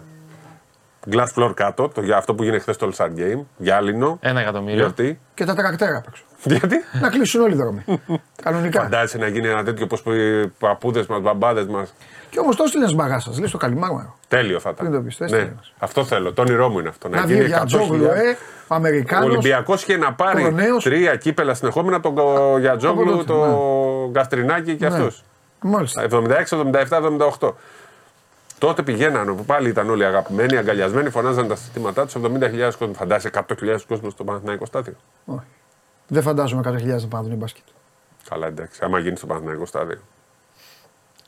Glass floor κάτω, το, για αυτό που γίνεται χθες στο All Star Game. Γυάλινο. Ένα εκατομμύριο. Γιορτή. Και τα τρακτέρα απ' έξω. Γιατί; να κλείσουν όλοι οι δρόμοι. *laughs* Κανονικά. Φαντάζεσαι να γίνει ένα τέτοιο όπως οι παππούδες μας, μπαμπάδες μας. Και όμως το έστειλες μπαγάσα. Λες το καλυμάρμα. Τέλειο θα Πριν το ήταν. πεις, το ναι. έστειλε. Αυτό θέλω. Το όνειρό μου είναι αυτό. Να βγει για Τζόγλου, ε. Ο Αμερικάνος. Ολυμπιακός είχε να πάρει Κοροναίος. τρία κύπελα συνεχόμενα από τον Από Γιατζόγλου, τότε, τον Γκαστρινάκη και Ναι. αυτούς. Μάλιστα. 76, 77, 78. Τότε πηγαίνανε που πάλι ήταν όλοι αγαπημένοι, αγκαλιασμένοι, φωνάζαν τα συστήματά τους 70.000 κόσμο. Φαντάζεσαι 100.000 κόσμος στο Παναθηναϊκό στάδιο. Όχι. Δεν φαντάζομαι 100.000 να πάνε να δουν μπάσκετ. Καλά, εντάξει, άμα γίνει στο Παναθηναϊκό στάδιο.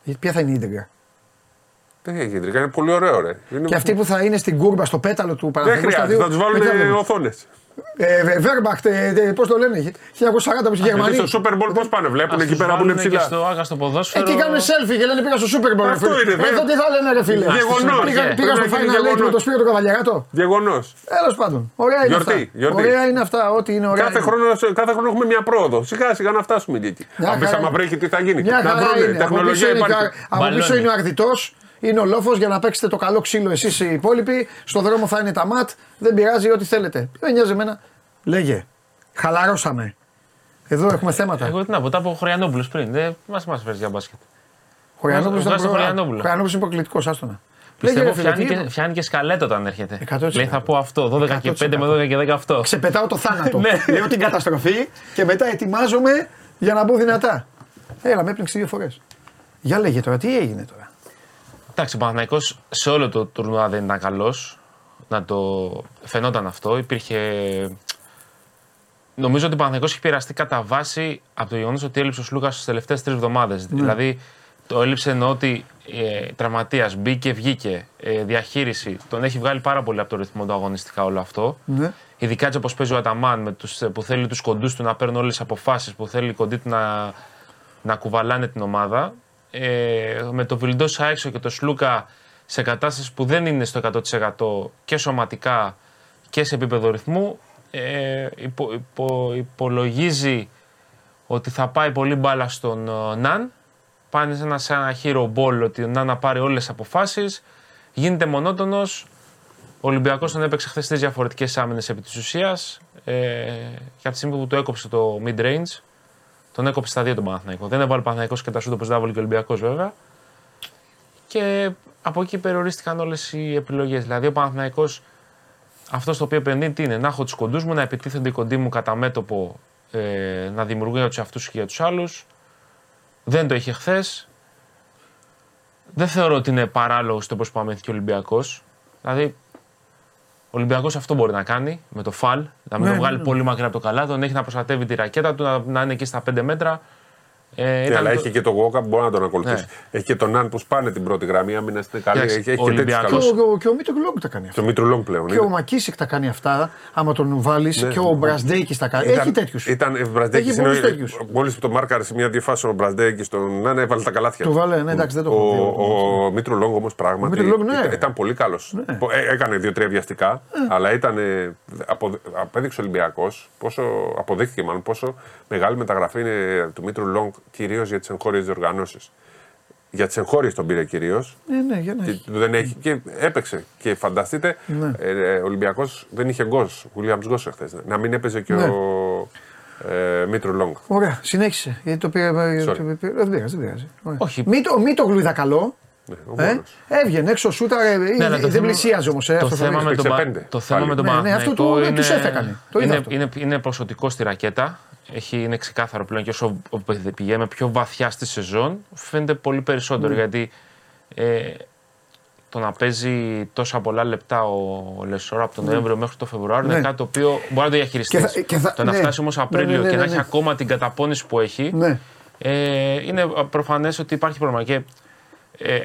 Γιατί Ποια θα είναι η ίντεγκα. Δεν έχει κεντρικά, είναι πολύ ωραίο, ρε. Είναι... Και αυτοί που θα είναι στην κούρμπα στο πέταλο του Δεν Παναθηναϊκού χρειάζεται, θα τους με τι θα βάλουν βλέπουν. οθόνε. Ε, Βέρμπαχτ, πώς το λένε, 1940 που είχε Γερμανοί. Στο Super Bowl πώς πάνε, βλέπουν εκεί πέρα που είναι Και ψηλά. στο Άγα στο ποδόσφαιρο. Εκεί κάνουν selfie και λένε πήγα στο Super Bowl. Αυτό φίλε. είναι, βέβαια. Εδώ τι θα λένε, ρε φίλε. Γεγονός. Πήγα, Πρέπει πήγα στο να γίνει Final Eight με γεγονός. το Σπύρο του Καβαλιαράτο. Γεγονός. Τέλος πάντων. Ωραία είναι Γιορτή, αυτά. γιορτή. Ωραία είναι αυτά. Ό,τι είναι ωραία. Κάθε είναι. χρόνο, κάθε χρόνο έχουμε μια πρόοδο. Σιγά σιγά να φτάσουμε και εκεί. Μια Αν πεις χαρά άμα είναι. βρέχει, τι θα γίνει. Μια να χαρά βρούμε. είναι. Από πίσω Τεχνολογία είναι, υπάρχει. και- από πίσω Μπαλόνι. είναι ο αρδιτός. Είναι ο λόφος για να παίξετε το καλό ξύλο εσείς οι υπόλοιποι. Στο δρόμο θα είναι τα ματ. Δεν πειράζει ό,τι θέλετε. Δεν νοιάζει εμένα. Λέγε. Χαλαρώσαμε. Εδώ έχουμε θέματα. Εγώ τι να πω, τα από Χωριανόπουλος πριν. Δεν μα μας φέρεις για μπάσκετ. Χωριανόπουλος ήταν βγάζει το προ- Χωριανόπουλο. Χωριανόπουλος είναι προκλητικός, άστονα. Λέγε, Πιστεύω ρε φίλε, φτιάνει τι και, είναι; φτιάνει και σκαλέτο όταν έρχεται. 100%. Λέει θα πω αυτό, 12 και 5 με 12 και 10 αυτό. Ξεπετάω το θάνατο. *laughs* Ναι. Λέω την καταστροφή και μετά ετοιμάζομαι για να μπω δυνατά. Έλα, με έπνιξε δύο φορές. Για λέγε τώρα, τι έγινε τώρα; Εντάξει, ο Παναθηναϊκός σε όλο το τουρνουά δεν ήταν καλός. Να το φαινόταν αυτό. Υπήρχε. Νομίζω ότι ο Παναθηναϊκός έχει πειραστεί κατά βάση από το γεγονός ότι έλειψε ο Σλούκας στις τελευταίες τρεις εβδομάδες. Δηλαδή, το έλειψε εννοώ ότι ε, τραυματίας μπήκε, βγήκε, ε, διαχείριση. Τον έχει βγάλει πάρα πολύ από το ρυθμό του αγωνιστικά όλο αυτό. Ναι. Ειδικά έτσι όπως παίζει ο Αταμάν με τους, που θέλει τους κοντούς του να παίρνουν όλες τις αποφάσεις, που θέλει οι κοντοί του να, να κουβαλάνε την ομάδα. Ε, με το Βιλντόσα έξω και το Σλούκα σε κατάσταση που δεν είναι στο 100% και σωματικά και σε επίπεδο ρυθμού, ε, υπο, υπο- υπολογίζει ότι θα πάει πολύ μπάλα στον ε, Ναν. Πάνε σε ένα, σε ένα hero ball ότι ο Ναν να πάρει όλες τις αποφάσεις. Γίνεται μονότονος. Ο Ολυμπιακός τον έπαιξε χθες τρεις διαφορετικές άμυνες επί της ουσίας. Ε, και από τη στιγμή που το έκοψε το mid range, τον έκοψε στα δύο τον Παναθηναϊκό. Δεν έβαλε ο Παναθηναϊκός και τα σούτ όπως δεν έβαλε και ο Ολυμπιακός βέβαια. Και από εκεί περιορίστηκαν όλες οι επιλογές. Δηλαδή ο Παναθηναϊκός αυτός στο οποίο επενδύει τι είναι, να έχω τους κοντούς μου, να επιτίθενται οι κοντοί μου κατά μέτωπο, ε, να δημιουργούν για τους αυτούς και για τους άλλους. Δεν το είχε χθες. Δεν θεωρώ ότι είναι παράλογος το πώς αμύνθηκε ο Ολυμπιακός. Δηλαδή, ο Ολυμπιακός αυτό μπορεί να κάνει με το Φαλ, να μην Ναι, το βγάλει ναι, ναι. πολύ μακριά από το καλάθι, τον έχει να προστατεύει τη ρακέτα του, να, να είναι εκεί στα 5 μέτρα. Ε, Ναι, ήταν αλλά το- έχει και το Walkup, μπορεί να τον ακολουθήσει. Ναι. Έχει και τον Ναν που σπάνε την πρώτη γραμμή, άμυνα είναι καλή. Εντάξει, Έχει, έχει ο και τέτοιους Ολυμπιακός- Και καλού. ο, και ο Μήτρου-Λονγκ τα κάνει αυτά. Το Μήτρου-Λονγκ πλέον. Και είναι. ο ΜακΚίσικ τα κάνει αυτά, άμα τον βάλεις. Ναι. Και ο Μπραζντέικις τα κάνει. Έχει τέτοιους. Ήταν ε, Μπραζντέικις Έχει είναι- πολλούς τέτοιους. Μόλις που το μάρκαρε σε μια δύο φάσεις ο Μπραζντέικις στον Ναν έβαλε τα καλάθια. Του βάλε, ναι, εντάξει, δεν το έχω δει. Ο, ο Μήτρου-Λονγκ όμως πράγματι Μήτρου-Λονγκ, ναι. ήταν, ήταν πολύ καλός. έκανε δύο-τρία βιαστικά, αλλά ήταν, ε, απο, απέδειξε ο Ολυμπιακός πόσο αποδείχθηκε μάλλον πόσο μεγάλη μεταγραφή είναι του Μήτρου-Λονγκ κυρίως για τις εγχώριες διοργανώσεις. Για τις εγχώριες τον πήρε κυρίως. Ναι, ναι, για να Και, έχει. δεν έχει, και έπαιξε. Και φανταστείτε, Ναι. ε, ε, ο Ολυμπιακός δεν είχε Γκος. Williams-Goss εχθές. Να μην έπαιζε και Ναι. ο Ε, Μήτρου Λόγκ. Ωραία, συνέχισε. Γιατί το πήρε. Sorry. το πήρε- Δεν πειράζει, δεν πειράζει. Ωραία. Όχι. Μην το, μην το γλούδα καλό. Ναι, ο Ε, μόνος. έβγαινε έξω σούταρε. Ναι, αλλά δεν θέμα- πλησίαζε όμως. Ε, το αυτό θέμα, το με Έπαιξε τον, Πα- πέντε, το θέμα πάλι. με τον Ναι, ναι, Παναθηναϊκό αυτό του- είναι, τους έφεκανε. Το είδα είναι, αυτό. είναι, είναι ποσοτικό στη ρακέτα. Έχει, είναι ξεκάθαρο πλέον και όσο πηγαίνουμε πιο βαθιά στη σεζόν, φαίνεται πολύ Ναι. περισσότερο. Γιατί ε, το να παίζει τόσα πολλά λεπτά ο Λεσόρα από τον Νοέμβριο μέχρι τον Φεβρουάριο Ναι. είναι κάτι το οποίο μπορεί να το διαχειριστείς. Και θα- και θα- το να ναι. φτάσει όμως Ναι, Απρίλιο ναι, ναι, και να ναι, έχει ναι. ακόμα την καταπώνηση που έχει, Ναι. ε, είναι προφανές ότι υπάρχει πρόβλημα. Και ε,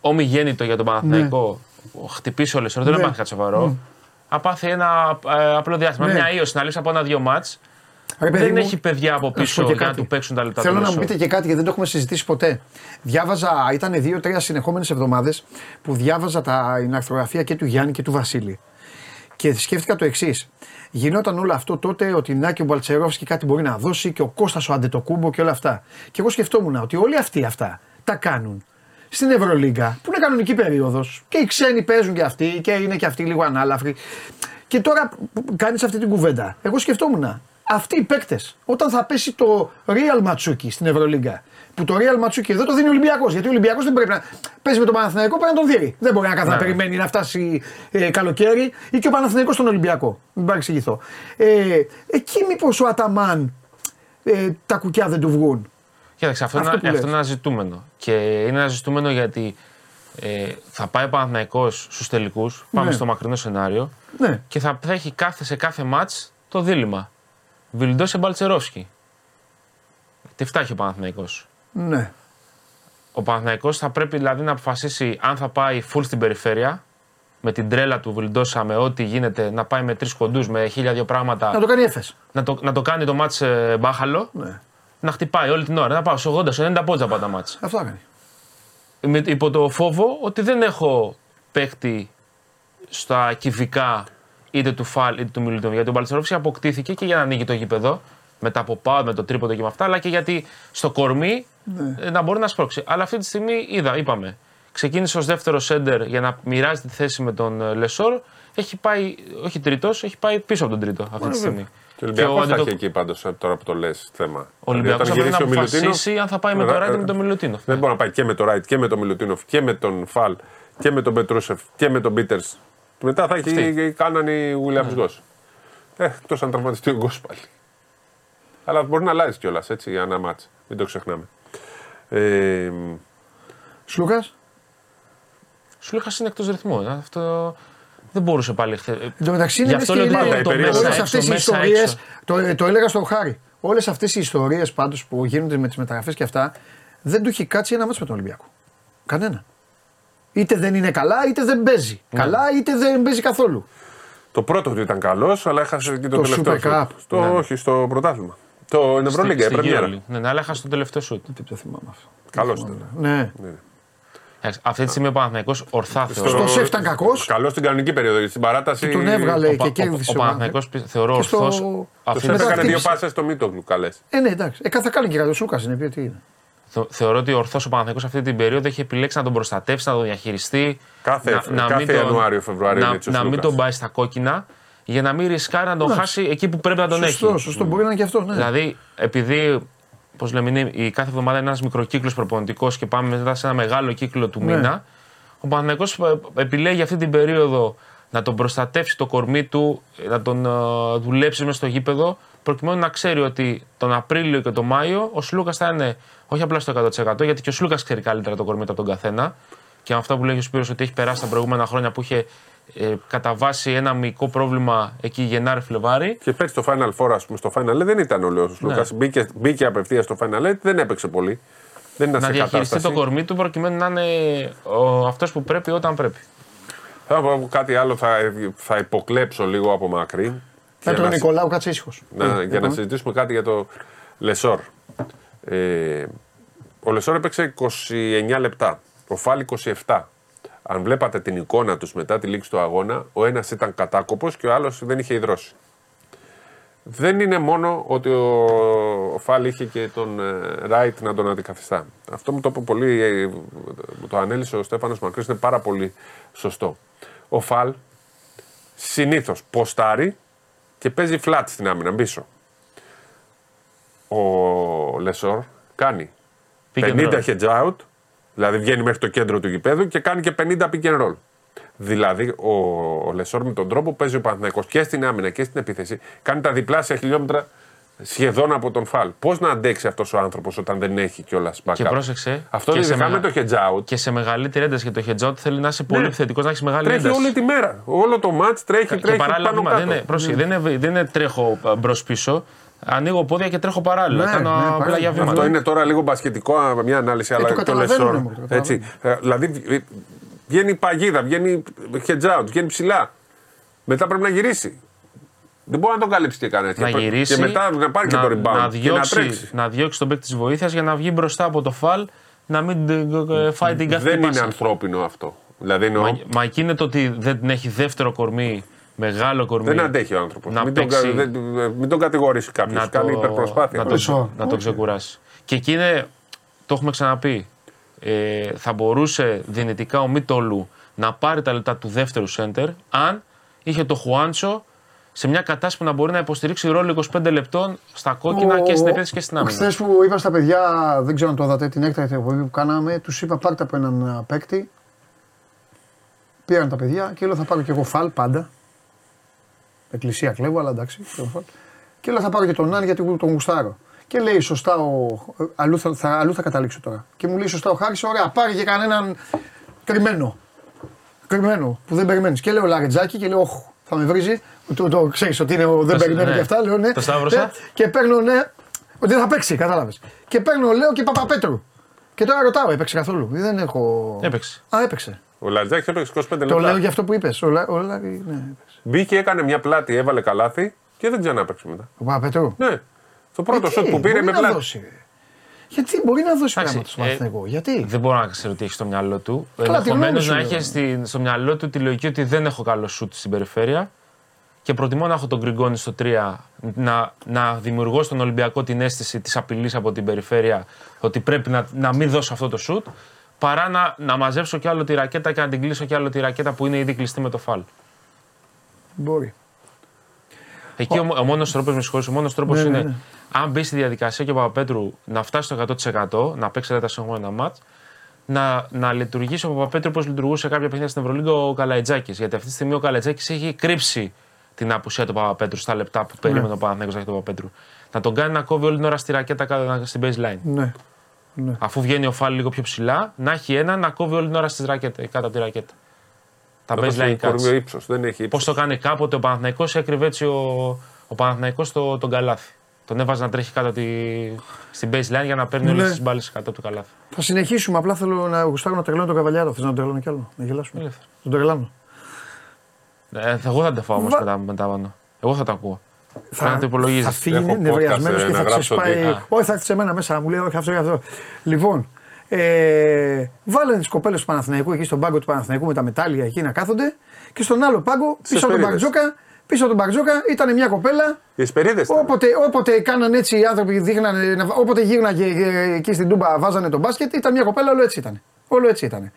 ομιγέννητο για τον Παναθηναϊκό, χτυπήσει ο Λεσόρα, δεν Ναι. είναι κάτι σοβαρό. Απάθει ένα ε, απλό διάστημα. Ναι. Μια ίωση να λύσει από ένα-δύο μάτς. Ρε, παιδί Δεν μου, έχει παιδιά από να σου πίσω πω και για να κάτι. του παίξουν τα λεπτά Θέλω του να μου Λεσόρ. πείτε και κάτι γιατί δεν το έχουμε συζητήσει ποτέ. Διάβαζα, ήταν δύο-τρία συνεχόμενες εβδομάδες που διάβαζα τα, την αρθρογραφία και του Γιάννη και του Βασίλη. Και σκέφτηκα το εξής. Γινόταν όλο αυτό τότε ότι Νάκη ο Μπαλτσερόφσκι κάτι μπορεί να δώσει και ο Κώστας ο Αντετοκούμπο και όλα αυτά. Και εγώ σκεφτόμουν ότι όλοι αυτοί αυτά τα κάνουν στην Ευρωλίγκα που είναι κανονική περίοδος και οι ξένοι παίζουν και αυτοί και είναι και αυτοί λίγο ανάλαφροι. Και τώρα κάνεις αυτή την κουβέντα. Εγώ σκεφτόμουν αυτοί οι παίκτες όταν θα πέσει το Real Ματσούκι στην Ευρωλίγκα. Που το Real Ματσούκι εδώ το δίνει ο Ολυμπιακός. Γιατί ο Ολυμπιακός δεν πρέπει να παίζει με τον Παναθηναϊκό, πρέπει να τον δει. Δεν μπορεί να κάθεται να Ναι. περιμένει να φτάσει ε, καλοκαίρι ή και ο Παναθηναϊκός στον Ολυμπιακό. Μην παρεξηγηθώ. Ε, εκεί μήπως ο Αταμάν ε, τα κουκιά δεν του βγουν; Κοίταξε, αυτό, Αυτό είναι, που αυτό λες. είναι ένα ζητούμενο. Και είναι ένα ζητούμενο γιατί ε, θα πάει ο Παναθηναϊκός στους τελικούς, πάμε Ναι. στο μακρινό σενάριο, Ναι. και θα, θα έχει κάθε, σε κάθε μάτς το δίλημα. Βιλντός σε Μπαλτσερόφσκι. Τι φτάχει ο Παναθηναϊκός; Ναι. Ο Παναθηναϊκός θα πρέπει δηλαδή να αποφασίσει αν θα πάει full στην περιφέρεια, με την τρέλα του Βιλντόσα, με ό,τι γίνεται, να πάει με τρεις κοντούς, με χίλια δύο πράγματα, Να το κάνει έφες. να το, να το κάνει το μάτς ε, μπάχαλο, Ναι. να χτυπάει όλη την ώρα. Να πάω σε 80, σε 90 πόντζα πάντα μάτς. Αυτό θα κάνει. Με, υπό το φόβο ότι δεν έχω παίκτη στα κυβικά είτε του Φαλ είτε του Μιλουτίνο. Γιατί ο Μπαλτσερόφσκι αποκτήθηκε και για να ανοίγει το γήπεδο μετά από πάω με το τρίποντο και με αυτά, αλλά και γιατί στο κορμί ε, να μπορεί να σπρώξει. Αλλά αυτή τη στιγμή είδα, είπαμε, ξεκίνησε ως δεύτερο σέντερ για να μοιράζει τη θέση με τον ε, Λεσόρ. Έχει πάει, όχι τρίτος, έχει πάει πίσω από τον τρίτο αυτή τη στιγμή. Και ο Ολυμπιακός θα Αντιτοκ- έχει εκεί πάντως τώρα που το λες θέμα. ο Ολυμπιακός Δηλαδή, θα όταν πρέπει να γυρίσει ο Μιλουτίνοφ- αποφασίσει αν θα πάει με το Ρε, Ράιτ ή ρε, με τον Μιλουτίνοφ. Δεν μπορεί να πάει και με το Ράιτ και με τον Μιλουτίνοφ και με τον Φαλ και με τον Πετρούσεφ και με τον Πίτερς. Και μετά θα έχει κάναν οι Williams Ναι. Goss. Ε, εκτός αν τραυματιστεί ο Goss πάλι. Αλλά μπορεί να αλλάζει κιόλας έτσι για ένα ματς. Μην το ξεχνάμε. Ε, Σλούκα. Σου είχα είναι εκτός ρυθμού. ε. Αυτό δεν μπορούσε πάλι χθε. Εν τω μεταξύ είναι Γι' λες αυτό και λέω ότι είναι το η περίοδος. μέσα όλες έξω, αυτές οι μέσα ιστορίες, έξω. το, το έλεγα στον Χάρη, όλες αυτές οι ιστορίες πάντως που γίνονται με τις μεταγραφές και αυτά, δεν του έχει κάτσει ένα μάτσο με τον Ολυμπιακό. Κανένα. Είτε δεν είναι καλά, είτε δεν παίζει. Ναι. Καλά, είτε δεν παίζει καθόλου. το πρώτο του ήταν καλός, αλλά έχασε και το, Το τελευταίο. Super σου. Cup. Στο, Ναι. Όχι, στο πρωτάθλημα. Το Ευρωλίγκα, η Στη Πρεμιέρα. Euroleague. Ναι, ναι, αλλά έχασε το τελευταίο σουτ. Τι το θυμάμαι αυτό. Καλός ήταν. Ναι. Εντάξει, Αυτή τη στιγμή ο Παναθηναϊκός ορθά θεωρώ. Στο σεφ ήταν κακός. Καλός στην κανονική περίοδο. γιατί Στην παράταση. Και τον έβγαλε Ο, και Πα- ο, κέρδισε. ο Παναθηναϊκός πι- θεωρώ Και στο- ορθός. το Το Αυτή Σεφ τη μετά έκανε δύο χτύπησε. πάσες στο Μίτογλου, καλές. Ε, ναι, εντάξει. Ε, θα κάνει και κάτι. Ο Σούκας είναι. πει, Τι είναι. Θε- θεωρώ ότι ορθό ο Παναθηναϊκός αυτή την περίοδο έχει επιλέξει να τον προστατεύσει, να τον διαχειριστεί. Κάθε- κάθε μην τον- Ιανουάριο, Φεβρουάριο να, είναι έτσι ο να μην Σλούκας. τον πάει στα κόκκινα για να μην ρισκάρει να τον χάσει εκεί που πρέπει να τον Σωστό, έχει. σωστό. Μπορεί να είναι και αυτό. Ναι. Δηλαδή, επειδή πώς λέμε, είναι, η κάθε εβδομάδα είναι ένας μικροκύκλος προπονητικός και πάμε μετά σε ένα μεγάλο κύκλο του Ναι. μήνα, ο Παναθηναϊκός ε, επιλέγει αυτή την περίοδο να τον προστατεύσει το κορμί του, ε, να τον ε, δουλέψει μέσα στο γήπεδο, προκειμένου να ξέρει ότι τον Απρίλιο και τον Μάιο ο Σλούκας θα είναι όχι απλά στο 100% γιατί και ο Σλούκας ξέρει καλύτερα το κορμί του από τον καθένα. Και με αυτά που λέγει ο Σπύρος ότι έχει περάσει τα προηγούμενα χρόνια που είχε ε, κατά βάση ένα μυϊκό πρόβλημα εκεί Γενάρη-Φλεβάρη. Και πέρσι στο Final Four, ας πούμε, στο Final Eight δεν ήταν ο Λέος Ναι. Λούκα. Μπήκε, μπήκε απευθείας στο Final Eight, δεν έπαιξε πολύ. Δεν ήταν να σε διαχειριστεί κατάσταση. το κορμί του προκειμένου να είναι ο, αυτός που πρέπει όταν πρέπει. Θα πω κάτι άλλο, θα, θα υποκλέψω λίγο από μακρύ. Με για τον να- Νικολάου κάτσε ήσυχος. να, Ε, για να ε, συζητήσουμε κάτι για το Λεσόρ. Ε, ο Λεσόρ έπαιξε 29 λεπτά. Ο Φάλ 27. Αν βλέπατε την εικόνα τους μετά τη λήξη του αγώνα, ο ένας ήταν κατάκοπος και ο άλλος δεν είχε υδρώσει. Δεν είναι μόνο ότι ο, ο Φάλ είχε και τον ε, Ράιτ να τον αντικαθιστά. Αυτό μου το είπε πολύ, ε, μου το ανέλησε ο Στέφανος Μακρύς, είναι πάρα πολύ σωστό. Ο Φάλ συνήθως ποστάρει και παίζει flat στην άμυνα πίσω. ο Λεσόρ κάνει Pick and 50 roll. hedge out, δηλαδή βγαίνει μέχρι το κέντρο του γηπέδου και κάνει και 50 pick and roll. Δηλαδή ο, ο Λεσόρ με τον τρόπο που παίζει ο Παναθηναϊκός και στην άμυνα και στην επίθεση κάνει τα διπλάσια χιλιόμετρα σχεδόν από τον Φαλ. Πώς να αντέξει αυτός ο άνθρωπος όταν δεν έχει κιόλας backup; Και πρόσεξε. Αυτό και δεν σε με το hedge out. Και σε μεγαλύτερη ένταση και το hedge out θέλει να είσαι πολύ Ναι. επιθετικός, να έχεις μεγάλη Τρέχει ένταση. όλη τη μέρα. Όλο το ματς τρέχει, και τρέχει παράλληλα πάνω βήμα, κάτω. δεν είναι, πρόσεχε, δεν, είναι, δεν είναι τρέχω μπρος πίσω. Ανοίγω πόδια και τρέχω παράλληλα. Ναι, Κάνω ναι, απλά παράλληλα. για βήματα. Αυτό είναι τώρα λίγο μπασκετικό, α, μια ανάλυση, αλλά το το καταλαβαίνω, Λεσόρ. ναι, το καταλαβαίνω. Έτσι. Ε, Δηλαδή βγ- βγαίνει παγίδα, βγαίνει hedge out, βγαίνει ψηλά. Μετά πρέπει να γυρίσει. Δεν μπορεί να τον καλύψει και κανένα. να και, γυρίσει. και μετά να πάρει και το rebound. να και να διώξει, τρέξει. να διώξει τον παίκτη της βοήθειας για να βγει μπροστά από το φαλ να μην ε, φάει την κάθε Δεν είναι πάσα. ανθρώπινο αυτό. Δηλαδή εννοώ, Μα, μα εκεί είναι το ότι δεν έχει δεύτερο κορμί, μεγάλο κορμί. δεν αντέχει ο άνθρωπος. να Μην, τον κα- παίξει- δεν- μην τον κατηγορήσει κάποιος. να Κάνει το, υπερπροσπάθεια. να, Λεσόρ. το, να το ξεκουράσει. Και εκεί είναι, το έχουμε ξαναπεί, ε, θα μπορούσε δυνητικά ο Μίτολου να πάρει τα λεπτά του δεύτερου σέντερ αν είχε το Χουάντσο σε μια κατάσταση που να μπορεί να υποστηρίξει ρόλο 25 λεπτών στα κόκκινα και στην επίθεση και στην άμυνα. Χθες που είπα στα παιδιά, δεν ξέρω αν το είδατε, την έκτακτη εκπομπή που κάναμε, τους είπα πάρτε από έναν α, παίκτη. Πήραν τα παιδιά και λέω θα πάρω και εγώ φαλ πάντα. Εκκλησία κλέβω, αλλά εντάξει. κλέβω φαλ. Και λέω θα πάρω και τον Ναν γιατί τον γουστάρω. Και λέει σωστά ο. ε, Αλλού θα, θα, αλλού θα καταλήξω τώρα. Και μου λέει σωστά ο Χάρης, ωραία, πάρει και κανέναν κρυμμένο. Κρυμμένο που δεν περιμένεις. Και λέω λαρετζάκι και λέω, Όχ, θα με βρίζει. Το, το ξέρεις ότι είναι ο, δεν Το- περιμένω ναι. και αυτά. Λέω ναι. Το σταύρωσα. Ναι. Και παίρνω ναι, ότι θα παίξει, κατάλαβες. Και παίρνω, λέω και Παπαπέτρου. Και τώρα ρωτάω, έπαιξε καθόλου. Δεν έχω. Έπαιξε. Α, έπαιξε. Ο Λατζάκη έπαιξε 25 λεπτά. Το λέω για αυτό που είπες. Ο, Λα- ο, Λα- ναι, έπαιξε. Μπήκε, έκανε μια πλάτη, έβαλε καλάθι και δεν ξανά έπαιξε μετά. Ο Παπαπέτρου. Ναι. Το πρώτο Ε, σουτ τι, που πήρε μπορεί με να πλάτη. δώσει. Γιατί μπορεί να δώσει Εντάξει, πράγματα στο ε, Παναθηναϊκό. Γιατί; Δεν μπορώ να ξέρω τι έχει στο μυαλό του. Καλά, τη Ενδεχομένως γνώμη σου να λέω. έχει στη- στο μυαλό του τη λογική ότι δεν έχω καλό σουτ στην περιφέρεια και προτιμώ να έχω τον Γκριγκόνη στο 3 να, να δημιουργώ στον Ολυμπιακό την αίσθηση της απειλής από την περιφέρεια ότι πρέπει να, να μην δώσω αυτό το σουτ παρά να, να μαζέψω κι άλλο τη ρακέτα και να την κλείσω κι άλλο τη ρακέτα που είναι ήδη κλειστή με το φάλ. Μπορεί. Εκεί ο, ο μόνος τρόπος, με συγχωρείς, ο μόνος τρόπος Ναι, ναι, είναι ναι. αν μπει στη διαδικασία και ο Παπαπέτρου να φτάσει στο 100%, να παίξει τα συνεχόμενα μάτς, να, να λειτουργήσει ο Παπαπέτρου όπως λειτουργούσε κάποια παιχνίδια στην Ευρωλίγκα ο Καλαϊτζάκης. Γιατί αυτή τη στιγμή ο Καλαϊτζάκης έχει κρύψει την απουσία του Παπαπέτρου στα λεπτά που περίμενε ο Παναθηναϊκός να έχει τον Παπαπέτρου. Να τον κάνει να κόβει όλη την ώρα στη ρακέτα κάτω στην baseline. Ναι. Αφού βγαίνει ο Φάλι λίγο πιο ψηλά, να έχει ένα να κόβει όλη την ώρα στις ρακέτα, κάτω από τη ρακέτα. Τα Αυτό baseline έχει κορμίο cuts. ύψος, δεν έχει Πώς ύψος. το κάνει κάποτε ο Παναθηναϊκός έκρυβε έτσι ο, ο Παναθηναϊκός το, τον καλάθι. Τον έβαζε να τρέχει κάτω τη, στην baseline για να παίρνει Ναι. όλες τις μπάλες κάτω από το καλάθι. Θα συνεχίσουμε. Απλά θέλω να γουστάρω να τρελαίνω τον καβαλιάρο. Θες να τον τρελαίνω κι άλλο. Να γελάσουμε. Ελεύθερα. Τον τρελάνω. Ε, εγώ θα τα φάω όμως Βα- μετά, μετά πάνω. Εγώ θα τα ακούω. Πρέπει να το υπολογίζεις. θα φύγει Έχω νευριασμένος podcast, και ε, θα να γράψω ξεσπάει. ότι- Όχι, θα έρθει σε μένα μέσα. Μου λέει όχι αυτό και αυτό. Λοιπόν, ε, βάλανε τις κοπέλες του Παναθηναϊκού εκεί στον πάγκο του Παναθηναϊκού με τα μετάλλια εκεί να κάθονται και στον άλλο πάγκο πίσω από τον Εσπερίδες. Μπαρτζόκα. Πίσω από τον Μπαρτζόκα ήταν μια κοπέλα. Οι εσπερίδες ήταν. Όποτε, όποτε κάναν έτσι οι άνθρωποι, δείχνανε, να- όποτε γύρναγε ε, εκεί στην Τούμπα, βάζανε τον μπάσκετ, ήταν μια κοπέλα, όλο έτσι ήταν. Όλο έτσι ήταν.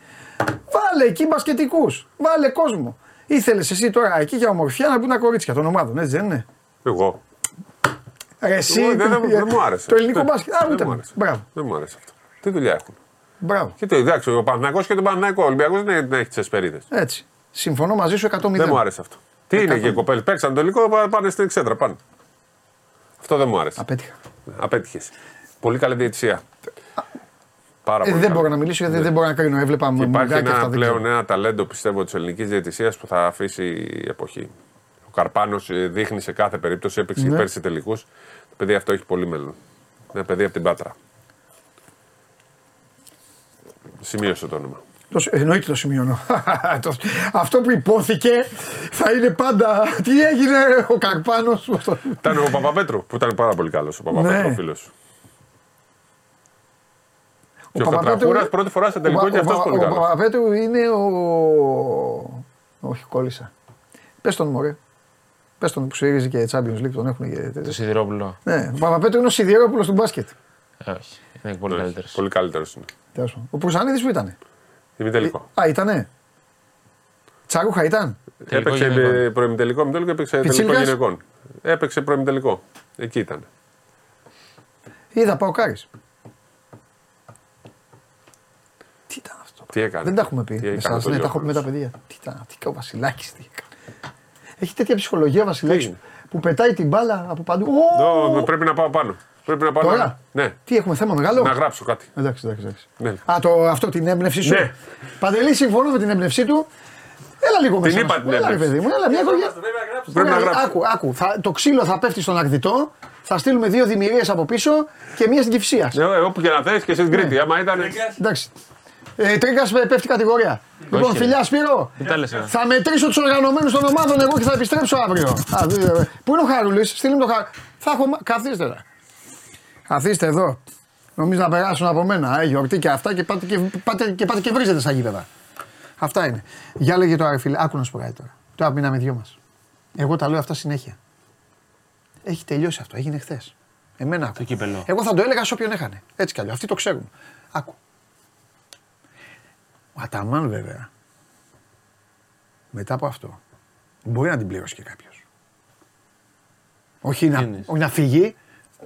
Βάλε εκεί μπασκετικούς. Βάλε κόσμο. Ήθελες εσύ τώρα εκεί για ομορφιά να μπουν τα κορίτσια των ομάδων, έτσι δεν είναι; Εγώ. Ε, Εσύ, Εγώ δεν, δεν, δεν μου άρεσε. Το ελληνικό Δεν- μπάσκετ. Α, δεν ούτε μου μου. άρεσε. Μπράβο. Δεν μου άρεσε αυτό. Τι δουλειά έχουν; Μπράβο. Και το εντάξει, ο Παναθηναϊκός και τον Παναθηναϊκό. Ο Ολυμπιακός δεν έχει τις εσπερίδε. Έτσι. Συμφωνώ μαζί σου 100 Δεν μου άρεσε αυτό. Τι είναι και οι κοπέλες, παίξαν το υλικό, πά- πάνε στην εξέδρα. Πάνε. Αυτό δεν μου άρεσε. Απέτυχα. Απέτυχες. Πολύ καλή διαιτησία. Πάρα Ε, πολύ. δεν καλή. μπορώ να μιλήσω γιατί δεν μπορώ να κρίνω. Έβλεπα Και μου υπάρχει μουγκάκι αυτά. ένα δεν πλέον ξέρω. ένα ταλέντο πιστεύω της ελληνικής διαιτησίας που θα αφήσει η εποχή. Ο Καρπάνος δείχνει σε κάθε περίπτωση, έπαιξε Ναι. πέρσι τελικούς. Το παιδί αυτό έχει πολύ μέλλον. Ένα παιδί από την Πάτρα. Σημείωσε το όνομα. Το, σ- εννοείται το σημειώνω. *laughs* Το- αυτό που υπόθηκε θα είναι πάντα. Τι έγινε ο Καρπάνος; Ήταν ο Παπαπέτρου που ήταν πάρα πολύ καλός. Ο Παπαπέτρου, Ναι. φίλος σου. Και ο Κατραχούρας πρώτη φορά σε τελικό και αυτός πολύ Ο καλός. Παπαπέτρου είναι ο. Όχι, κόλλησα. Πες τον μωρέ. Πες τον που σφυρίζει και Champions League, τον έχουν και Το τέτοιο. Σιδηρόπουλο. Ναι, ο Παπαπέτρου είναι ο Σιδηρόπουλος του μπάσκετ. Ε, όχι. Είναι πολύ Ναι, καλύτερος. Πολύ καλύτερος είναι. Τέλος πάντων. Ο Πουρσανίδη που ήταν. Ημιτελικό. Α, ήτανε. Τσαρούχα ήταν. Τελικό Έπαιξε γυναικών. προημιτελικό, μητέλικο και έπαιξε τελικό Πιτσίρικας. γυναικών. Έπαιξε προημιτελικό. Εκεί ήταν. Είδα Παοκάρης. Τι ήταν αυτό. Τι έκανε; Δεν τα έχουμε πει. Τι με έκανε εσάς. το Ναι, τα έχω πει με τα παιδιά. Τι ήταν, τι ο Βασιλάκης τι έκανε. Έχει τέτοια ψυχολογία ο Βασιλάκης είναι; που πετάει την μπάλα από παντού. Ω! Εδώ, πρέπει να πάω πάνω. Πρέπει να πάω Τώρα; να... Ναι, Τι έχουμε θέμα μεγάλο; να γράψω κάτι. Εντάξει, εντάξει. εντάξει. Ναι. Α, το, αυτό την έμπνευση σου. Ναι. Παντελή, συμφωνώ με την έμπνευσή του. Έλα λίγο μέσα. είπα να σου την πω. Έλα, ρε έμπνευση. παιδί μου, έλα μια κογιά. Πρέπει να Ωραία, γράψω. Άκου, άκου. Θα, το ξύλο θα πέφτει στον αγδιτό, θα στείλουμε δύο δημιουργίες από πίσω και μία στην κυφσία. Ναι, ε, όπου και να θες και εσύ στην Κρήτη. Άμα ήταν. Εντάξει. Ε, Τρίγκας πέφτει κατηγορία. Λοιπόν, ρε. φιλιά Σπύρο, Τι τα λες, ε; θα μετρήσω τους οργανωμένους των ομάδων εγώ και θα επιστρέψω αύριο. Α, δι- ε, Πού είναι ο Χαρούλης, στείλει μου το Χαρούλη. Θα έχω. μα- Καθίστε τώρα. Καθίστε εδώ. Νομίζω να περάσουν από μένα. Ε, γιορτή και αυτά και πάτε και, πάτε, και, πάτε και βρίζετε στα γήπεδα. Αυτά είναι. Για λέγε τώρα, φίλε, άκου να σου πω κάτι τώρα. Τώρα μείναμε δυο μας. Εγώ τα λέω αυτά συνέχεια. Έχει τελειώσει αυτό, έγινε χθες. Εμένα άκου. Το κύπελο. Εγώ θα το έλεγα σε όποιον έχανε. Έτσι κι αλλιώς. Αυτοί το ξέρουν. Άκου. Ο Αταμάν βέβαια. Μετά από αυτό. Μπορεί να την πληρώσει και κάποιος. Όχι να, εννοείς; όχι να φύγει.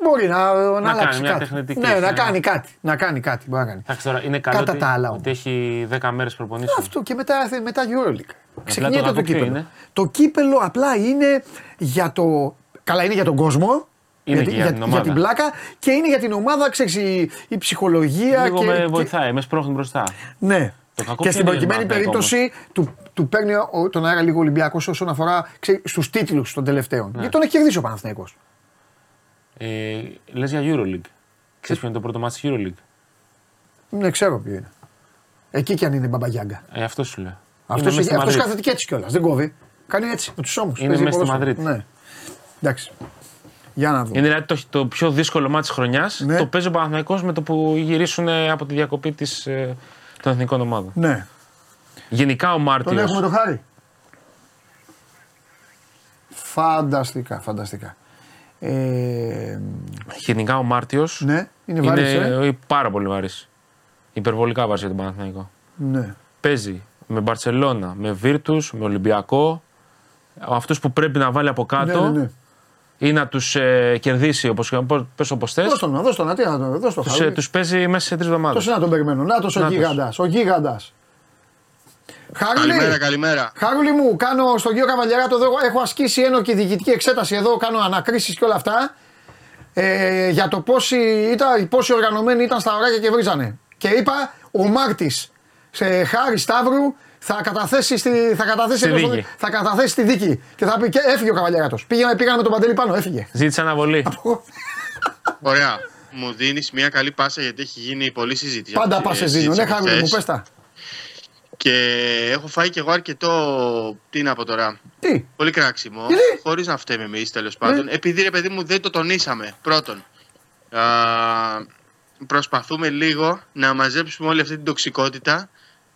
Μπορεί να, να, κάνει αλλάξει μια κάτι. τεχνητή Ναι, κρίση, να ναι. κάνει κάτι. Να κάνει κάτι. Μπορεί να κάνει. Εντάξει τώρα είναι καλό Κατά ότι, τα άλλα ότι όμως. έχει 10 μέρες προπονήσεων. Αυτό και μετά, μετά Euroleague. το Ξεχνιέται το, κακό ποιο κύπελο. είναι; Το κύπελο απλά είναι για το. Καλά, είναι για τον κόσμο. Είναι και για την ομάδα. την πλάκα και είναι για την ομάδα, ξέρεις, η, η ψυχολογία. Λίγο και, με και- βοηθάει, με σπρώχνει μπροστά. Ναι. Το κακό και ποιο στην είναι για προκειμένη τον Παναθηναϊκό περίπτωση του, του παίρνει ο- τον αέρα λίγο Ολυμπιακός όσον αφορά στους τίτλους των τελευταίων. Ναι. Γιατί τον έχει κερδίσει ο Παναθηναϊκός. Ε, Λες για Euroleague. Ξέρεις ποιο είναι το πρώτο μάτι της Euroleague; Ναι, ξέρω ποιο είναι. Εκεί κι αν είναι μπαμπαγιάγκα. Ε, αυτό σου λέω. Αυτός Είναι μες στη αυτός Μαδρίτη. κάθεται και έτσι κιόλας. Δεν κόβει. Κάνει έτσι με τους ώμους. Είναι μέσα στη Μαδρίτη. Ναι. Εντάξει. Για να δούμε. Είναι δηλαδή το, το πιο δύσκολο μάτι της χρονιάς. Ναι. Το παίζει ο Παναθηναϊκός με το που γυρίσουν ε, από τη διακοπή της, ε, των εθνικών ομάδων. Ναι. Γενικά ο Τον Μάρτιο. έχουμε το χάρη. Φανταστικά, φανταστικά. Ε, Γενικά ο Μάρτιος ναι, είναι βαρύς, είναι ε. ε, πάρα πολύ βαρύ. Υπερβολικά βαρύ για τον Παναθηναϊκό. Ναι. Παίζει με Μπαρσελόνα, με Βίρτους, με Ολυμπιακό. Αυτούς που πρέπει να βάλει από κάτω Ναι, ναι, ναι. ή να τους ε, κερδίσει όπως πες όπως θες. Δώσ' τον, να, δώσ' τον, να, τι να τον, δώσ' τον Τους, χάρη. ε, τους παίζει μέσα σε τρεις εβδομάδες. Τόσο να τον περιμένω. Να ο Νάτος. γίγαντας, ο γίγαντας. Χαρούλη, Καλημέρα, καλημέρα. Χαρούλη μου, κάνω στον κύριο Καβαλιαράτο εδώ, έχω ασκήσει ένοκη διοικητική εξέταση εδώ, κάνω ανακρίσεις και όλα αυτά. Ε, για το πόσοι, ήταν, πόσοι οργανωμένοι ήταν στα ωράκια και βρίζανε. Και είπα, ο Μάρτης σε Χάρη Σταύρου θα καταθέσει, στη, θα καταθέσει, Στη πώς το δίκη. λένε, θα καταθέσει στη δίκη. Και θα πει και έφυγε ο Καβαλιαράτος. Πήγαμε, πήγαμε με τον Παντελή πάνω, έφυγε. Ζήτησε αναβολή. Ωραία. Μου δίνεις μια καλή πάσα γιατί έχει γίνει πολλή συζήτηση. Πάντα Ε, πα σε συζήτηση δίνω. Ναι, από Χαρούλη μου, χθες. πες τα. Και έχω φάει κι εγώ αρκετό. Τι να πω τώρα. Τι, Πολύ κράξιμο. Γιατί; Χωρίς να φταίμε εμείς τέλος πάντων. Επειδή ρε παιδί μου δεν το τονίσαμε. Πρώτον. Α, προσπαθούμε λίγο να μαζέψουμε όλη αυτή την τοξικότητα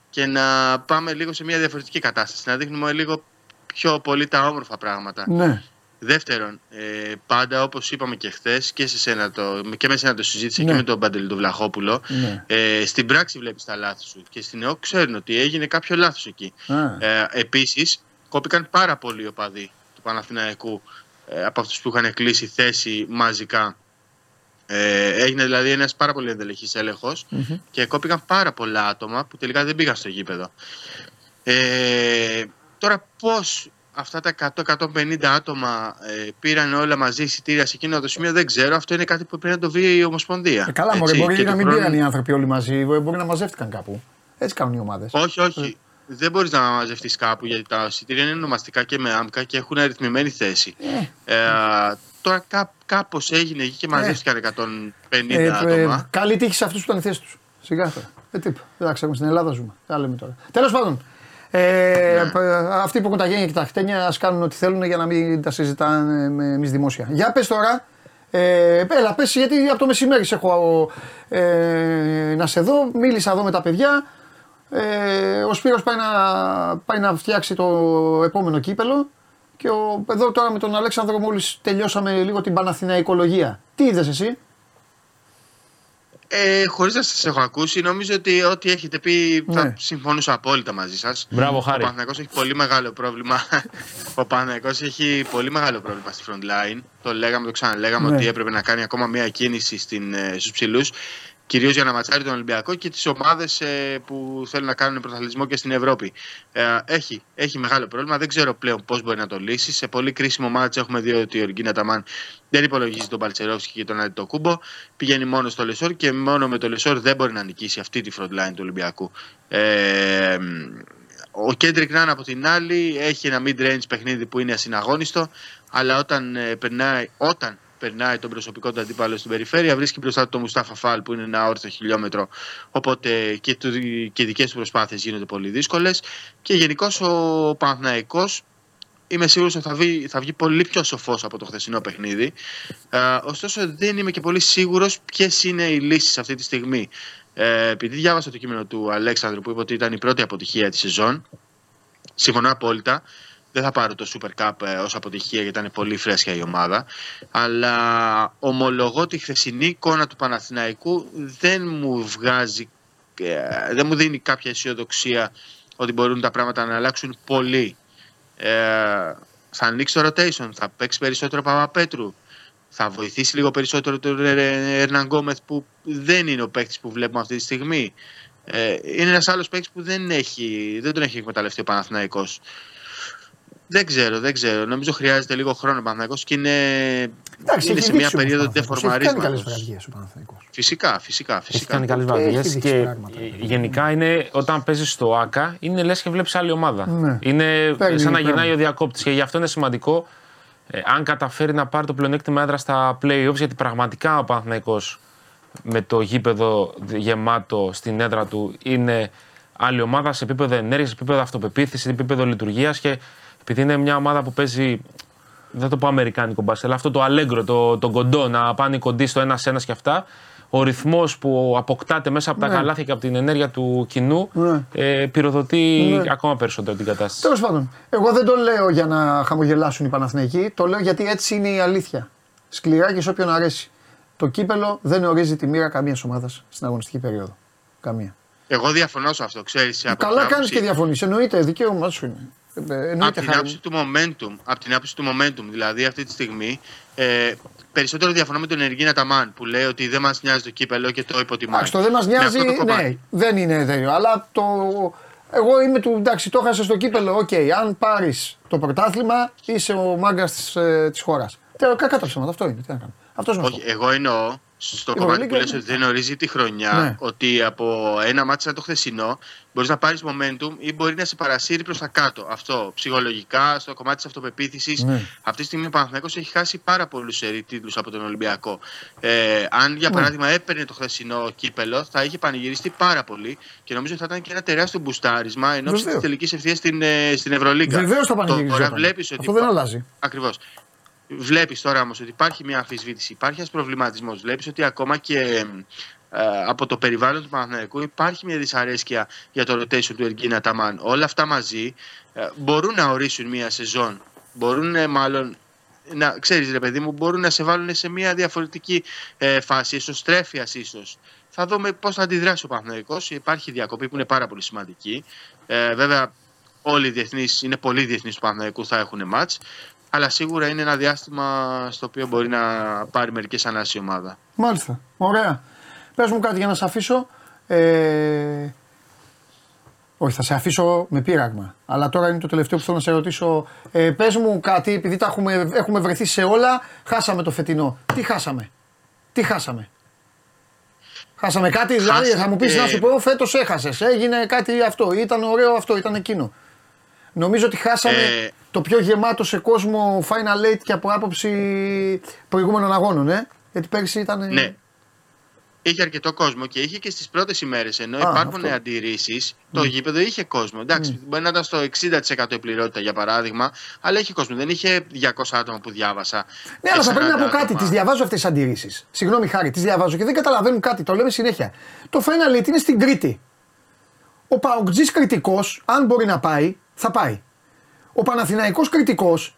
και να πάμε λίγο σε μια διαφορετική κατάσταση. Να δείχνουμε λίγο πιο πολύ τα όμορφα πράγματα. ναι. Δεύτερον, ε, πάντα όπως είπαμε και χθες και, σε σένα το, και με σένα το συζήτησα Ναι. και με τον Παντελή του Βλαχόπουλο, Ναι. ε, στην πράξη βλέπεις τα λάθη σου. Και στην ΕΟΚ ξέρουν ότι έγινε κάποιο λάθος εκεί. Α. Ε, Επίσης, κόπηκαν πάρα πολλοί οπαδοί του Παναθηναϊκού ε, από αυτούς που είχαν κλείσει θέση μαζικά. Ε, έγινε δηλαδή ένας πάρα πολύ ενδελεχής έλεγχος και κόπηκαν πάρα πολλά άτομα που τελικά δεν πήγαν στο γήπεδο. Ε, τώρα πώς αυτά τα 100-150 άτομα ε, πήραν όλα μαζί εισιτήρια σε εκείνο το σημείο δεν ξέρω. Αυτό είναι κάτι που πρέπει να το βρει η Ομοσπονδία. Ε, καλά, μωρέ, Έτσι, μπορεί και να του μην χρόνου- πήραν οι άνθρωποι όλοι μαζί, ε, μπορεί να μαζεύτηκαν κάπου. Έτσι κάνουν οι ομάδες. Όχι, όχι. Δεν μπορείς να μαζευτείς κάπου γιατί τα εισιτήρια είναι ονομαστικά και με άμκα και έχουν αριθμημένη θέση. Ε, τώρα κά, κάπως έγινε εκεί και μαζεύτηκαν 150 άτομα. καλή τύχη σε αυτούς που ήταν η θέση τους. Σιγά τώρα. Ε, τι, δεν θα ξέρουμε, στην Ελλάδα ζούμε. Τι λέμε τώρα. Τέλος πάντων. Ε, Ναι. π- Αυτοί που έχουν τα γένια και τα χτένια ας κάνουν ό,τι θέλουν για να μην τα συζητάνε εμείς δημόσια. Για πες τώρα. Ε, έλα, πες γιατί από το μεσημέρι σε έχω ε, να σε δω. Μίλησα εδώ με τα παιδιά. Ε, ο Σπύρος πάει να, πάει να φτιάξει το επόμενο κύπελο και ο, εδώ τώρα με τον Αλέξανδρο μόλις τελειώσαμε λίγο την Παναθηναϊκολογία. Τι είδες εσύ; Ε, Χωρίς να σας έχω ακούσει, νομίζω ότι ό,τι έχετε πει Ναι. θα συμφωνούσα απόλυτα μαζί σας. Μπράβο, Ο Χάρη. Παναθηναϊκός έχει πολύ μεγάλο πρόβλημα. *laughs* Ο Παναθηναϊκός έχει πολύ μεγάλο πρόβλημα στη front line. Το λέγαμε, το ξαναλέγαμε Ναι. ότι έπρεπε να κάνει ακόμα μία κίνηση στην, ε, στους ψηλούς. Κυρίως για να ματσάρει τον Ολυμπιακό και τις ομάδες που θέλουν να κάνουν πρωταθλητισμό και στην Ευρώπη. Ε, έχει, έχει μεγάλο πρόβλημα. Δεν ξέρω πλέον πώς μπορεί να το λύσει. Σε πολύ κρίσιμο μάτσο έχουμε δει ότι ο Οργίνα Ταμάν δεν υπολογίζει τον Μπαλτσερόφσκι και τον Αντιτοκούμπο. Πηγαίνει μόνο στο Λεσόρ και μόνο με το Λεσόρ δεν μπορεί να νικήσει αυτή τη front line του Ολυμπιακού. Ε, ο Κέντρικ Νάν από την άλλη έχει ένα mid-range παιχνίδι που είναι ασυναγώνιστο, αλλά όταν ε, περνάει, όταν περνάει τον προσωπικό του αντίπαλο στην περιφέρεια, βρίσκει μπροστά του τον Μουστάφα Φάλ που είναι ένα όρθιο χιλιόμετρο. Οπότε και, του, και οι δικές του προσπάθειες γίνονται πολύ δύσκολες. Και γενικώς ο Παναθηναϊκός είμαι σίγουρος ότι θα βγει, θα βγει πολύ πιο σοφός από το χθεσινό παιχνίδι. Ε, ωστόσο, δεν είμαι και πολύ σίγουρος ποιες είναι οι λύσεις αυτή τη στιγμή. Ε, επειδή διάβασα το κείμενο του Αλέξανδρου που είπε ότι ήταν η πρώτη αποτυχία της σεζόν, συμφωνώ απόλυτα. Δεν θα πάρω το Super Cup ε, ως αποτυχία γιατί ήταν πολύ φρέσκια η ομάδα. Αλλά ομολογώ ότι η χθεσινή εικόνα του Παναθηναϊκού δεν μου βγάζει, ε, δεν μου δίνει κάποια αισιοδοξία ότι μπορούν τα πράγματα να αλλάξουν πολύ. Ε, θα ανοίξει το rotation, θα παίξει περισσότερο Παπαπέτρου, θα βοηθήσει λίγο περισσότερο τον Ερναν Γκόμεθ που δεν είναι ο παίκτης που βλέπουμε αυτή τη στιγμή. Ε, είναι ένας άλλος παίκτης που δεν, έχει, δεν τον έχει εκμεταλλευτεί ο Παναθηναϊκός. Δεν ξέρω, δεν ξέρω. Νομίζω χρειάζεται λίγο χρόνο ο Παναθηναϊκός και είναι, Εντάξει, είναι έχει σε μια δείξει όμως περίοδο ο Παναθηναϊκός. Έχει κάνει καλές δεφορμαρισματος. βραδιές ο Παναθηναϊκός. Φυσικά, φυσικά, Έχει φυσικά. κάνει καλές Έχει βραδιέ δείξει και πράγματα. ε, γενικά είναι όταν παίζεις στο ΑΚΑ είναι λες και βλέπεις άλλη ομάδα. Ναι. Είναι Παίρνει σαν να πράγμα. γυρνάει ο διακόπτης και γι' αυτό είναι σημαντικό ε, αν καταφέρει να πάρει το πλεονέκτημα έδρα στα playoffs γιατί πραγματικά ο Παναθηναϊκός με το γήπεδο γεμάτο στην έδρα του είναι άλλη ομάδα σε επίπεδο ενέργειας, σε επίπεδο αυτοπεποίθησης, σε επίπεδο λειτουργίας και επειδή είναι μια ομάδα που παίζει. Δεν το πω αμερικάνικο μπάσκετ, αλλά αυτό το αλέγκρο, το, το κοντό, να πάνε οι κοντοί στο ένα-ένα και αυτά. Ο ρυθμός που αποκτάται μέσα από τα Ναι. καλάθια και από την ενέργεια του κοινού Ναι. ε, πυροδοτεί Ναι. ακόμα περισσότερο την κατάσταση. Τέλος πάντων, εγώ δεν το λέω για να χαμογελάσουν οι Παναθηναϊκοί, το λέω γιατί έτσι είναι η αλήθεια. Σκληρά και σε όποιον αρέσει. Το κύπελο δεν ορίζει τη μοίρα καμίας ομάδας στην αγωνιστική περίοδο. Καμία. Εγώ διαφωνώ σε αυτό, ξέρεις. από Καλά την κάνεις άποψη- και διαφωνείς. Εννοείται, δικαίωμά σου είναι. Ε, από Εννοείται την χάρη. άποψη του momentum, από την άποψη του momentum, δηλαδή αυτή τη στιγμή, ε, περισσότερο διαφωνώ με τον Ενεργίνα Ταμάν που λέει ότι δεν μας νοιάζει το κύπελο και το υποτιμάει. Εντάξει, το δεν μας Με νοιάζει, αυτό το κομμάτι. ναι, δεν είναι τέτοιο. Αλλά το. Εγώ είμαι του. Εντάξει, το έχασε στο κύπελλο. Οκ, αν πάρεις το πρωτάθλημα, είσαι ο μάγκας της ε, της χώρας. Τέλος, κακά τα ψέματα. Αυτό είναι. Τι να κάνω. Αυτός είναι Όχι, εγώ εννοώ στο Η κομμάτι που Ευρωλίγκα λες είναι. ότι δεν ορίζει τη χρονιά Ναι. ότι από ένα ματς σαν το χθεσινό μπορείς να πάρεις momentum ή μπορεί να σε παρασύρει προς τα κάτω. Αυτό ψυχολογικά, στο κομμάτι της αυτοπεποίθησης. Ναι. Αυτή τη στιγμή ο Παναθηναϊκός έχει χάσει πάρα πολλούς τίτλους από τον Ολυμπιακό. Ε, αν για Ναι. παράδειγμα έπαιρνε το χθεσινό κύπελο, θα είχε πανηγυριστεί πάρα πολύ και νομίζω ότι θα ήταν και ένα τεράστιο μπουστάρισμα εν ώψη της Βεβαίως. τελικής ευθείας στην, ε, στην Ευρωλίγκα. Βεβαίως θα Τώρα πανηγυριζόταν. βλέπεις ότι Αυτό δεν υπά- αλλάζει. Ακριβώς. Βλέπεις τώρα όμως ότι υπάρχει μια αμφισβήτηση, υπάρχει ένας προβληματισμός. Βλέπεις ότι ακόμα και ε, από το περιβάλλον του Παναθηναϊκού υπάρχει μια δυσαρέσκεια για το rotation του Εργίνα Ταμάν. Όλα αυτά μαζί ε, μπορούν να ορίσουν μια σεζόν. Μπορούν ε, μάλλον να ξέρεις ρε παιδί μου, μπορούν να σε βάλουν σε μια διαφορετική ε, φάση, εσωστρέφειας ίσως. Θα δούμε πώς θα αντιδράσει ο Παναθηναϊκός. Υπάρχει διακοπή που είναι πάρα πολύ σημαντική. Ε, βέβαια όλοι οι διεθνείς, είναι πολύ διεθνείς του Παναθηναϊκού θα έχουν μάτς. Αλλά σίγουρα είναι ένα διάστημα στο οποίο μπορεί να πάρει μερικές ανάσεις η ομάδα. Μάλιστα. Ωραία. Πες μου κάτι για να σε αφήσω. Ε... Όχι, θα σε αφήσω με πείραγμα. Αλλά τώρα είναι το τελευταίο που θέλω να σε ρωτήσω. Ε, Πες μου κάτι, επειδή τα έχουμε, έχουμε βρεθεί σε όλα, χάσαμε το φετινό. Τι χάσαμε; Τι χάσαμε; Χάσαμε κάτι, δηλαδή Χάσαμε- θα μου πεις να σου πω φέτος έχασες. Έγινε κάτι αυτό, ήταν ωραίο αυτό, ήταν εκείνο. Νομίζω ότι χάσαμε Ε, το πιο γεμάτο σε κόσμο Final Eight και από άποψη προηγούμενων αγώνων, ε; Γιατί πέρυσι ήταν. Ναι. Είχε αρκετό κόσμο και είχε και στις πρώτες ημέρες. Ενώ Α, υπάρχουν αυτό. αντιρρήσεις, το γήπεδο είχε κόσμο. Εντάξει, μπορεί να ήταν στο 60% η πληρότητα για παράδειγμα, αλλά είχε κόσμο. Δεν είχε 200 άτομα που διάβασα. Ναι, αλλά θα πρέπει να πω 40 κάτι. άτομα. Τις διαβάζω αυτές τις αντιρρήσεις. Συγγνώμη, Χάρη, τις διαβάζω και δεν καταλαβαίνουν κάτι. Το λέμε συνέχεια. Το Final Eight είναι στην Κρήτη. Ο Παοκτζής κριτικός, αν μπορεί να πάει, θα πάει. Ο Παναθηναϊκός κριτικός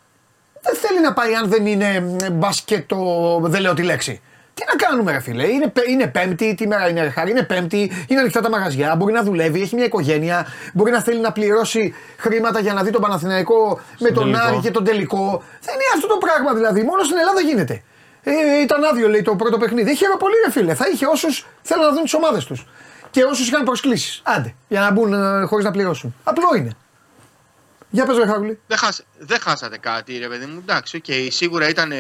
δεν θέλει να πάει αν δεν είναι μ, μπασκετο. Δεν λέω τη λέξη. Τι να κάνουμε, ρε φίλε. Είναι, πέ- είναι Πέμπτη, τι μέρα είναι, ρε Χάρη. Είναι Πέμπτη, είναι ανοιχτά τα μαγαζιά. Μπορεί να δουλεύει, έχει μια οικογένεια. Μπορεί να θέλει να πληρώσει χρήματα για να δει τον Παναθηναϊκό με τον τελικό. Άρη και τον τελικό. Δεν είναι αυτό το πράγμα δηλαδή. Μόνο στην Ελλάδα γίνεται. Ε, ήταν άδειο, λέει το πρώτο παιχνίδι. Είχε πολύ, ρε φίλε. Θα είχε όσους θέλουν να δουν τις ομάδες τους. Και όσους είχαν προσκλήσεις. Άντε, για να μπουν χωρίς να πληρώσουν. Απλό είναι. Για πες, ρε Χαρούλη. Δεν, χάσα- δεν χάσατε κάτι, ρε παιδί μου. Εντάξει, οκ, σίγουρα ήταν.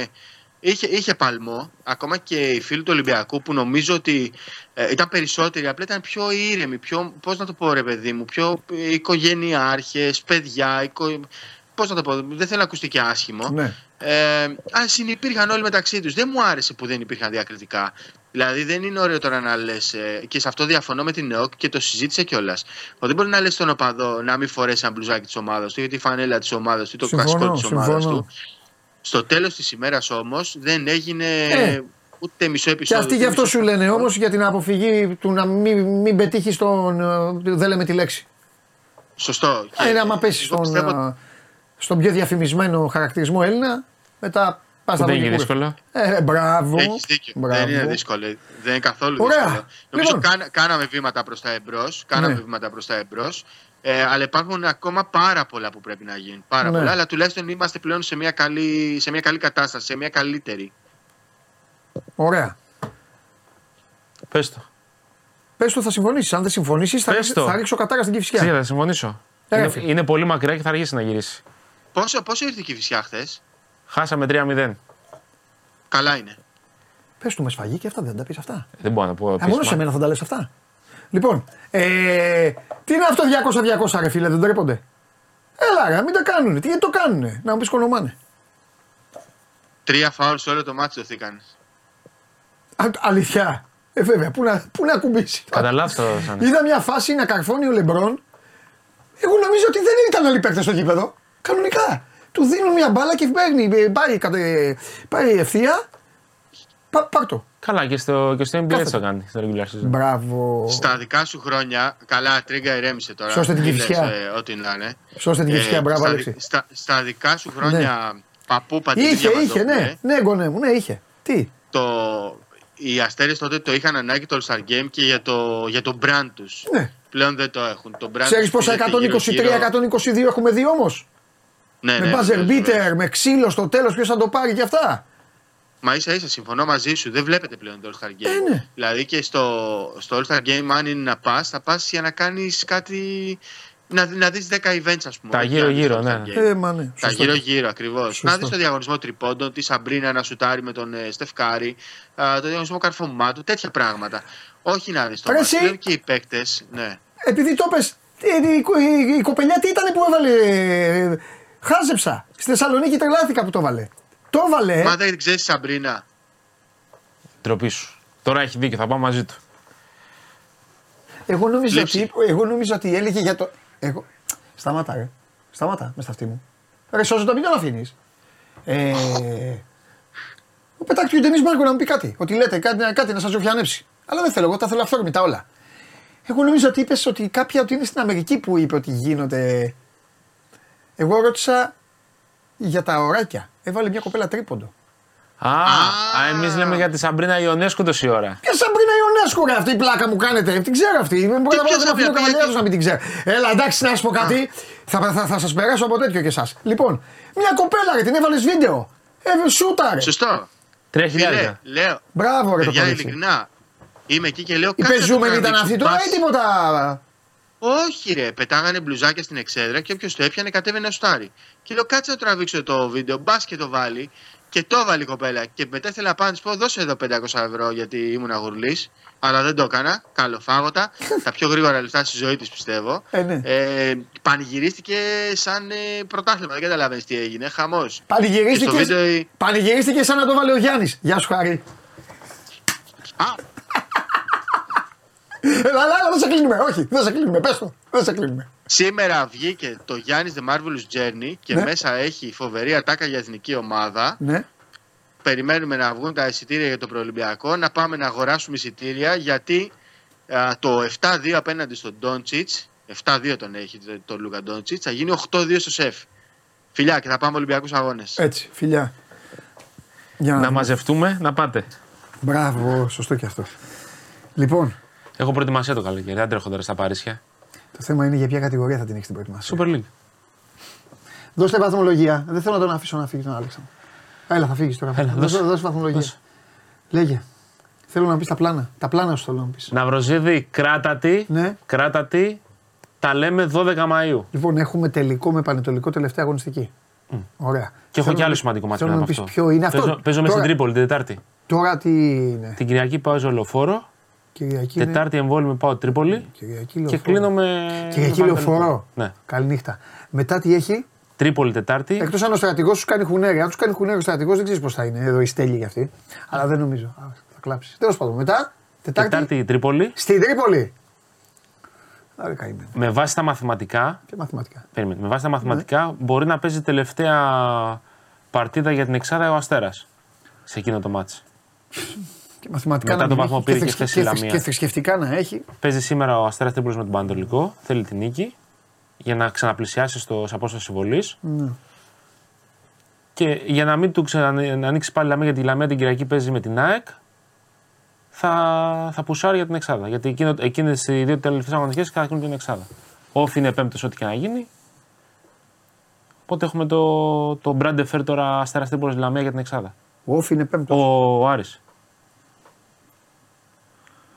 Είχε, είχε παλμό. Ακόμα και οι φίλοι του Ολυμπιακού που νομίζω ότι ε, ήταν περισσότεροι. Απλά ήταν πιο ήρεμοι. Πιο, πώς να το πω, ρε παιδί μου. Πιο ε, οικογενειάρχες, παιδιά. Οικο... Πώς να το πω, δεν θέλω να ακουστεί και άσχημο. Ναι. Ε, α συνυπήρχαν όλοι μεταξύ τους. Δεν μου άρεσε που δεν υπήρχαν διακριτικά. Δηλαδή δεν είναι ωραίο τώρα να λες, και σε αυτό διαφωνώ με την ΕΟΚ και το συζήτησε κιόλας. Ότι δεν μπορεί να λες στον οπαδό να μην φορέσει ένα μπλουζάκι της ομάδας του ή τη φανέλα της ομάδας του ή το Συμφωνώ, κασκόλ της ομάδας συμφωνώ. του. Στο τέλος της ημέρας όμως δεν έγινε Ε. ούτε μισό Και επεισόδιο. αυτοί γι' ούτε αυτό μισό σου λένε παιχνίδι. όμως για την αποφυγή του να μην, μην πετύχεις στον. ε, Δεν λέμε τη λέξη. Σωστό. Και Είναι άμα πέσεις εγώ στον, πιστεύω- ε, στον πιο διαφημισμένο χαρακτηρισμό Έλληνα, μετά πας Που στα δεν είναι δοκιμάσια. δύσκολο. Ε, μπράβο. Έχει δίκιο. Μπράβο. Δεν είναι δύσκολο. Δεν είναι καθόλου Ωραία. δύσκολο. Νομίζω Λοιπόν. κάνα- κάναμε βήματα προς τα εμπρός. Κάναμε Ναι. βήματα προς τα εμπρός. Ε, αλλά υπάρχουν ακόμα πάρα πολλά που πρέπει να γίνουν. Πάρα Ναι. πολλά. Αλλά τουλάχιστον είμαστε πλέον σε μια καλή, σε μια καλή κατάσταση, σε μια καλύτερη. Ωραία. Πες το. Πες το, θα συμφωνήσεις. Αν δεν συμφωνήσεις, θα, Πες ρίξω- το. θα ρίξω κατάρα στην Ξέρετε, κυφσιά. θα συμφωνήσω. Ε, είναι, φίλε. είναι πολύ μακριά και θα αργήσει να γυρίσει. Πόσο, πόσο ήρθε η Κυφυσιά χθες, Χάσαμε 3-0. Καλά είναι. Πες του με σφαγή και αυτά δεν τα πεις αυτά. Δεν μπορώ να πω. Α, μόνο επίσημα. σε μένα θα τα λες αυτά. Λοιπόν, ε, τι είναι αυτό 200-200 ρε φίλε, δεν τρέπονται. Έλα ρε, μην τα κάνουνε. Τι γιατί το κάνουνε, να μου πεις κονομάνε. Τρία φάουλ σε όλο το μάτι δοθήκαν. Α, αλήθεια. Ε, βέβαια, πού να, πού να ακουμπήσει. Κατά λάθος το έδωσαν. Είδα μια φάση να καρφώνει ο Λεμπρόν. Εγώ νομίζω ότι δεν ήταν άλλοι παίκτες στο γήπεδο. Κανονικά. Του δίνουν μια μπάλα και παίρνει. ε, Πάει, κατε- πάει ευθεία. Πα, πάρ' το. Καλά, και στο, και στο NBA Κάθε έτσι το κάνει. Στο regular season. Μπράβο. Στα δικά σου χρόνια, καλά, τρίγκα ηρέμησε τώρα. Σώστε την Μην Κηφισιά. λες, ε, ό,τι να είναι. Σώστε την Κηφισιά, μπράβο, στα, Αλέξη. δι- στα, στα δικά σου χρόνια, παππού Παντελή Είχε, είχε, Διαμαντόπουλε, ναι. Ναι, γονέ μου, ναι, είχε. Τι; το, οι αστέρες τότε το είχαν ανάγκη το All Star Game και για το, για το brand τους. Ναι. Πλέον δεν το έχουν. Το brand Ξέρεις τους πόσα πήγε γύρω-γύρω. 123-122 έχουμε δει όμως; Ναι, με ναι, buzzer βεβαίως, βεβαίως. beater, με ξύλο στο τέλος, ποιος θα το πάρει και αυτά; Μα ίσα ίσα συμφωνώ μαζί σου. Δεν βλέπετε πλέον το All Star Game. Ε, ναι. Δηλαδή και στο, στο All Star Game, αν είναι να πας, θα πας για να κάνεις κάτι. Να, να δεις 10 events, ας πούμε. Τα όχι γύρω-γύρω, να δεις το All Star ναι. Game. Ε, μα ναι. Τα σωστό. γύρω-γύρω ακριβώς. Σωστό. Να δεις το διαγωνισμό τριπώντων, τη Σαμπρίνα να σουτάρει με τον ε, Στεφκάρη, α, το διαγωνισμό καρφωμάτου, τέτοια πράγματα. Όχι να δεις το Ρε, μάτς. εσύ. Πλέον και οι παίκτες. Ναι. Επειδή το πες, ε, η, κο- η, η κοπελιά τι ήταν που έβαλε. Ε, Χάζεψα. Στη Θεσσαλονίκη τρελάθηκα που το έβαλε. Το έβαλε. Μα δεν ξέρεις Σαμπρίνα. Ντροπή σου. Τώρα έχει δίκιο, θα πάω μαζί του. Εγώ νόμιζα, Λήψη. ότι, εγώ νόμιζα ότι έλεγε για το. Εγώ... Σταμάτα, ρε. Σταμάτα με στα αυτή μου. Ρε, σώζω το μην τον αφήνεις. Ε... Ο πετάκι του Ντενή Μάρκο να μου πει κάτι. Ότι λέτε κάτι, κάτι να σας ζωφιανέψει. Αλλά δεν θέλω, εγώ τα θέλω αυθόρμητα όλα. Εγώ νομίζω ότι είπες ότι κάποια ότι είναι στην Αμερική που είπε ότι γίνονται. Εγώ ρώτησα για τα ωράκια. Έβαλε μια κοπέλα τρίποντο. Α, α εμείς λέμε για τη Σαμπρίνα Ιωνέσκου τόση ώρα. Ποια Σαμπρίνα Ιωνέσκου, ρε, αυτή η πλάκα μου κάνετε. Την ξέρω αυτή. Δεν μπορεί να ποια βάλω να αφήνω Σαμπρίνα, καβαλιάρος πήγε να μην την ξέρω. Έλα, εντάξει, να σα πω κάτι. Θα, θα, θα σας περάσω από τέτοιο και εσάς. Λοιπόν, μια κοπέλα, ρε, την έβαλες βίντεο. Ε, σούτα, ρε. Σωστό. Τρία Φίλε, χιλιάδια. λέω. Μπράβο, ρε, το Παιδιά, κορίτσι. ειλικρινά. Είμαι εκεί και λέω Η κάτσε να το πεζούμενη ήταν τραβήξω. αυτή τώρα Πας- ή τίποτα. Όχι, ρε. Πετάγανε μπλουζάκια στην εξέδρα και όποιος το έπιανε κατέβαινε στάρι. Και λέω κάτσε να τραβήξω το βίντεο. Μπας και το βάλει. Και το βάλει η κοπέλα. Και μετά ήθελα να πάω να τη πω: Δώσε εδώ 500 ευρώ γιατί ήμουν αγουρλής. Αλλά δεν το έκανα. Καλοφάγωτα. *laughs* τα πιο γρήγορα λεφτά στη ζωή της πιστεύω. Ε, ναι. Ε, πανηγυρίστηκε σαν ε, πρωτάθλημα. Δεν καταλαβαίνει τι έγινε. Χαμός. Πανηγυρίστηκε, Και στο βίντεο- πανηγυρίστηκε σαν να το βάλε ο Γιάννης. Γεια σου, Χάρη. Α, Έλα, έλα, έλα, δεν σε κλείνουμε. Όχι, δεν σε κλείνουμε. Πες το. Δεν σε κλείνουμε. Σήμερα βγήκε το Γιάννης The Marvelous Journey και Ναι. μέσα έχει φοβερή ατάκα για εθνική ομάδα. Ναι. Περιμένουμε να βγουν τα εισιτήρια για το προολυμπιακό, να πάμε να αγοράσουμε εισιτήρια γιατί α, το 7-2 απέναντι στον Ντόντσιτς, 7-2 τον έχει το, το Λούκα Ντόντσιτς, θα γίνει 8-2 στο σεφ. Φιλιά και θα πάμε Ολυμπιακούς Αγώνες. Έτσι, φιλιά. Για να, Να δούμε. μαζευτούμε, να πάτε. Μπράβο, σωστό και αυτό. Λοιπόν, Έχω προετοιμασία το καλοκαίρι. Δεν τρέχω τώρα στα Παρίσια. το θέμα είναι για ποια κατηγορία θα την έχεις την προετοιμασία. Super League. Δώστε βαθμολογία. Δεν θέλω να τον αφήσω να φύγει τον Άλεξανδρο. Έλα, θα φύγεις τώρα. Έλα, δώσε, δώσε. δώσε βαθμολογία. Δώσε. Λέγε. Θέλω να πεις τα πλάνα. Τα πλάνα σου θέλω να πεις. Ναυροζίδη, κράτατη. Ναι. Κράτατη. Τα λέμε 12 Μαΐου. Λοιπόν, έχουμε τελικό με πανετολικό τελευταία αγωνιστική. Ωραία. Και έχω Θέλω και να- άλλο σημαντικό μάτι Θέλω μετά να από πεις αυτό. ποιο είναι αυτό. Παίζω, παίζω με στην τώρα, Τρίπολη την Τετάρτη. τώρα τι είναι; Την Κυριακή πάω ζωλοφόρο. Κυριακή. είναι- Τετάρτη εμβόλυμη πάω Τρίπολη. Κυριακή Και λεωφόρο. κλείνω με. Κυριακή με λεωφορώ. Πανετολικό. Ναι. Καληνύχτα. Μετά τι έχει; Τρίπολη Τετάρτη. Εκτός αν ο στρατηγός σου κάνει χουνέρι. Αν τους κάνει χουνέρι ο στρατηγός δεν ξέρεις πώς θα είναι. Εδώ η στέλνη για αυτή. Αλλά δεν νομίζω. Α, θα κλάψεις. Τέλος πάντων. Μετά. Τετάρτη. Τετάρτη Τρίπολη. Στην Τρίπολη. Άρα καημένο. Με βάση τα μαθηματικά. Και μαθηματικά. Περίμενε. Με βάση τα Ναι. μαθηματικά μπορεί να παίζει τελευταία παρτίδα για την Εξάδα ο Αστέρας. Σε εκείνο το μάτσο. *laughs* Και μαθηματικά Μετά να τον μην βαθμό έχει πήρε και θρησκε- χθες η θρησκε- Λαμία. Και θρησκευτικά να έχει. Παίζει σήμερα ο Αστέρας Τρίπολη με τον Πανατολικό. Θέλει την νίκη για να ξαναπλησιάσει στο σε απόσταση συμβολής. Ναι. Και για να μην του ξανα, να ανοίξει πάλι η Λαμία, γιατί η Λαμία την Κυριακή παίζει με την ΑΕΚ, θα, θα πουσάρει για την Εξάδα. Γιατί εκείνο, εκείνες οι δύο τελευταίες αγωνιστικές θα κρίνουν την Εξάδα. Όφη είναι πέμπτος ό,τι και να γίνει. Οπότε έχουμε το, το Μπράντε Φέρ τώρα Αστέρας Τρίπολης Λαμία για την Εξάδα. Ο Όφη είναι πέμπτος. Ο, ο Άρης.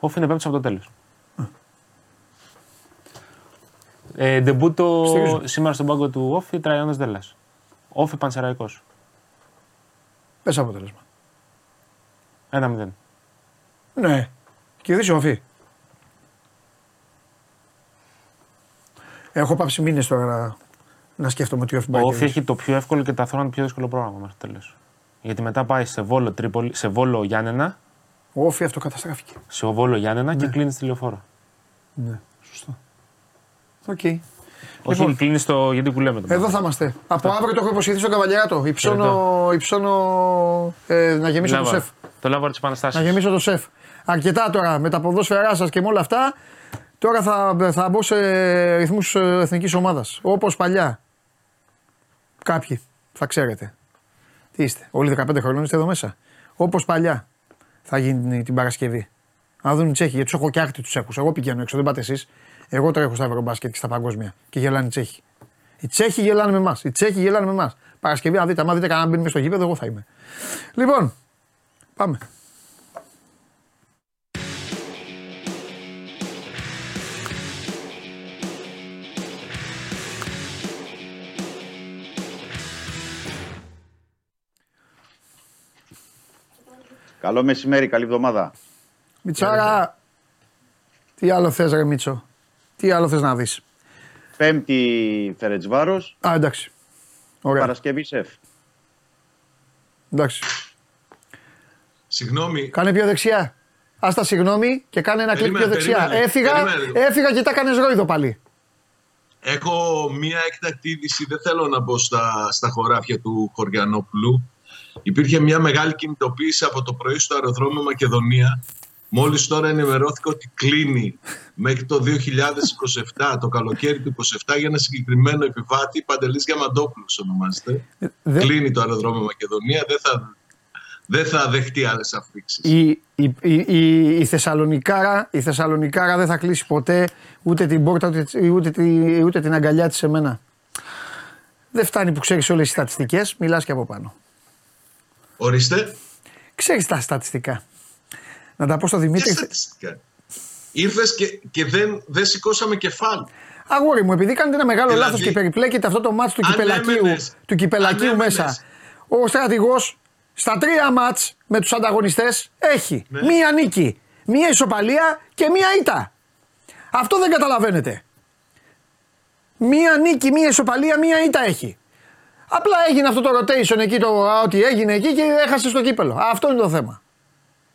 Όφη είναι πέμπτος από το τέλος. Ε, ντεμπούτο Στηρίζω. σήμερα στον πάγκο του Όφη, Τραϊάνος Δέλλας. Όφη Πανσεραϊκός. Πες αποτέλεσμα. 1-0. Ναι. Κερδίσει ο Όφη. Έχω πάψει μήνες τώρα να, να σκέφτομαι ότι ο Όφη Ο πάει να Όφη κερδίσει. έχει το πιο εύκολο και ταυτόχρονα το πιο δύσκολο πρόγραμμα μέχρι το τέλος. Γιατί μετά πάει σε Βόλο, Τρίπολη, σε Βόλο Γιάννενα, Ο Όφη αυτοκαταστράφηκε. σε Βόλο Γιάννενα και κλείνεις στη λεωφόρο. Ναι, σωστό. Οκ. Όχι, Λοιπόν. κλείνεις στο. Γιατί που λέμε το Εδώ θα είμαστε. Από αύριο το έχω υποσχεθεί στον Καβαλιαράτο. Υψώνω, υψώνω ε, να γεμίσω το σεφ. Το λάβαρο της Να Επαναστάσεω. γεμίσω το σεφ. Αρκετά τώρα με τα ποδόσφαιρά σας και με όλα αυτά. Τώρα θα, θα μπω σε ρυθμούς εθνικής ομάδας. Όπως παλιά. Κάποιοι θα ξέρετε. Τι είστε, Όλοι 15 χρονών είστε εδώ μέσα. Όπως παλιά θα γίνει την Παρασκευή. Να δουν οι Τσέχοι, γιατί τους έχω και άκτη τους Τσέχους. Εγώ πηγαίνω έξω, δεν πάτε εσείς. Εγώ τρέχω στα Ευρωμπάσκετ και στα παγκόσμια και γελάνε οι Τσέχοι. Οι Τσέχοι γελάνε με εμάς. Οι Τσέχοι γελάνε με εμάς. Παρασκευή, αν δείτε, άμα δείτε κανένα μπαίνει μες στο γήπεδο, εγώ θα είμαι. Λοιπόν, πάμε. Καλό μεσημέρι, καλή εβδομάδα. Μιτσάρα, τι άλλο θες ρε Μίτσο, τι άλλο θες να δεις; Πέμπτη Φερετσβάρος, Α, εντάξει. Ωραία, Παρασκευή Σεφ. εντάξει. Συγγνώμη, Κάνε πιο δεξιά. Άστα συγγνώμη και κάνε ένα κλικ Περίμενε, πιο δεξιά. περίμενε, έφυγα, περίμενε. έφυγα και τα κάνεις ρόιδο πάλι. έχω μία έκτακτη είδηση. Δεν θέλω να μπω στα, στα χωράφια του Χωριανόπουλου. Υπήρχε μια μεγάλη κινητοποίηση από το πρωί στο αεροδρόμιο Μακεδονία. Μόλις τώρα ενημερώθηκα ότι κλείνει μέχρι το 2027, το καλοκαίρι του 27, για ένα συγκεκριμένο επιβάτη, Παντελής Διαμαντόπουλος ονομάζεται. Δε- Κλείνει το αεροδρόμιο Μακεδονία, δεν θα, δεν θα δεχτεί άλλες αφήξεις. Η, η, η, η, η, Θεσσαλονικάρα, η Θεσσαλονικάρα δεν θα κλείσει ποτέ ούτε την πόρτα ούτε, ούτε, τη- ούτε την αγκαλιά της σε μένα. Δεν φτάνει που ξέρεις όλες τις στατιστικές, μιλάς και από πάνω. Ορίστε, Ξέρεις τα στατιστικά. Να τα πω στο και Δημήτρη. στατιστικά. Ήρθες και, και δεν, δεν σηκώσαμε κεφάλι. Αγόρι μου, επειδή κάνετε ένα μεγάλο Δηλαδή, λάθος και περιπλέκεται αυτό το μάτς του κυπελακίου, ανέμενες, του κυπελακίου ανέμενες. μέσα, ο στρατηγός στα τρία μάτς με τους ανταγωνιστές έχει Ναι. μία νίκη, μία ισοπαλία και μία ήττα. Αυτό δεν καταλαβαίνετε. Μία νίκη, μία ισοπαλία, μία ήττα έχει. Απλά έγινε αυτό το rotation εκεί, το α, ότι έγινε εκεί και έχασε στο κύπελο. Αυτό είναι το θέμα.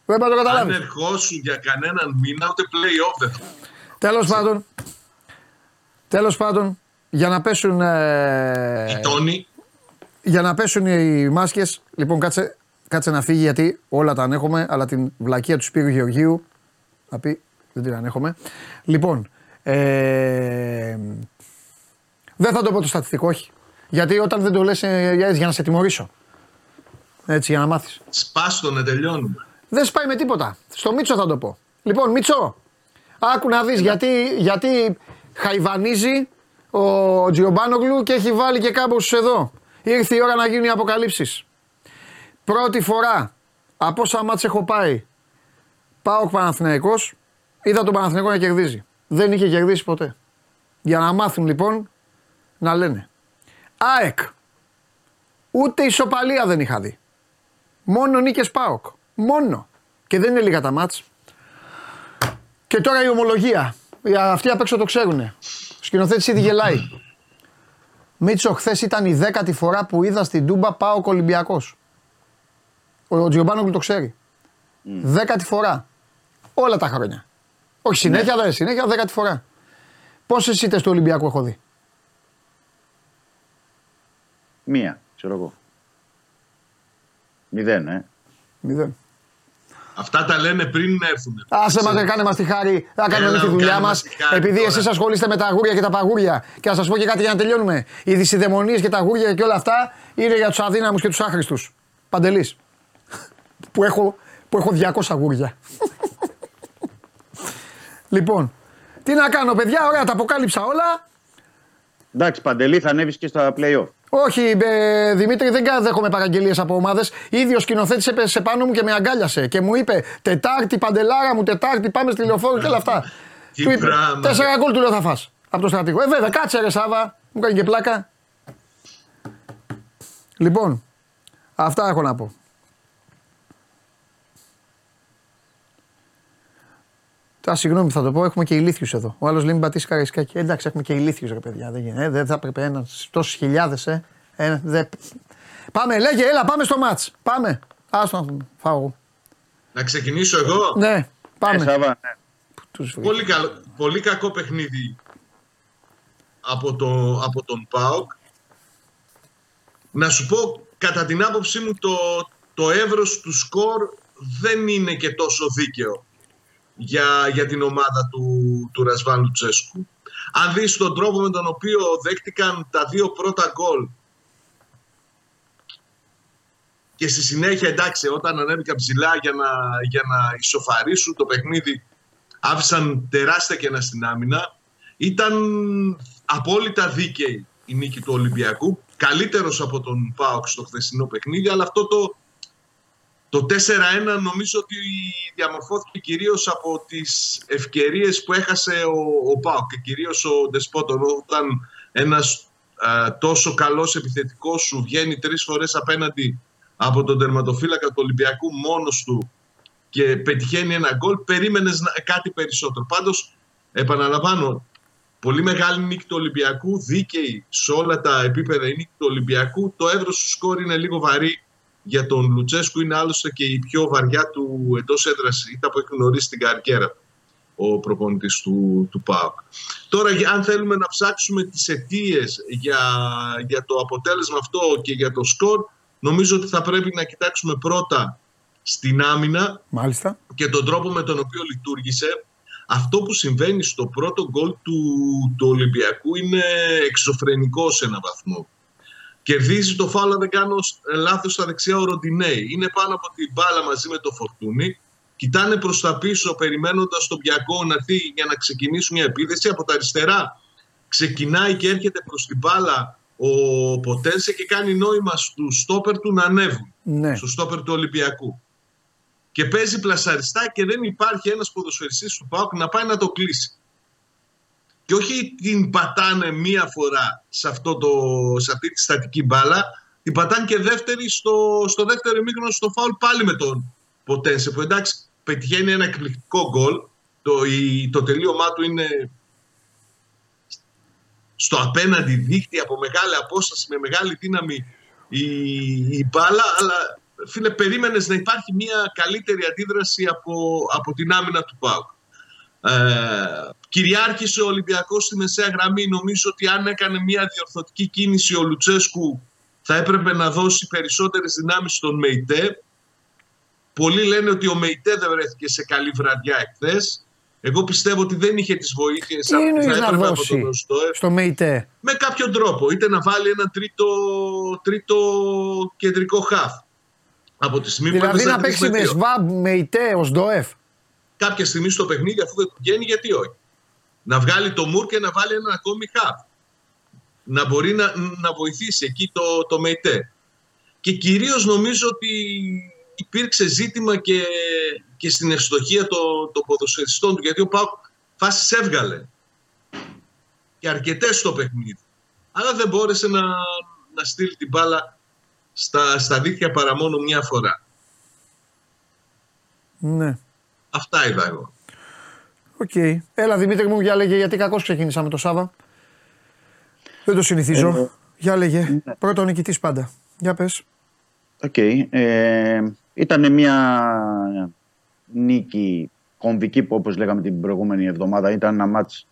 Δεν πάει να το Αν καταλάβει. ερχόσουν για κανέναν μήνα, ούτε play-off δεν θα. Τέλος πάντων, τέλος πάντων, για να πέσουν. ε, Γειτόνι, για να πέσουν οι μάσκες, λοιπόν κάτσε, κάτσε να φύγει γιατί όλα τα ανέχομαι, αλλά την βλακεία του Σπύρου Γεωργίου θα πει δεν την ανέχομαι. Λοιπόν, ε, δεν θα το πω το στατιστικό, όχι. Γιατί όταν δεν το λες ε, για, για να σε τιμωρήσω. Έτσι, για να μάθεις. σπάστο να τελειώνουμε. Δεν σπάει με τίποτα. Στο Μίτσο θα το πω. Λοιπόν, Μίτσο, άκου να δεις γιατί, γιατί χαϊβανίζει ο Τζιομπάνογλου και έχει βάλει και κάμποσους εδώ. Ήρθε η ώρα να γίνουν οι αποκαλύψεις. Πρώτη φορά από όσα μάτς έχω πάει πάω Παναθηναϊκός, είδα τον Παναθηναϊκό να κερδίζει. Δεν είχε κερδίσει ποτέ. Για να μάθουν λοιπόν να λένε. ΑΕΚ. Ούτε ισοπαλία δεν είχα δει. Μόνο νίκες ΠΑΟΚ. Μόνο. Και δεν είναι λίγα τα μάτς. Και τώρα η ομολογία. Οι Αυτοί απ' έξω το ξέρουν. Ο σκηνοθέτης ήδη γελάει. Μίτσο, χθες ήταν η δέκατη φορά που είδα στην Τούμπα πάω Ολυμπιακός. Ο Τζιομπάνογκλου το ξέρει. Δέκατη φορά. Όλα τα χρόνια. Όχι συνέχεια, δεν συνέχεια, δέκατη φορά. Πόσες ήττε του Ολυμπιακού έχω δει; Μία, ξέρω εγώ. Μηδέν, ε. Μηδέν. Αυτά τα λένε πριν έρθουν. Άσε μα, κάνε μας τη χάρη, να κάνουμε Έλα, εμεί τη δουλειά κάνε μας. μας τη χάρη Επειδή τώρα. εσείς ασχολείστε με τα αγούρια και τα παγούρια. Και να σας πω και κάτι για να τελειώνουμε. Οι δυσιδαιμονίες και τα αγούρια και όλα αυτά είναι για τους αδύναμους και τους άχρηστους. Παντελής. που, έχω, που έχω 200 αγούρια. λοιπόν, τι να κάνω, παιδιά, ωραία, τα αποκάλυψα όλα. Εντάξει, Παντελή θα ανέβεις και στα play-off. Όχι, ε, Δημήτρη, δεν κα- δέχομαι παραγγελίες από ομάδες. Ήδη ο σκηνοθέτη έπεσε πάνω μου και με αγκάλιασε και μου είπε Τετάρτη, παντελάρα μου, Τετάρτη, πάμε στη λεωφόρο και όλα αυτά. Τι του είπε, πράγμα. Τέσσερα γκολ του λέω θα φας από το στρατηγό. Ε, βέβαια, κάτσε ρε Σάβα, μου κάνει και πλάκα. Λοιπόν, αυτά έχω να πω. Τα συγγνώμη που θα το πω, έχουμε και ηλίθιους εδώ. Ο άλλος λέει μην πατήσεις καραϊσκάκι. Ε, εντάξει, έχουμε και ηλίθιους ρε παιδιά. Δεν, γίνεται. Ε, δεν θα έπρεπε ένας τόσες χιλιάδες. Ε. Ε, δε... Πάμε, λέγε, έλα, πάμε στο μάτς. Πάμε. Άστο να φάω εγώ. Να ξεκινήσω εγώ; Ναι, Ε, πάμε. Σάβα, ναι. Τους βρήκα. Πολύ, καλό, πολύ κακό παιχνίδι από, το, από τον ΠΑΟΚ. Να σου πω, κατά την άποψή μου, το, το εύρος του σκορ δεν είναι και τόσο δίκαιο για, για την ομάδα του, του Ρασβάν Λουτσέσκου. Αν δεις τον τρόπο με τον οποίο δέχτηκαν τα δύο πρώτα γκολ και στη συνέχεια εντάξει όταν ανέβηκαν ψηλά για να, για να ισοφαρίσουν το παιχνίδι άφησαν τεράστια κενά στην άμυνα. Ήταν απόλυτα δίκαιη η νίκη του Ολυμπιακού. Καλύτερος από τον ΠΑΟΚ στο χθεσινό παιχνίδι, αλλά αυτό το, το 4-1 νομίζω ότι διαμορφώθηκε κυρίως από τις ευκαιρίες που έχασε ο, ο ΠΑΟΚ και κυρίως ο Ντεσπότον όταν ένας α, τόσο καλός επιθετικός σου βγαίνει τρεις φορές απέναντι από τον τερματοφύλακα του Ολυμπιακού μόνος του και πετυχαίνει ένα γκολ, περίμενες κάτι περισσότερο. Πάντως, επαναλαμβάνω, πολύ μεγάλη νίκη του Ολυμπιακού, δίκαιη σε όλα τα επίπεδα η νίκη του Ολυμπιακού. Το εύρο του σκόρ είναι λίγο βαρύ για τον Λουτσέσκου, είναι άλλωστε και η πιο βαριά του εντός έδρας ήττα που έχει γνωρίσει την καριέρα ο προπονητής του, του ΠΑΟΚ. Τώρα, για- αν θέλουμε να ψάξουμε τις αιτίες για, για το αποτέλεσμα αυτό και για το σκορ, νομίζω ότι θα πρέπει να κοιτάξουμε πρώτα στην άμυνα Μάλιστα. και τον τρόπο με τον οποίο λειτουργήσε. Αυτό που συμβαίνει στο πρώτο γκολ του, του Ολυμπιακού είναι εξωφρενικό σε έναν βαθμό. Κερδίζει το φάουλ, αν δεν κάνω ε, λάθος, στα δεξιά ο Ροντινέη. Είναι πάνω από την μπάλα μαζί με το Φορτούνι. Κοιτάνε προς τα πίσω, περιμένοντας τον Πιακό να έρθει για να ξεκινήσουν μια επίθεση. Από τα αριστερά ξεκινάει και έρχεται προς την μπάλα ο Ποτένσε και κάνει νόημα στους στόπερ του να ανέβουν. Ναι. Στο στόπερ του Ολυμπιακού και παίζει πλασαριστά και δεν υπάρχει ένας ποδοσφαιριστής του ΠΑΟΚ να πάει να το κλείσει. Και όχι την πατάνε μία φορά σε, αυτό το, σε αυτή τη στατική μπάλα, την πατάνε και δεύτερη στο, στο δεύτερο ημίχρονο στο φάουλ πάλι με τον Ποτένσε που εντάξει πετυχαίνει ένα εκπληκτικό γκολ. Το, η- το τελείωμά του είναι στο απέναντι δίκτυο από μεγάλη απόσταση με μεγάλη δύναμη η, η μπάλα αλλά φίλε περίμενες να υπάρχει μια καλύτερη αντίδραση από, από την άμυνα του ΠΑΟΚ. Ε, κυριάρχησε ο Ολυμπιακός στη μεσαία γραμμή. Νομίζω ότι αν έκανε μια διορθωτική κίνηση ο Λουτσέσκου θα έπρεπε να δώσει περισσότερες δυνάμεις στον ΜΕΙΤΕ. Πολλοί λένε ότι ο ΜΕΙΤΕ δεν βρέθηκε σε καλή βραδιά εχθές. Εγώ πιστεύω ότι δεν είχε τις βοήθειες Τι που θα εννοείς να έπρεπε από δώσει τον Ροστόεφ στο ΜΕΙΤΕ. με κάποιον τρόπο. Είτε να βάλει ένα τρίτο, τρίτο κεντρικό χαφ. Από τη στιγμή που Δηλαδή έπαιζε να τρεις παίξει με με δύο. Σβάμπ, με ΙΤΕ, ως ΔΟΕΦ; Κάποια στιγμή στο παιχνίδι, αφού δεν του βγαίνει, γιατί όχι. Να βγάλει το Μουρ και να βάλει ένα ακόμη χαφ. Να μπορεί να, να βοηθήσει εκεί το, το ΜΕΙΤΕ. Και κυρίως νομίζω ότι υπήρξε ζήτημα και, και στην ευστοχία των το ποδοσφαιριστών του, γιατί ο ΠΑΟΚ φάσεις έβγαλε. Και αρκετές στο παιχνίδι. Αλλά δεν μπόρεσε να, να στείλει την μπάλα στα, στα δίχτυα παρά μόνο μια φορά. Ναι. Αυτά είδα εγώ. Οκ. Έλα Δημήτρη μου, για λέγε γιατί κακώς ξεκίνησαμε το Σάβα. Δεν το συνηθίζω. Ε, για λέγε. Πρώτο νικητής πάντα. Για πες. Οκ. Ε, ήταν μια νίκη κομβική που όπως λέγαμε την προηγούμενη εβδομάδα ήταν ένα ματς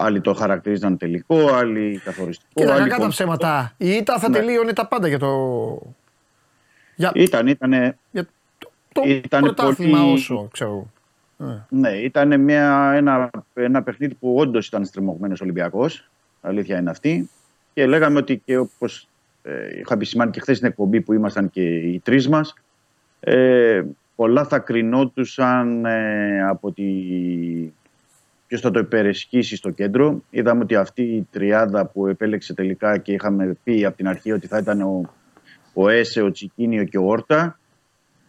Άλλοι το χαρακτηρίζαν τελικό, άλλοι καθοριστικό. Κοίτα, άλλοι κακά τα κομ- ψέματα. Η ήττα θα Ναι. τελείωνε τα πάντα για το. Για Ήταν, ήταν, το ήτανε πρωτάθλημα πολύ- όσο ξέρω. εγώ. Ναι. ναι, ήταν μια, ένα, ένα παιχνίδι που όντως ήταν στριμωγμένος Ολυμπιακός. Αλήθεια είναι αυτή. Και λέγαμε ότι και όπως ε, είχα επισημάνει και χθες στην εκπομπή που ήμασταν και οι τρεις μας, ε, πολλά θα κρινόντουσαν ε, από τη ποιος θα το υπεresχύσει στο κέντρο. Είδαμε ότι αυτή η τριάδα που επέλεξε τελικά και είχαμε πει από την αρχή ότι θα ήταν ο, ο Έσε, ο Τσικίνιο και ο Όρτα.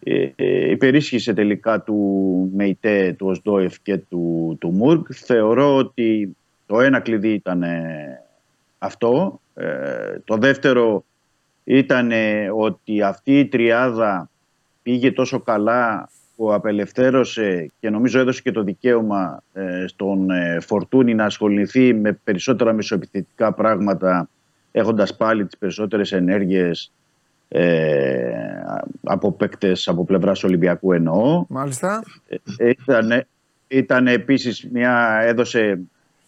Ε, ε, υπερίσχυσε τελικά του Μεϊτέ, του Οσδόεφ και του, του Μουργκ. Θεωρώ ότι το ένα κλειδί ήταν ε, αυτό. Ε, το δεύτερο ήταν ε, ότι αυτή η τριάδα πήγε τόσο καλά που απελευθέρωσε και νομίζω έδωσε και το δικαίωμα ε, στον ε, Φορτούνη να ασχοληθεί με περισσότερα μεσοεπιθετικά πράγματα έχοντας πάλι τις περισσότερες ενέργειες ε, από παίκτες από πλευράς Ολυμπιακού εννοώ. Μάλιστα. Ε, Ήταν, ήταν επίσης μια, έδωσε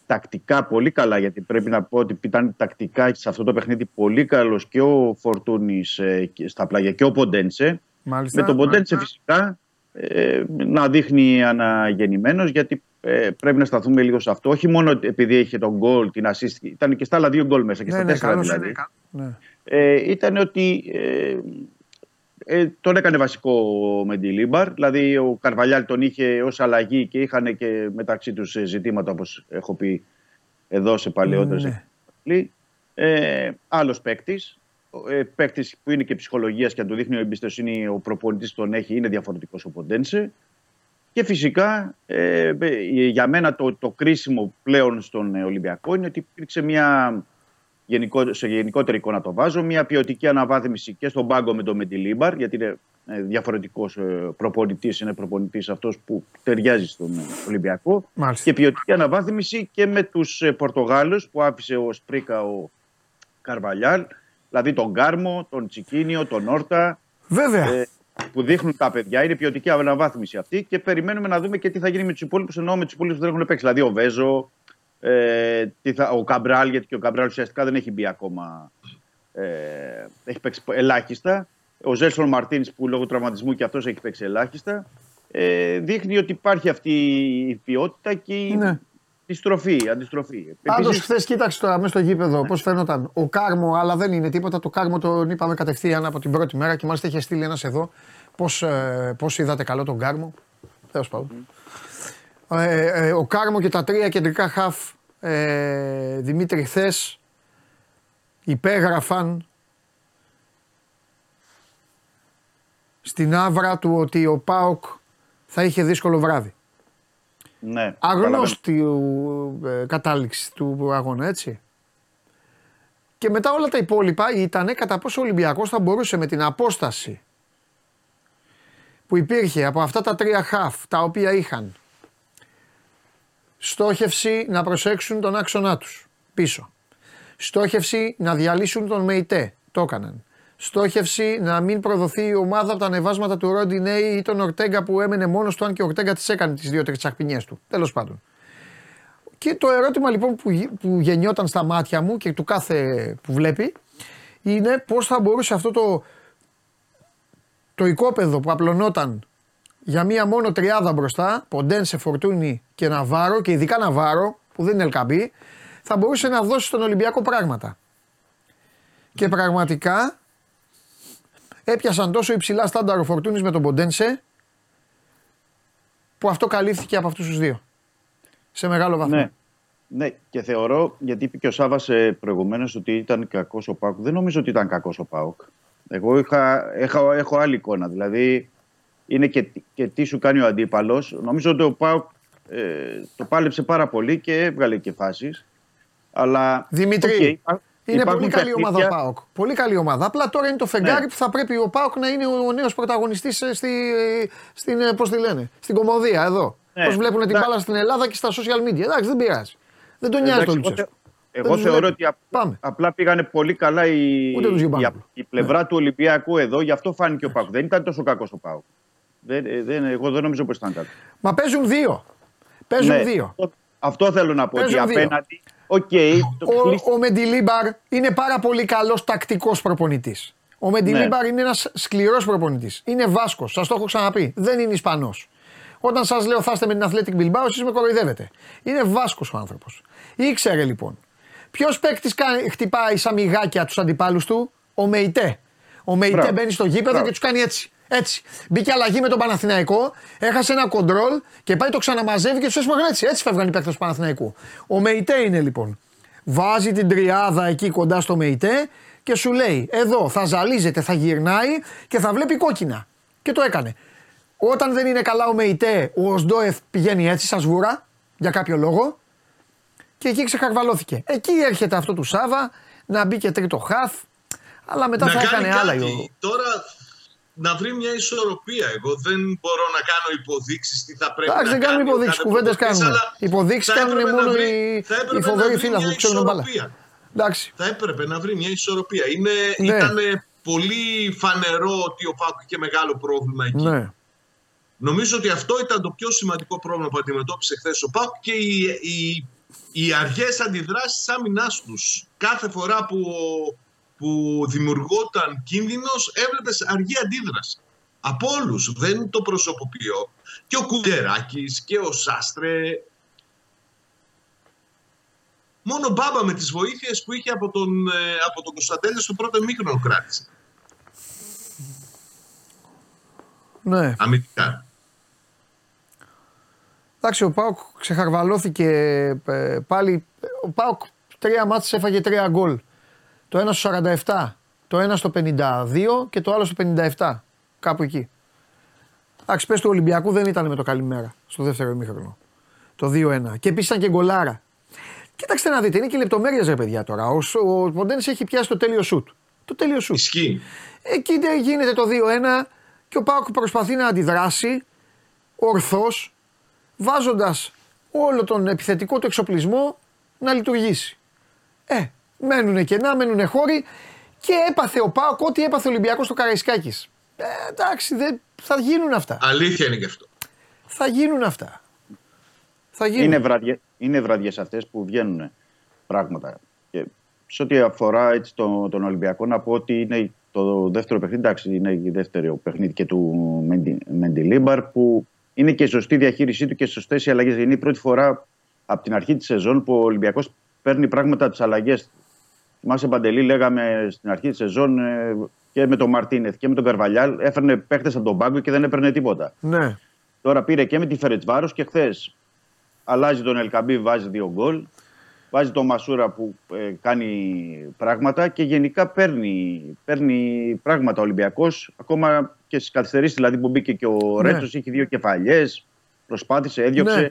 τακτικά πολύ καλά γιατί πρέπει να πω ότι ήταν τακτικά σε αυτό το παιχνίδι πολύ καλός και ο Φορτούνης ε, και στα πλάγια και ο Ποντένσε. Μάλιστα. Με τον Ποντένσε φυσικά ε, να δείχνει αναγεννημένος γιατί ε, πρέπει να σταθούμε λίγο σε αυτό. Όχι μόνο επειδή είχε τον γκολ, την assist, ήταν και στα άλλα δύο γκολ μέσα και Ναι, στα ναι, τέσσερα καλός δηλαδή. είναι. Ναι. Ε, ήταν ότι ε, ε, τον έκανε βασικό ο Μεντιλίμπαρ. Δηλαδή ο Καρβαλιάλ τον είχε ως αλλαγή και είχαν και μεταξύ τους ε, ζητήματα όπως έχω πει εδώ σε παλαιότερες Ναι. εκπομπές. Ε, άλλος παίκτης. Ε, παίκτης που είναι και ψυχολογίας και αν του δείχνει ο εμπιστοσύνη ο προπονητής τον έχει, είναι διαφορετικός ο Ποντένσε. Και φυσικά ε, ε, για μένα το, το κρίσιμο πλέον στον ε, Ολυμπιακό είναι ότι υπήρξε μια γενικό, σε γενικότερη εικόνα το βάζω, μια ποιοτική αναβάθμιση και στον πάγκο με τον Μεντιλίμπαρ, γιατί είναι διαφορετικός προπονητής, είναι προπονητής αυτός που ταιριάζει στον ε, Ολυμπιακό. Μάλιστα. Και ποιοτική αναβάθμιση και με τους Πορτογάλους που άφησε ο Σπρίκα ο Καρβαλιάλ, δηλαδή τον Γκάρμο, τον Τσικίνιο, τον Όρτα. Βέβαια. ε, που δείχνουν τα παιδιά. Είναι ποιοτική αναβάθμιση αυτή και περιμένουμε να δούμε και τι θα γίνει με τους υπόλοιπους. Εννοώ με τους υπόλοιπους που δεν έχουν παίξει. Δηλαδή ο Βέζο, ε, τι θα, ο Καμπράλ, γιατί και ο Καμπράλ ουσιαστικά δεν έχει μπει ακόμα. Ε, έχει παίξει ελάχιστα. Ο Ζέλσον Μαρτίνς που λόγω τραυματισμού και αυτός έχει παίξει ελάχιστα. Ε, δείχνει ότι υπάρχει αυτή η ποιότητα και η Ναι. αντιστροφή. αντιστροφή. Πάντως, Επίσης, χθες κοίταξε τώρα μέσα στο γήπεδο πώς φαίνονταν. Ο Κάρμο, αλλά δεν είναι τίποτα. Το Κάρμο τον είπαμε κατευθείαν από την πρώτη μέρα και μάλιστα είχε στείλει ένας εδώ. Πώς ε, πώς είδατε καλό τον Κάρμο; Τέλος πάντων. Ε, ε, ο Κάρμο και τα τρία κεντρικά χαφ. Ε, Δημήτρη Θες. Υπέγραφαν στην άβρα του ότι ο Πάοκ θα είχε δύσκολο βράδυ. ναι, Αγνώστη ε, κατάληξης του αγώνα, έτσι. Και μετά όλα τα υπόλοιπα ήταν κατά πόσο ο Ολυμπιακός θα μπορούσε με την απόσταση που υπήρχε από αυτά τα τρία χαφ τα οποία είχαν στόχευση να προσέξουν τον άξονά τους πίσω. Στόχευση να διαλύσουν τον ΜΕΙΤΕ. Το έκαναν. Στόχευση να μην προδοθεί η ομάδα από τα ανεβάσματα του Ρόντινέη ή τον Ορτέγκα που έμενε μόνος του, αν και ο Ορτέγκα τις έκανε τις δύο-τρεις τσακπινιές του. Τέλος πάντων. Και το ερώτημα λοιπόν που, γι- που γεννιόταν στα μάτια μου και του κάθε που βλέπει είναι πώς θα μπορούσε αυτό το, το οικόπεδο που απλωνόταν για μία μόνο τριάδα μπροστά, Ποντένσε, Φορτούνη και Ναβάρο και ειδικά Ναβάρο που δεν είναι Ελκαμπή, θα μπορούσε να δώσει στον Ολυμπιακό πράγματα. Και πραγματικά έπιασαν τόσο υψηλά στάνταρ ο Φορτούνης με τον Ποντένσε που αυτό καλύφθηκε από αυτούς τους δύο. Σε μεγάλο βαθμό. Ναι. Ναι, και θεωρώ, γιατί είπε και ο Σάβα προηγουμένως ότι ήταν κακός ο Πάουκ. Δεν νομίζω ότι ήταν κακός ο Πάουκ. Εγώ είχα, είχα, έχω άλλη εικόνα. Δηλαδή, είναι και, και τι σου κάνει ο αντίπαλος. Νομίζω ότι ο Πάουκ ε, το πάλεψε πάρα πολύ και έβγαλε και φάσεις. Αλλά. Δημητρή, okay, είναι υπάρχουν πολύ καλή ομάδα ο παιχνίδια- Πάοκ. Πολύ καλή ομάδα. Απλά τώρα είναι το φεγγάρι Ναι. που θα πρέπει ο Πάοκ να είναι ο νέος πρωταγωνιστής στη, στην, ε, πώς τη λένε, στην κομμωδία εδώ. Ναι. Πώς βλέπουν την Εντάξει. μπάλα στην Ελλάδα και στα social media. Εντάξει, δεν πειράζει. Δεν τον νοιάζει το Εντάξει, εγώ, Λουτσέσκου. θε- εγώ Δεν τους θεωρώ βλέπει. ότι απ- Πάμε. απλά πήγανε πολύ καλά η, Ούτε τους η, Γιουμπάνογλου. η πλευρά του Ολυμπιακού εδώ, γι' αυτό φάνηκε ο Πάουκ. Δεν ήταν τόσο κακός ο Πάουκ. Δεν, ε, δεν, εγώ δεν νομίζω πως ήταν κακό. Μα παίζουν δύο. Παίζουν Ναι, δύο. αυτό- Αυτό θέλω να πω. Ότι Παίζουν δύο. απέναντι. Οκ, το Ο, κλείσ- ο Μεντιλίμπαρ είναι πάρα πολύ καλός τακτικός προπονητής. Ο Μεντιλίμπαρ είναι ένας σκληρός προπονητής. Είναι Βάσκος, σας το έχω ξαναπεί. Δεν είναι Ισπανός. Όταν σας λέω θα είστε με την Athletic Bilbao, εσείς με κοροϊδεύετε. Είναι Βάσκος ο άνθρωπος. Ήξερε λοιπόν. Ποιος παίκτης χτυπάει σαν μυγάκια τους αντιπάλους του, ο Μεϊτέ. Ο Μεϊτέ Μπράβο. μπαίνει στο γήπεδο Μπράβο. και τους κάνει έτσι. Έτσι. Μπήκε αλλαγή με τον Παναθηναϊκό, έχασε ένα κοντρόλ και πάει το ξαναμαζεύει και τους έσπρωχνε έτσι. Έτσι φεύγαν οι παίκτες του Παναθηναϊκού. Ο Μεϊτέ είναι λοιπόν. Βάζει την τριάδα εκεί κοντά στο Μεϊτέ και σου λέει: Εδώ θα ζαλίζεται, θα γυρνάει και θα βλέπει κόκκινα. Και το έκανε. Όταν δεν είναι καλά ο Μεϊτέ, ο Οσντόεφ πηγαίνει έτσι, σαν σβούρα, για κάποιο λόγο, και εκεί ξεχαρβαλώθηκε. Εκεί έρχεται αυτό του Σάβα να μπει και τρίτο χαφ, αλλά μετά θα κάνει έκανε άλλα. κάτι. ο- Τώρα να βρει μια ισορροπία. Εγώ δεν μπορώ να κάνω υποδείξεις τι θα πρέπει Εντάξει, να δεν κάνουμε κάνει ο υποδείξεις, κάθε κουβέντες προπονητής, κάνουμε. αλλά Υποδείξεις θα κάνουν έπρεπε να μόνο βρει- οι, θα έπρεπε οι να φοβεροί βρει φίλαθλοι μια που ξέρουν μπάλα. ισορροπία. Εντάξει. Θα έπρεπε να βρει μια ισορροπία. Είναι, Ναι. Ήταν πολύ φανερό ότι ο Πάκου είχε μεγάλο πρόβλημα εκεί. Ναι. Νομίζω ότι αυτό ήταν το πιο σημαντικό πρόβλημα που αντιμετώπισε χθες ο Πάκου και οι, οι, οι αργές αντιδράσεις της άμυνάς τους. Κάθε φορά που, που δημιουργόταν κίνδυνος, έβλεπες αργή αντίδραση. Από όλους. Δεν το προσωποποιώ. Και ο Κουντεράκης και ο Σάστρε. Μόνο ο Μπάμπα με τις βοήθειες που είχε από τον, ε, από τον Κωνσταντέλη στο πρώτο μήχρονο κράτησε. ναι. Αμυντικά. Εντάξει, ο Πάοκ ξεχαρβαλώθηκε ε, πάλι. Ο Πάοκ τρία μάτς έφαγε τρία γκολ. Το ένα στο 47, το ένα στο 52 και το άλλο στο 57. Κάπου εκεί. Εντάξει, πες του Ολυμπιακού δεν ήταν με το καλημέρα στο δεύτερο ημίχρονο. Το 2-1. Και επίσης ήταν και γκολάρα. Κοίταξτε να δείτε, είναι και λεπτομέρειες ρε παιδιά τώρα. Ο, ο Ποντένης έχει πιάσει το τέλειο σουτ. Το τέλειο σουτ. Ισχύει. Εκεί δεν γίνεται το 2-1 και ο Πάοκ προσπαθεί να αντιδράσει ορθώς βάζοντας όλο τον επιθετικό του εξοπλισμό να λειτουργήσει. Ε, μένουν κενά, μένουν χώροι και έπαθε ο Πάοκ ό,τι έπαθε ο Ολυμπιακός στο Καραϊσκάκης. Ε, εντάξει, δεν, θα γίνουν αυτά. Αλήθεια είναι και αυτό. Θα γίνουν αυτά. Θα γίνουν. Είναι, βραδιέ, είναι βραδιές αυτές που βγαίνουν πράγματα. Και σε ό,τι αφορά έτσι, το, τον Ολυμπιακό, να πω ότι είναι το δεύτερο παιχνίδι, εντάξει, είναι η δεύτερο παιχνίδι και του Μέντι- Μεντιλίμπαρ, που είναι και η σωστή διαχείρισή του και σωστές οι αλλαγές. Είναι η πρώτη φορά από την αρχή της σεζόν που ο Ολυμπιακός παίρνει πράγματα από τις αλλαγές. Θυμάσαι, Παντελή, λέγαμε στην αρχή της σεζόν ε, και με τον Μαρτίνεθ και με τον Καρβαλιάλ, έφερνε παίχτε από τον πάγκο και δεν έπαιρνε τίποτα. Ναι. Τώρα πήρε και με τη Φερετσβάρος και χθες αλλάζει τον Ελκαμπή, βάζει δύο γκολ. Βάζει τον Μασούρα που ε, κάνει πράγματα και γενικά παίρνει, παίρνει πράγματα ο Ολυμπιακός. Ακόμα και στις καθυστερήσεις δηλαδή που μπήκε και ο Ναι. Ρέτσος, έχει δύο κεφαλιές. Προσπάθησε, έδιωξε. Ναι.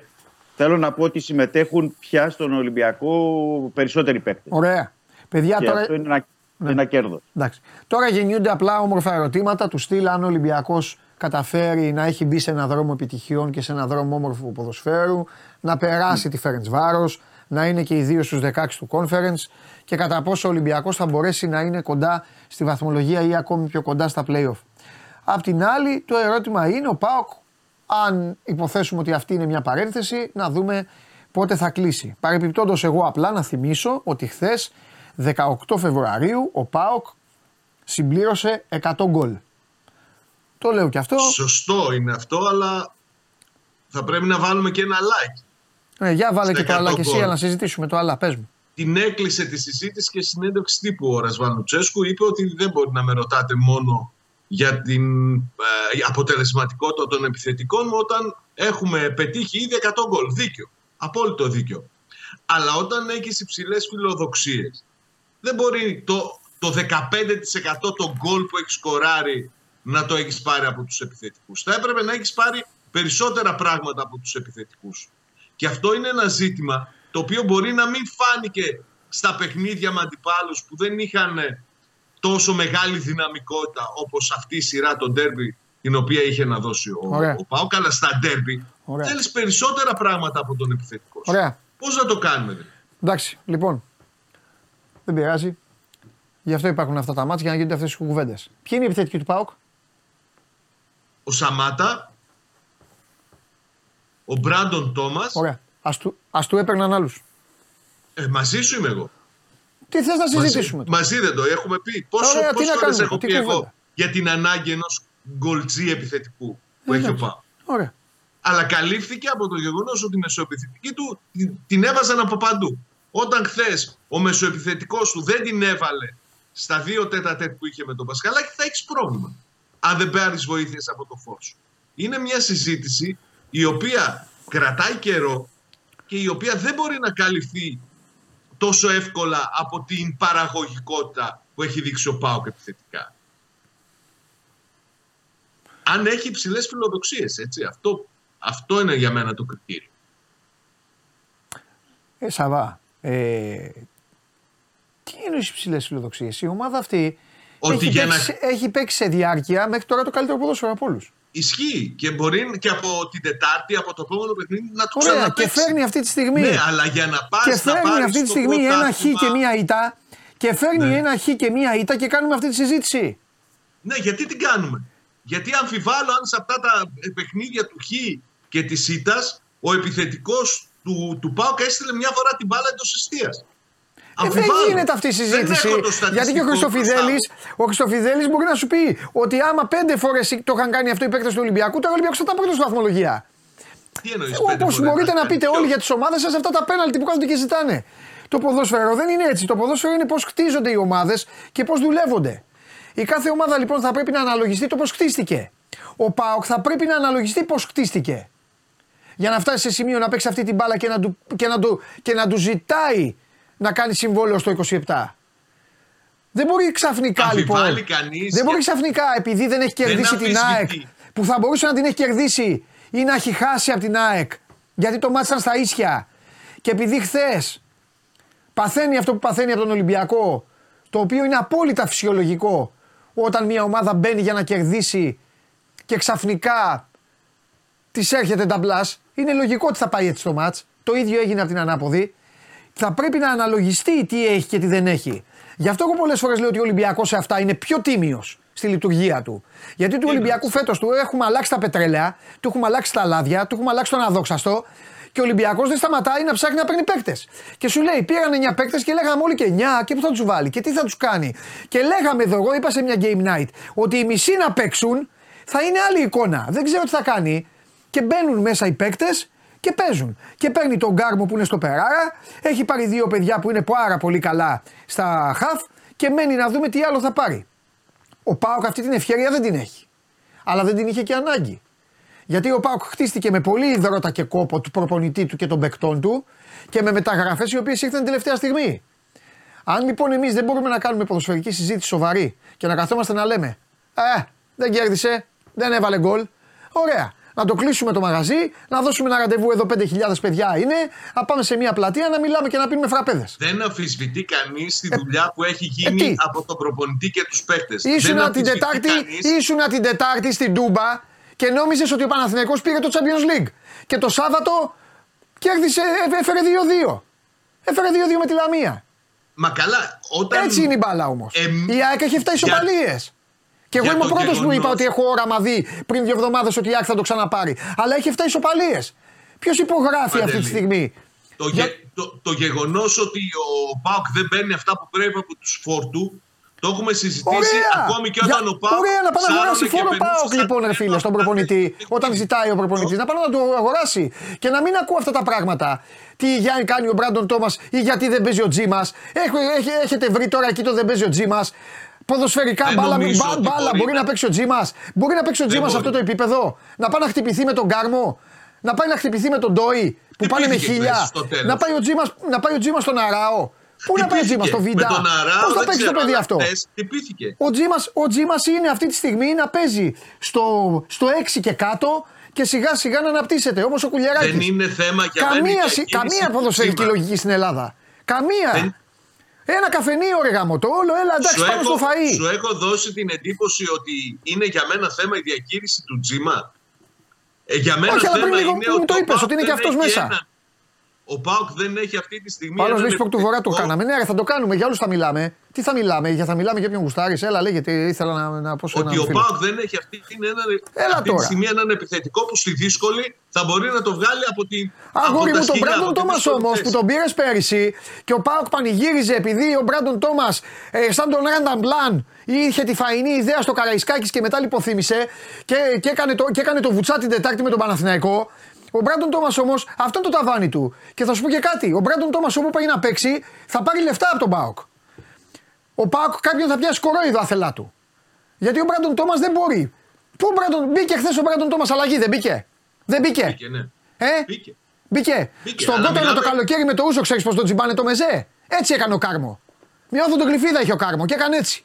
Θέλω να πω ότι συμμετέχουν πια στον Ολυμπιακό περισσότεροι παίκτες. Ωραία. Παιδιά, Και τώρα, αυτό είναι ένα, Ναι. ένα κέρδος. Εντάξει. Τώρα γεννιούνται απλά όμορφα ερωτήματα τους στυλ αν ο Ολυμπιακός καταφέρει να έχει μπει σε ένα δρόμο επιτυχιών και σε ένα δρόμο όμορφου ποδοσφαίρου, να περάσει τη Φέρεντς Βάρος, να είναι και οι δύο στους 16 του conference και κατά πόσο ο Ολυμπιακός θα μπορέσει να είναι κοντά στη βαθμολογία ή ακόμη πιο κοντά στα playoff. Απ' την άλλη, το ερώτημα είναι ο Πάοκ, αν υποθέσουμε ότι αυτή είναι μια παρένθεση, να δούμε πότε θα κλείσει. Παρεπιπτόντως, εγώ απλά να θυμίσω ότι χθες, 18 Φεβρουαρίου, ο Πάοκ συμπλήρωσε 100 γκολ. Το λέω και αυτό. Σωστό είναι αυτό, αλλά θα πρέπει να βάλουμε και ένα like. Ε, για βάλε Στα και το αλλά 100 και εσύ, γκολ. αλλά να συζητήσουμε το αλλά. Πες μου. Την έκλεισε τη συζήτηση και συνέντευξη τύπου ο Ρασβάν Λουτσέσκου. Είπε ότι δεν μπορεί να με ρωτάτε μόνο για την ε, αποτελεσματικότητα των επιθετικών όταν έχουμε πετύχει ήδη 100 γκολ. Δίκιο. Απόλυτο δίκιο. Αλλά όταν έχεις υψηλές φιλοδοξίες δεν μπορεί το, το 15% των γκολ που έχει σκοράρει να το έχεις πάρει από τους επιθετικούς. Θα έπρεπε να έχεις πάρει περισσότερα πράγματα από τους επιθετικούς. Και αυτό είναι ένα ζήτημα το οποίο μπορεί να μην φάνηκε στα παιχνίδια με αντιπάλους που δεν είχαν τόσο μεγάλη δυναμικότητα όπως αυτή η σειρά το ντέρμπι την οποία είχε να δώσει ο, Ωραία. ο Πάο. Καλά στα ντέρμπι Ωραία. θέλεις περισσότερα πράγματα από τον επιθετικό σου. Ωραία. Πώς να το κάνουμε δηλαδή; Εντάξει, λοιπόν. Δεν πειράζει. Γι' αυτό υπάρχουν αυτά τα μάτια για να γίνονται αυτές τι κουβέντες. Ποιοι είναι οι επιθετικοί του ΠΑΟΚ, Ο Σαμάτα, ο Μπράντον Τόμας, Ωραία. Α του, ας του έπαιρναν άλλους. ε, μαζί σου είμαι εγώ. Τι θες να συζητήσουμε; Μαζί, μαζί δεν το έχουμε πει. Πόσο, Ωραία, τι πόσες να φορές κάνουμε, έχω τι πει εγώ κουβέντα. για την ανάγκη ενός γκολτζή επιθετικού που έχει ο εντάξει. Πάο. Ωραία. Αλλά καλύφθηκε από το γεγονός ότι η μεσοεπιθετική του την- την έβαζαν από παντού. Όταν χθες ο μεσοεπιθετικός του δεν την έβαλε στα δύο τέτα τέτ που είχε με τον Πασχαλάκη, θα έχεις πρόβλημα. Αν δεν πάρει βοήθειες από το φως σου. Είναι μια συζήτηση η οποία κρατάει καιρό και η οποία δεν μπορεί να καλυφθεί τόσο εύκολα από την παραγωγικότητα που έχει δείξει ο Πάοκ επιθετικά. Αν έχει υψηλές φιλοδοξίες, έτσι. Αυτό, αυτό είναι για μένα το κριτήριο. Ε, Σαβά, ε, τι είναι οι υψηλέ φιλοδοξίες; Η ομάδα αυτή Ότι έχει, για να- παίξει, έχει παίξει σε διάρκεια μέχρι τώρα το καλύτερο ποδόσφαιρο από όλους. Ισχύει και μπορεί και από την Τετάρτη, από το επόμενο παιχνίδι να το Ωραία, και ξαναπαίξει. φέρνει αυτή τη στιγμή. Ναι, αλλά για να πας και να φέρνει πάρεις αυτή τη το στιγμή ένα χ πρωτάθλημα- και μία ήττα. Και φέρνει Ναι. ένα χ και μία ήττα και κάνουμε αυτή τη συζήτηση. Ναι, γιατί την κάνουμε; Γιατί αμφιβάλλω αν σε αυτά τα παιχνίδια του Χ και της ΣΥΤΑ ο επιθετικός του, του ΠΑΟΚ έστειλε μια φορά την μπάλα εντός εστία. Ε, δεν γίνεται αυτή η συζήτηση. Γιατί και ο Χριστοφιδέλη ο Χριστοφιδέλης μπορεί να σου πει ότι άμα πέντε φορές το είχαν κάνει αυτό οι παίκτες του Ολυμπιακού, τώρα ο Ολυμπιακό θα ήταν πρώτο στη βαθμολογία. Τι εννοείς, Όπω πέντε φορές μπορείτε να να πείτε κάνει. όλοι για τις ομάδες σας αυτά τα πέναλτι που κάθονται και ζητάνε. Το ποδόσφαιρο δεν είναι έτσι. Το ποδόσφαιρο είναι πώς χτίζονται οι ομάδες και πώς δουλεύονται. Η κάθε ομάδα λοιπόν θα πρέπει να αναλογιστεί το πώς χτίστηκε. Ο Πάοκ θα πρέπει να αναλογιστεί πώς χτίστηκε. Για να φτάσει σε σημείο να παίξει αυτή την μπάλα και να του, και να του, και να του ζητάει να κάνει συμβόλαιο στο 27. Δεν μπορεί ξαφνικά Αμφιβάλλει λοιπόν. κανείς δεν μπορεί για- ξαφνικά επειδή δεν έχει κερδίσει την αμφισβητεί. ΑΕΚ που θα μπορούσε να την έχει κερδίσει ή να έχει χάσει από την ΑΕΚ γιατί το μάτι ήταν στα ίσια και επειδή χθες παθαίνει αυτό που παθαίνει από τον Ολυμπιακό το οποίο είναι απόλυτα φυσιολογικό όταν μια ομάδα μπαίνει για να κερδίσει και ξαφνικά της έρχεται τα είναι λογικό ότι θα πάει έτσι το μάτς. Το ίδιο έγινε από την ανάποδη. Θα πρέπει να αναλογιστεί τι έχει και τι δεν έχει. Γι' αυτό εγώ πολλές φορές λέω ότι ο Ολυμπιακός σε αυτά είναι πιο τίμιος στη λειτουργία του. Γιατί του Ολυμπιακού φέτος του έχουμε αλλάξει τα πετρέλαια, του έχουμε αλλάξει τα λάδια, του έχουμε αλλάξει τον αδόξαστο και ο Ολυμπιακός δεν σταματάει να ψάχνει να παίρνει παίκτες. Και σου λέει: Πήραν 9 παίκτες και λέγαμε όλοι και 9 και πού θα τους βάλει και τι θα τους κάνει. Και λέγαμε εδώ, εγώ είπα σε μια game night, ότι οι μισοί να παίξουν θα είναι άλλη εικόνα. Δεν ξέρω τι θα κάνει. Και μπαίνουν μέσα οι παίκτες και παίζουν. Και παίρνει τον Γκάρμο που είναι στο Περάρα, έχει πάρει δύο παιδιά που είναι πάρα πολύ καλά στα χαφ και μένει να δούμε τι άλλο θα πάρει. Ο Πάοκ αυτή την ευκαιρία δεν την έχει. Αλλά δεν την είχε και ανάγκη. Γιατί ο Πάοκ χτίστηκε με πολύ υδρότα και κόπο του προπονητή του και των παικτών του και με μεταγραφές οι οποίες ήρθαν τελευταία στιγμή. Αν λοιπόν εμείς δεν μπορούμε να κάνουμε ποδοσφαιρική συζήτηση σοβαρή και να καθόμαστε να λέμε Ε, δεν κέρδισε, δεν έβαλε γκολ. Ωραία. Να το κλείσουμε το μαγαζί, να δώσουμε ένα ραντεβού εδώ 5.000 παιδιά είναι, να πάμε σε μια πλατεία να μιλάμε και να πίνουμε φραπέδες. Δεν αμφισβητεί κανείς τη δουλειά που έχει ε, τι; γίνει από τον προπονητή και τους παίκτε. Ήσουνα την, Τετάρτη, ήσουνα την Τετάρτη στην Τούμπα και νόμιζες ότι ο Παναθηναϊκός πήρε το Champions League. Και το Σάββατο κέρδισε, ε, έφερε 2-2. Έφερε 2-2 με τη Λαμία. Μα καλά, όταν. Έτσι είναι η μπάλα όμως. Εμ, η ΑΕΚ έχει 7 για- ισοπαλίε. Και εγώ για είμαι ο το πρώτος που γεγονός- είπα ότι έχω όραμα δει πριν δύο εβδομάδες ότι η ΑΕΚ θα το ξαναπάρει. Αλλά έχει 7 ισοπαλίε. Ποιος υπογράφει αυτή τη Παντελή. στιγμή; Το, γε, το, το γεγονός ότι ο Πάοκ δεν παίρνει αυτά που πρέπει από τους φόρτου, το έχουμε συζητήσει Ωραία. ακόμη και όταν Για- ο Πάοκ. Ωραία, να πάει να αγοράσει σάρωνε και φόρο περνούσε Πάοκ σαν λοιπόν, ρε φίλε, στον προπονητή. Όταν ζητάει ο προπονητής, να πάει να το αγοράσει. Και να μην ακούω αυτά τα πράγματα. Τι για κάνει ο Μπράντον Τόμας ή γιατί δεν παίζει ο Τζίμας. Έχετε βρει τώρα εκεί το δεν παίζει ο Τζίμας. Ποδοσφαιρικά Δεν μπάλα, νομίζω μπα- ότι μπάλα μπορεί μπορεί να να- παίξει ο Τζίμας. Μπορεί να παίξει ο Δεν Τζίμας σε μπορεί. αυτό το επίπεδο. Να πάει να χτυπηθεί με τον Κάρμο. Να πάει να χτυπηθεί με τον Ντόι που πάνε με Χτυπήθηκε χίλια. χθες στο τέλος. Να πάει ο Τζίμας, να πάει ο Τζίμας στον Αράο. Πού να πάει ο Τζίμας, στο Χτυπήθηκε. Βίντα; Με τον Αράο, Πώς θα δεν παίξει το ξέρω, παιδί αλλά αυτό; χθες Χτυπήθηκε. Ο Τζίμας, ο Τζίμας είναι αυτή τη στιγμή να παίζει στο, στο 6 και κάτω και σιγά σιγά να αναπτύσσεται. Όπως ο Κουλιαράκης. Δεν είναι θέμα για μένα η καμία, συ- διακίνηση καμία του ποδοσφαιρική Τζίμα. λογική στην Ελλάδα. Καμία. Δεν- Ένα καφενείο ρε γάμο το όλο, έλα εντάξει Σου πάμε έχω, στο φαΐ. σου έχω δώσει την εντύπωση ότι είναι για μένα θέμα η διαχείριση του Τζίμα. Ε, για μένα Όχι, αλλά θέμα πριν λίγο είναι μου ότι το ο είπες, ΠΑΟΚ ότι είναι και δεν αυτός έχει μέσα. έναν- Ο Πάουκ δεν έχει αυτή τη στιγμή. Άλλο έναν Λέσπορ του Βορρά το επιθετικό- κάναμε. Ναι, ρε, θα το κάνουμε. Για όλους θα μιλάμε. Τι θα μιλάμε, για θα μιλάμε για ποιον γουστάρεις. Έλα, λέγεται. Ήθελα να, να πω σε Ότι έναν ο φίλο. Πάουκ δεν έχει αυτή, την έναν, Έλα αυτή τώρα. τη στιγμή έναν επιθετικό που στη δύσκολη θα μπορεί να το βγάλει από την. Αγόρι από τα μου, τον σκηνιά, Μπράντον από τη Τόμας δύσκολη όμως θέση. που τον πήρες πέρυσι και ο Πάοκ πανηγύριζε επειδή ο Μπράντον Τόμας ε, σαν τον Ράνταν Μπλαν είχε τη φαϊνή ιδέα στο Καραϊσκάκης και μετά λιποθύμησε και, και, έκανε το, και έκανε το βουτσά την Τετάρτη με τον Παναθηναϊκό. Ο Μπράντον Τόμας όμως αυτό είναι το ταβάνι του. Και θα σου πω και κάτι. Ο Μπράντον Τόμας όπου πάει να παίξει θα πάρει λεφτά από τον Πάοκ. Ο Πάοκ κάποιον θα πιάσει κορόιδο άθελά του. Γιατί ο Μπράντον Τόμας δεν μπορεί. Πού ο Μπράντον, μπήκε χθες ο Μπράντον Τόμας αλλαγή, δεν μπήκε. Δεν μπήκε. Μπήκε, ναι. Ε; Μπήκε. Μπήκε. Μπήκε, Στον αλλά κότονο μιλάμε- το καλοκαίρι με το ούσο, ξέρεις πώς τον τσιμπάνε το μεζέ. Έτσι έκανε ο Κάρμο. Μια οδοντογλυφίδα είχε ο Κάρμο και έκανε έτσι.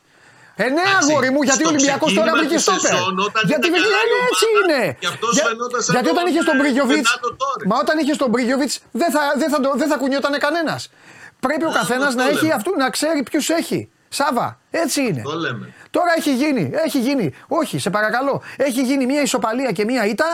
Ε, ναι, Εντάξει, αγόρι μου, γιατί ο στο Ολυμπιακός τώρα ξεκίνημα βρήκε της στόπερ. σεζόν, όταν Γιατί ήταν βρήκε, καλά η ναι, έτσι ομάδα, είναι. και αυτός Για- φαινόταν σαν γιατί τον, όταν είχε τον ε, Μπρίγιοβιτ. Φερνάντο Τόρες. Μα όταν είχε τον Μπρίγιοβιτς δεν θα, δεν θα, το- δεν θα κουνιόταν κανένας. Πρέπει ο Α, καθένας αυτό να έχει λέμε. αυτού, να ξέρει ποιους έχει. Σάβα, έτσι είναι. Το λέμε. Τώρα έχει γίνει, έχει γίνει. Όχι, σε παρακαλώ. Έχει γίνει μια ισοπαλία και μια ήττα.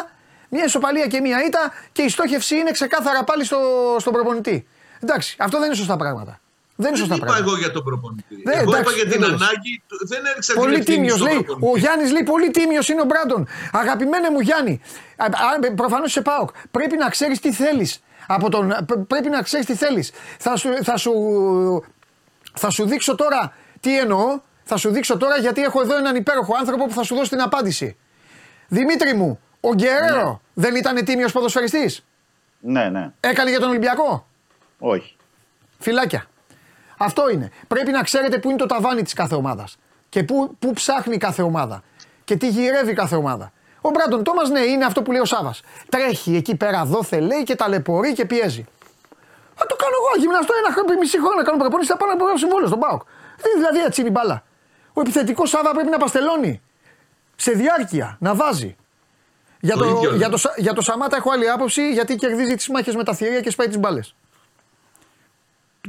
Μια ισοπαλία και μια ήττα και η στόχευση είναι ξεκάθαρα πάλι στο, στον προπονητή. Εντάξει, αυτό δεν είναι σωστά πράγματα. Δεν είναι Δεν σωστά είπα πράγματα. εγώ για τον προπονητή. Δεν, εγώ εντάξει, είπα για δεν την το λες. ανάγκη. του- Δεν έριξα την Πολύ ευθύνη τίμιος στον λέει. προπονητής. Ο Γιάννης λέει: Πολύ τίμιο είναι ο Μπράντον. Αγαπημένε μου Γιάννη. Προφανώς σε πάω. Πρέπει να ξέρεις τι θέλεις. Από τον, πρέ- πρέπει να ξέρεις τι θέλεις. Θα σου, θα, σου, θα σου δείξω τώρα τι εννοώ. Θα σου δείξω τώρα γιατί έχω εδώ έναν υπέροχο άνθρωπο που θα σου δώσει την απάντηση. Δημήτρη μου, ο Γκερέρο δεν ήταν τίμιος ποδοσφαιριστής; Ναι, ναι. Έκανε για τον Ολυμπιακό; Όχι. Φυλάκια. Αυτό είναι. Πρέπει να ξέρετε πού είναι το ταβάνι της κάθε ομάδας. Και πού, πού ψάχνει κάθε ομάδα. Και τι γυρεύει κάθε ομάδα. Ο Μπράντον Τόμας, ναι, είναι αυτό που λέει ο Σάβας. Τρέχει εκεί πέρα, δόθε λέει και ταλαιπωρεί και πιέζει. Θα το κάνω εγώ. Γυμναστώ ένα χρόνο, μισή χρόνο να κάνω προπόνηση. Θα πάω να πω συμβόλαιο στον Πάοκ. Δεν δηλαδή έτσι είναι η μπάλα. Ο επιθετικός Σάβα πρέπει να παστελώνει. Σε διάρκεια, να βάζει. Για Το το, ίδιο για, λέω. το, Σα- για το Σαμάτα έχω άλλη άποψη γιατί κερδίζει τις μάχες με τα θηρία και σπάει τις μπάλες.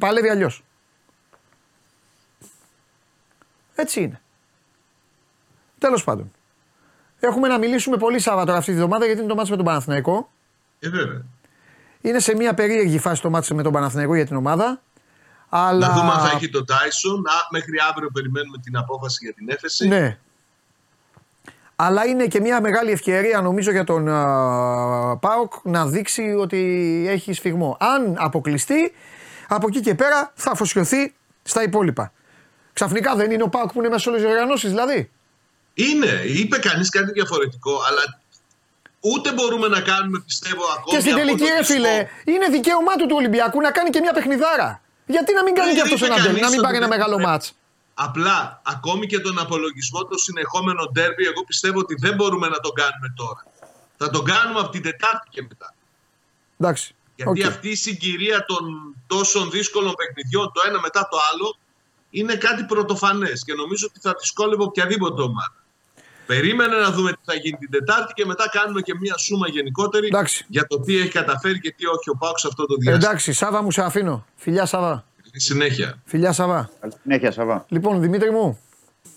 Παλεύει αλλιώς. Έτσι είναι. Τέλος πάντων. Έχουμε να μιλήσουμε πολύ Σάββατο τώρα αυτή τη βδομάδα γιατί είναι το μάτσο με τον Παναθηναϊκό. Ε, βέβαια. Είναι σε μια περίεργη φάση το μάτσο με τον Παναθηναϊκό για την ομάδα. Αλλά... Να δούμε αν θα έχει τον Τάισον. Μέχρι αύριο περιμένουμε την απόφαση για την έφεση. Ναι. Αλλά είναι και μια μεγάλη ευκαιρία νομίζω για τον α, ΠΑΟΚ να δείξει ότι έχει σφιγμό. Αν αποκλειστεί, από εκεί και πέρα θα αφοσιωθεί στα υπόλοιπα. Ξαφνικά δεν είναι ο ΠΑΟΚ που είναι μέσα σε όλε τι οργανώσεις, δηλαδή. Είναι. Είπε κανείς κάτι διαφορετικό, αλλά ούτε μπορούμε να κάνουμε, πιστεύω, ακόμη. και στην τελική, ρε απολογισμό. φίλε, είναι δικαίωμά του του Ολυμπιακού να κάνει και μια παιχνιδάρα. Γιατί να μην κάνει Δεν και αυτός είπε ένα κανείς ντέρμπι, να μην ότι πάρει ένα δεν μεγάλο πρέπει. μάτς. Απλά, ακόμη και τον απολογισμό το συνεχόμενο ντέρμπι, εγώ πιστεύω ότι δεν μπορούμε να τον κάνουμε τώρα. Θα τον κάνουμε από την Τετάρτη και μετά. Εντάξει. Γιατί οκ. αυτή η συγκυρία των τόσων δύσκολων παιχνιδιών, το ένα μετά το άλλο, είναι κάτι πρωτοφανές και νομίζω ότι θα δυσκόλευε οποιαδήποτε ομάδα. Περίμενε να δούμε τι θα γίνει την Τετάρτη και μετά κάνουμε και μία σούμα γενικότερη Εντάξει. για το τι έχει καταφέρει και τι όχι ο ΠΑΟΚ σε αυτό το διάστημα. Εντάξει, Σάβα μου σε αφήνω. Φιλιά Σάβα. Συνέχεια. Φιλιά Σάβα. Καλή συνέχεια, Σάββα. Λοιπόν, Δημήτρη μου,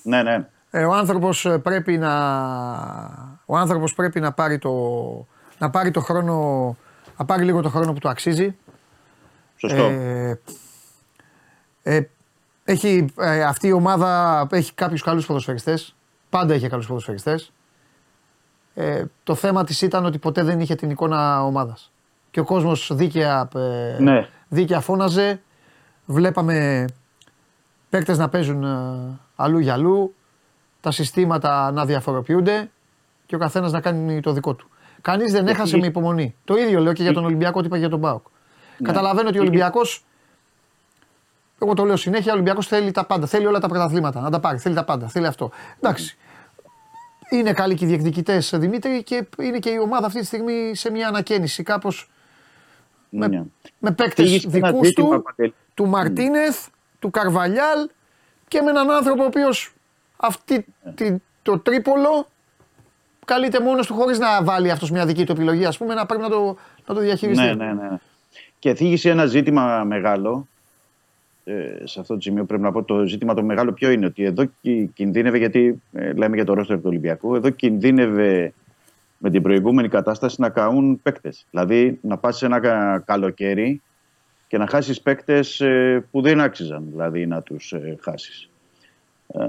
Ναι, ναι. Ε, ο άνθρωπος ε, πρέπει να ο άνθρωπος πρέπει να πάρει το να πάρει το χρόνο να πάρει λίγο το χρόνο που του αξίζει. Σωστό. Ε, ε, έχει, ε, αυτή η ομάδα έχει κάποιους καλούς ποδοσφαιριστές. Πάντα είχε καλούς ποδοσφαιριστές. Ε, το θέμα της ήταν ότι ποτέ δεν είχε την εικόνα ομάδας. Και ο κόσμος δίκαια, ε, Ναι. δίκαια φώναζε. Βλέπαμε παίκτες να παίζουν ε, αλλού για αλλού, τα συστήματα να διαφοροποιούνται και ο καθένας να κάνει το δικό του. Κανείς δεν έχασε με υπομονή. Το ίδιο λέω και για τον Ολυμπιακό, ό,τι είπα για τον Μπάουκ. Καταλαβαίνω ότι ο Ολυμπιακός Εγώ το λέω συνέχεια. Ο Ολυμπιακός θέλει τα πάντα. Θέλει όλα τα πρωταθλήματα. Να τα πάρει. Θέλει τα πάντα. Θέλει αυτό. Εντάξει. Είναι καλοί και οι διεκδικητές Δημήτρη και είναι και η ομάδα αυτή τη στιγμή σε μια ανακαίνιση κάπως με, Ναι. με παίκτες Θίγεις ένα δικούς ζήτημα, του, Παντελή. του Μαρτίνεθ, του Καρβαλιάλ και με έναν άνθρωπο ο οποίος αυτή Ναι. τη- το τρίπολο καλείται μόνος του χωρίς να βάλει αυτός μια δική του επιλογή. Α πούμε να πρέπει να το, να το διαχειριστεί. Ναι, ναι, ναι. Και θίγησε ένα ζήτημα μεγάλο. Ε, σε αυτό το σημείο πρέπει να πω το ζήτημα το μεγάλο ποιο είναι. Ότι εδώ κι- κινδύνευε, γιατί ε, λέμε για το ρόστερ του Ολυμπιακού, εδώ κινδύνευε με την προηγούμενη κατάσταση να καούν παίκτες. Δηλαδή να πας σε ένα κα- καλοκαίρι και να χάσεις παίκτες που δεν άξιζαν δηλαδή να τους ε, χάσεις. Ε,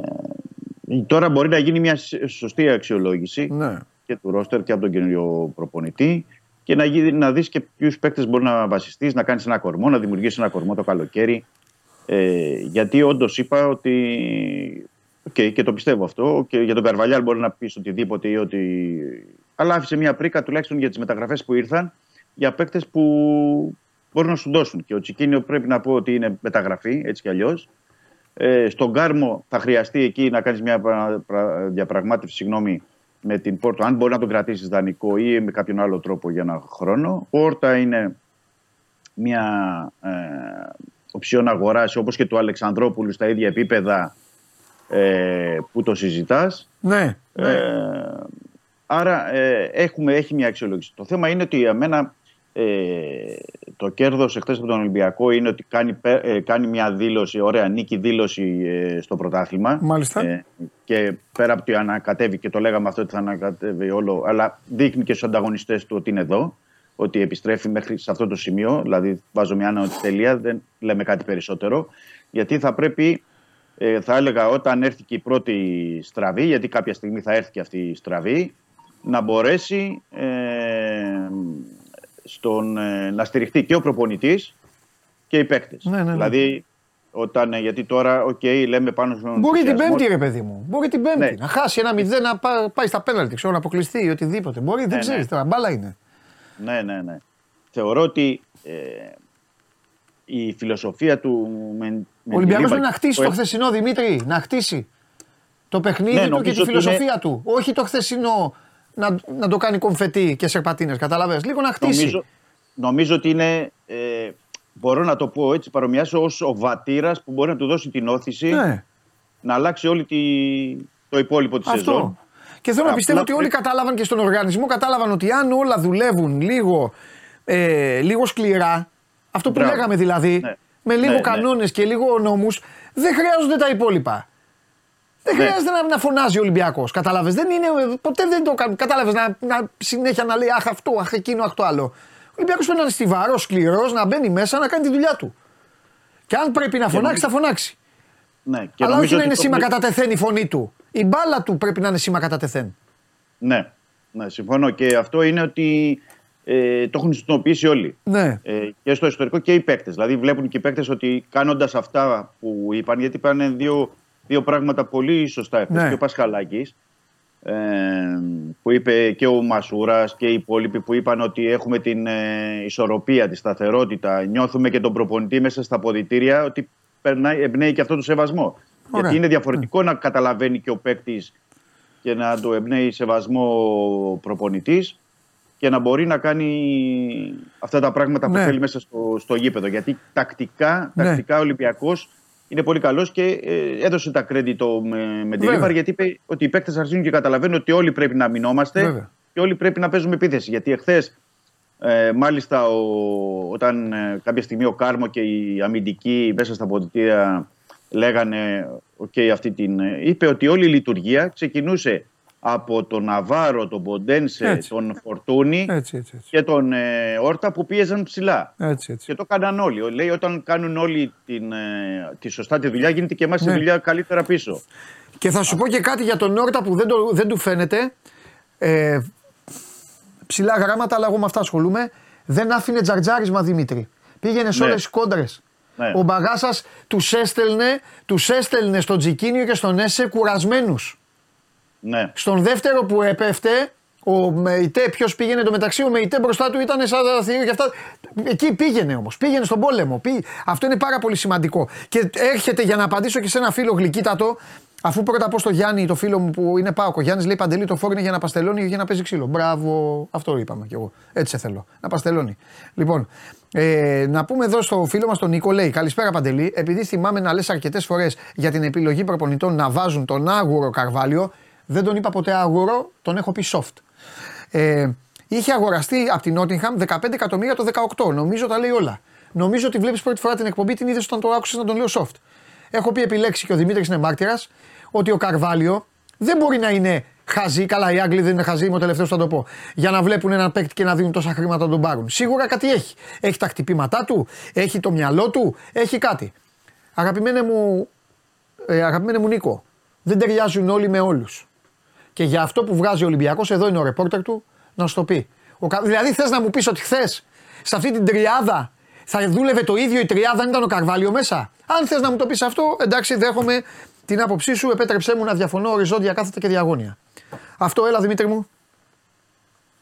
τώρα μπορεί να γίνει μια σ- σωστή αξιολόγηση Ναι. και του ρόστερ και από τον καινούριο προπονητή και να, γίνει- να δεις και ποιους παίκτες μπορεί να βασιστείς, να κάνεις ένα κορμό, να δημιουργήσεις ένα κορμό το καλοκαίρι. Ε, γιατί όντως είπα ότι. οκ, και το πιστεύω αυτό. Και για τον Καρβαλιάλ μπορεί να πεις οτιδήποτε ή ότι. Αλλά άφησε μια προίκα τουλάχιστον για τις μεταγραφές που ήρθαν για παίκτες που μπορούν να σου δώσουν. Και ο Τσικίνιο πρέπει να πω ότι είναι μεταγραφή έτσι κι αλλιώς. Ε, στον Κάρμο θα χρειαστεί εκεί να κάνεις μια πρα- πρα- διαπραγμάτευση συγγνώμη, με την Πόρτο, αν μπορεί να τον κρατήσεις δανεικό ή με κάποιον άλλο τρόπο για ένα χρόνο. Πόρτο είναι μια ε, οψιόν αγοράς όπως και του Αλεξανδρόπουλου στα ίδια επίπεδα ε, που το συζητάς. Ναι. Ε, άρα ε, έχουμε, έχει μια αξιολόγηση. Το θέμα είναι ότι για μένα ε, το κέρδος εχθές από τον Ολυμπιακό είναι ότι κάνει, πε- ε, κάνει μια δήλωση, ωραία νίκη δήλωση ε, στο πρωτάθλημα. Μάλιστα. Ε, και πέρα από ότι ανακατεύει και το λέγαμε αυτό ότι θα ανακατεύει όλο, αλλά δείχνει και στους ανταγωνιστές του ότι είναι εδώ, ότι επιστρέφει μέχρι σε αυτό το σημείο, δηλαδή βάζω μια άνω τελεία, δεν λέμε κάτι περισσότερο, γιατί θα πρέπει, ε, θα έλεγα όταν έρθει και η πρώτη στραβή, γιατί κάποια στιγμή θα έρθει και αυτή η στραβή, να μπορέσει ε, στον, ε, να στηριχτεί και ο προπονητής και οι παίκτες. Ναι, ναι, ναι. Δηλαδή, όταν, ε, γιατί τώρα, οκ, λέμε πάνω στον Μπορεί την ενθουσιασμό. Πέμπτη, ρε παιδί μου. Μπορεί την Πέμπτη. Ναι. Να χάσει ένα μηδέν, να πά- πάει στα πέναλτι, ξέρω, να αποκλειστεί ή οτιδήποτε. Μπορεί, δεν Ναι, ξέρεις ναι. τώρα. Μπάλα είναι. Ναι, ναι, ναι. Θεωρώ ότι ε, η φιλοσοφία του με, με Ο Ολυμπιακός τη πρέπει Λίβα- να χτίσει που το έ- χθεσινό Δημήτρη. Να χτίσει το παιχνίδι Ναι, του και νομίζω τη ότι φιλοσοφία είναι- του. Όχι το χθεσινό να, να το κάνει κομφετή και σερπατίνε. Καταλαβες. Λίγο να χτίσει. Νομίζω, νομίζω ότι είναι, ε, μπορώ να το πω έτσι, παρομοιάσω ως ο βατήρας που μπορεί να του δώσει την όθηση Ναι. να αλλάξει όλη τη, το υπόλοιπο της Αυτό. σεζόν. Και θέλω να Απλά πιστεύω ότι όλοι πρέπει- κατάλαβαν και στον οργανισμό κατάλαβαν ότι αν όλα δουλεύουν λίγο, ε, λίγο σκληρά, αυτό που Μπράβο. λέγαμε δηλαδή, Ναι. με λίγο Ναι, ναι. κανόνες και λίγο νόμους, δεν χρειάζονται τα υπόλοιπα. Δεν Ναι. χρειάζεται να, να φωνάζει ο Ολυμπιακός. Κατάλαβες. Δεν είναι, ποτέ δεν το κάνει. Κατάλαβες να, να συνέχεια να λέει Αχ αυτό, Αχ εκείνο, Αχ το άλλο. Ο Ολυμπιακός πρέπει να είναι στιβαρός, σκληρός, να μπαίνει μέσα να κάνει τη δουλειά του. Και αν πρέπει να φωνάξει, θα φωνάξει. Ναι, και Αλλά νομίζω όχι να ότι είναι το σήμα έχουμε- κατά τεθέν η φωνή του. Η μπάλα του πρέπει να είναι σήμα κατά τεθέν. Ναι, ναι, συμφωνώ. Και αυτό είναι ότι ε, το έχουν συνειδητοποιήσει όλοι. Ναι. Ε, και στο ιστορικό και οι παίκτες. Δηλαδή, βλέπουν και οι παίκτες ότι κάνοντας αυτά που είπαν, γιατί είπαν δύο, δύο πράγματα πολύ σωστά εχθές. Ναι. Και ο Πασχαλάκης, ε, που είπε και ο Μασούρας και οι υπόλοιποι που είπαν ότι έχουμε την ε, ισορροπία, τη σταθερότητα. Νιώθουμε και τον προπονητή μέσα στα ποδητήρια ότι περνάει, εμπνέει και αυτό το σεβασμό. Ωραία. Γιατί είναι διαφορετικό να καταλαβαίνει και ο παίκτης και να του εμπνέει σεβασμό ο προπονητής και να μπορεί να κάνει αυτά τα πράγματα που Ναι. θέλει μέσα στο, στο γήπεδο. Γιατί τακτικά, Ναι. τακτικά ο Ολυμπιακός είναι πολύ καλός και ε, έδωσε τα κρέντιτο με, με τη Βέβαια. Λίβαρ γιατί είπε ότι οι παίκτες αρχίζουν και καταλαβαίνουν ότι όλοι πρέπει να μηνόμαστε Βέβαια. και όλοι πρέπει να παίζουμε επίθεση. Γιατί εχθές ε, μάλιστα ο, όταν ε, κάποια στιγμή ο Κάρμο και οι αμυντικοί μέσα στα ποδητήρια λέγανε okay, αυτή την, ε, είπε ότι όλη η λειτουργία ξεκινούσε από τον Ναβάρο, τον Ποντένσε, Έτσι. τον Φορτούνη Έτσι, έτσι, έτσι. και τον ε, Όρτα που πίεζαν ψηλά. έτσι, έτσι. Και το έκαναν όλοι. Λέει όταν κάνουν όλοι την, ε, τη σωστά τη δουλειά γίνεται και εμάς Ναι. τη δουλειά καλύτερα πίσω. Και θα σου πω και κάτι για τον Όρτα που δεν, το, δεν του φαίνεται. Ε, ψηλά γράμματα, αλλά εγώ με αυτά ασχολούμαι. Δεν άφηνε τζαρτζάρισμα Δημήτρη. Πήγαινε σε Ναι. όλες τις κόντρες. Ναι. Ο μπαγάσα τους έστελνε, τους έστελνε στον Τζικίνιο και στον Έσε κουρασμένους. Ναι. Στον δεύτερο που έπεφτε, Ο Μεϊτέ, ποιος πήγαινε το μεταξύ, ο Μεϊτέ μπροστά του ήταν σαν θηρίο και αυτά. Εκεί πήγαινε όμως. Πήγαινε στον πόλεμο. Πήγ... Αυτό είναι πάρα πολύ σημαντικό. Και έρχεται για να απαντήσω και σε ένα φίλο γλυκύτατο, αφού πρώτα πω στο Γιάννη, το φίλο μου που είναι πάω, ο Γιάννης λέει Παντελή το φόρο είναι για να παστελώνει ή για να παίζει ξύλο. Μπράβο, αυτό είπαμε κι εγώ. Έτσι σε θέλω. Να παστελώνει. Λοιπόν, ε, να πούμε εδώ στο φίλο μας τον Νίκο, λέει Καλησπέρα Παντελή. Επειδή θυμάμαι να λες αρκετές φορές για την επιλογή προπονητών να βάζουν τον άγουρο Καρβάλιο, δεν τον είπα ποτέ άγουρο, τον έχω πει soft. Ε, είχε αγοραστεί από την Νότιγχαμ 15 εκατομμύρια το 18. Νομίζω τα λέει όλα. Νομίζω ότι βλέπεις πρώτη φορά την εκπομπή την είδες όταν το άκουσες να τον λέω soft. Έχω πει επιλέξει και ο Δημήτρης είναι μάρτυρας ότι ο Καρβάλιο δεν μπορεί να είναι χαζή. Καλά, οι Άγγλοι δεν είναι χαζοί, είμαι ο τελευταίος θα το πω. Για να βλέπουν έναν παίκτη και να δίνουν τόσα χρήματα να τον πάρουν. Σίγουρα κάτι έχει. Έχει τα χτυπήματά του, έχει το μυαλό του, έχει κάτι. Αγαπημένε μου, ε, αγαπημένε μου Νίκο, δεν ταιριάζουν όλοι με όλους. Και για αυτό που βγάζει ο Ολυμπιακός, εδώ είναι ο ρεπόρτερ του να σου το πει. Ο, δηλαδή, θες να μου πεις ότι χθες σε αυτή την τριάδα θα δούλευε το ίδιο η τριάδα αν ήταν ο Καρβάλιο μέσα; Αν θες να μου το πεις αυτό, εντάξει, δέχομαι την άποψή σου. Επέτρεψέ μου να διαφωνώ οριζόντια κάθετα και διαγώνια. Αυτό, έλα Δημήτρη μου.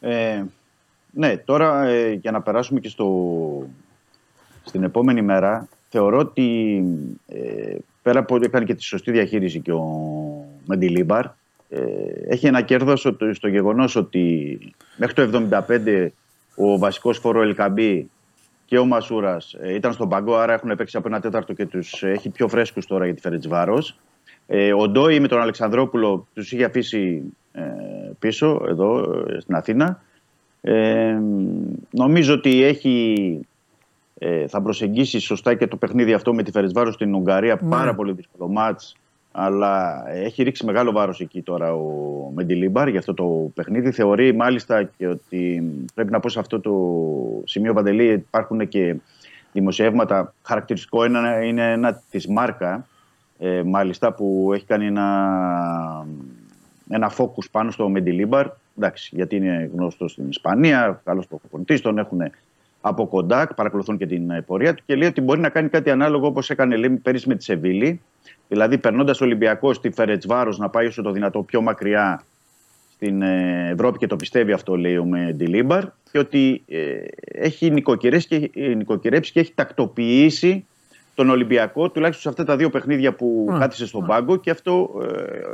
Ε, ναι, τώρα ε, για να περάσουμε και στο, στην επόμενη μέρα, θεωρώ ότι ε, πέρα από ότι έκανε και τη σωστή διαχείριση και ο Μεντιλίμπαρ, ε, έχει ένα κέρδος στο, στο γεγονός ότι μέχρι το 75 ο βασικός φόρο Ελκαμπή και ο Μασούρας ε, ήταν στον παγκό, άρα έχουν παίξει από ένα τέταρτο και τους έχει πιο φρέσκους τώρα για τη Φερετσβάρος. Ε, ο Ντόι με τον Αλεξανδρόπουλο τους είχε αφήσει ε, πίσω εδώ ε, στην Αθήνα. Ε, νομίζω ότι έχει, ε, θα προσεγγίσει σωστά και το παιχνίδι αυτό με τη Φερετσβάρο στην Ουγγαρία. Ναι. Πάρα πολύ δύσκολο μάτς αλλά έχει ρίξει μεγάλο βάρος εκεί τώρα ο Μεντιλίμπαρ για αυτό το παιχνίδι. Θεωρεί μάλιστα και ότι πρέπει να πω σε αυτό το σημείο Παντελή υπάρχουν και δημοσιεύματα. Χαρακτηριστικό είναι, είναι ένα της Μάρκα ε, μάλιστα που έχει κάνει ένα, ένα focus πάνω στο Μεντιλίμπαρ. Εντάξει, γιατί είναι γνώστος στην Ισπανία, καλός προπονητής, τον έχουν από κοντά, παρακολουθούν και την ε, πορεία του και λέει ότι μπορεί να κάνει κάτι ανάλογο όπως έκανε λέει, πέρυσι με τη Σεβίλη Δηλαδή, περνώντας Ολυμπιακός στη Φερετσβάρος να πάει όσο το δυνατό πιο μακριά στην ε, Ευρώπη και το πιστεύει αυτό, λέει ο Μεντιλίμπαρ, και ότι ε, έχει νοικοκυρέψει και, ε, νοικοκυρέψει και έχει τακτοποιήσει τον Ολυμπιακό, τουλάχιστον σε αυτά τα δύο παιχνίδια που Μμ. κάθισε στον πάγκο. Και αυτό